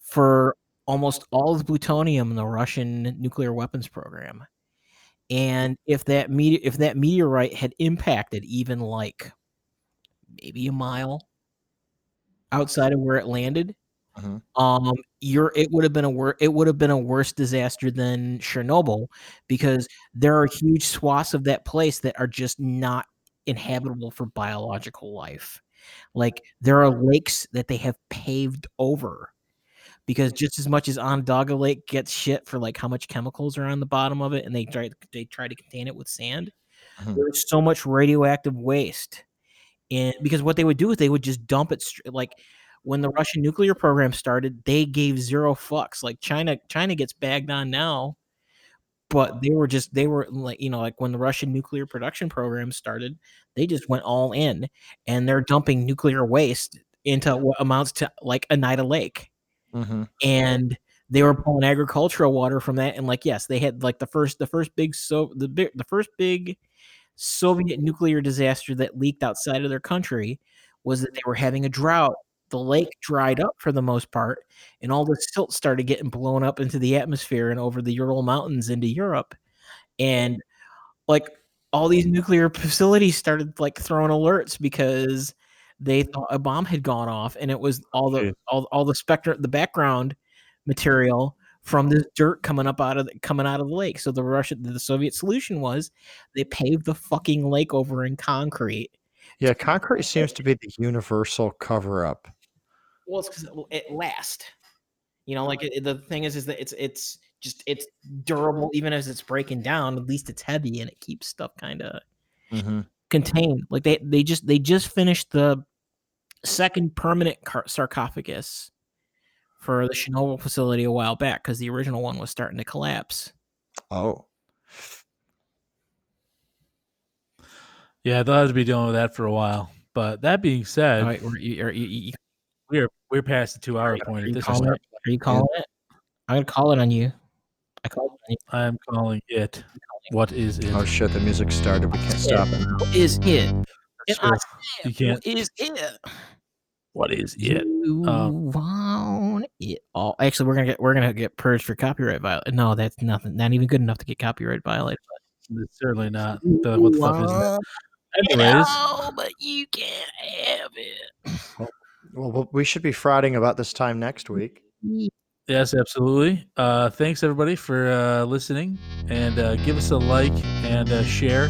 for almost all of the plutonium in the Russian nuclear weapons program. And if that mete- if that meteorite had impacted even like maybe a mile outside of where it landed, Mhm. um, you're it would have been a wor- it would have been a worse disaster than Chernobyl because there are huge swaths of that place that are just not inhabitable for biological life. Like there are lakes that they have paved over because just as much as Onondaga Lake gets shit for like how much chemicals are on the bottom of it, and they try they try to contain it with sand, Mhm. there's so much radioactive waste. And because what they would do is they would just dump it str- like when the Russian nuclear program started, they gave zero fucks. Like China, China gets bagged on now, but they were just they were like you know like when the Russian nuclear production program started, they just went all in, and they're dumping nuclear waste into what amounts to like Oneida Lake Mhm. and they were pulling agricultural water from that and like yes they had like the first the first big so the big the first big soviet nuclear disaster that leaked outside of their country was that they were having a drought the lake dried up for the most part and all the silt started getting blown up into the atmosphere and over the ural mountains into europe and like all these nuclear facilities started like throwing alerts because they thought a bomb had gone off and it was all the all, all the spectrum the background material from this dirt coming up out of the, coming out of the lake so the russian the soviet solution was they paved the fucking lake over in concrete Yeah, concrete seems to be the universal cover up. Well it's because it, it lasts you know like it, the thing is is that it's it's just it's durable even as it's breaking down at least it's heavy and it keeps stuff kind of hmm contained. Like they they just they just finished the second permanent car- sarcophagus for the Chernobyl facility a while back because the original one was starting to collapse. Oh, Yeah, they'll have to be dealing with that for a while. But that being said, All right, we're, you, you, you, we're we're past the two hour are point at you this calling it? Are you calling it? I'm gonna call it on you. I called it on you. I am calling it. What is it? oh shit! The music started. We can't Yeah. stop it now. What is it? And I said, You can't. What is it? What is it? You Um, want it all? Actually, we're gonna get we're gonna get purged for copyright violation. No, that's nothing. Not even good enough to get copyright violated. It's certainly not. The, what the fuck is that? Anyways, No, but you can't have it. Well, well, we should be frauding about this time next week. yes, absolutely. Uh, thanks everybody for uh, listening, and uh, give us a like and uh, share,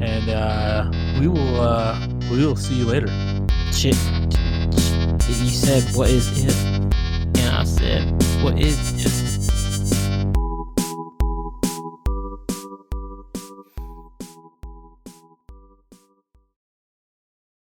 and uh, we will uh, we will see you later. Shit. You said, what is it? And I said, what is it?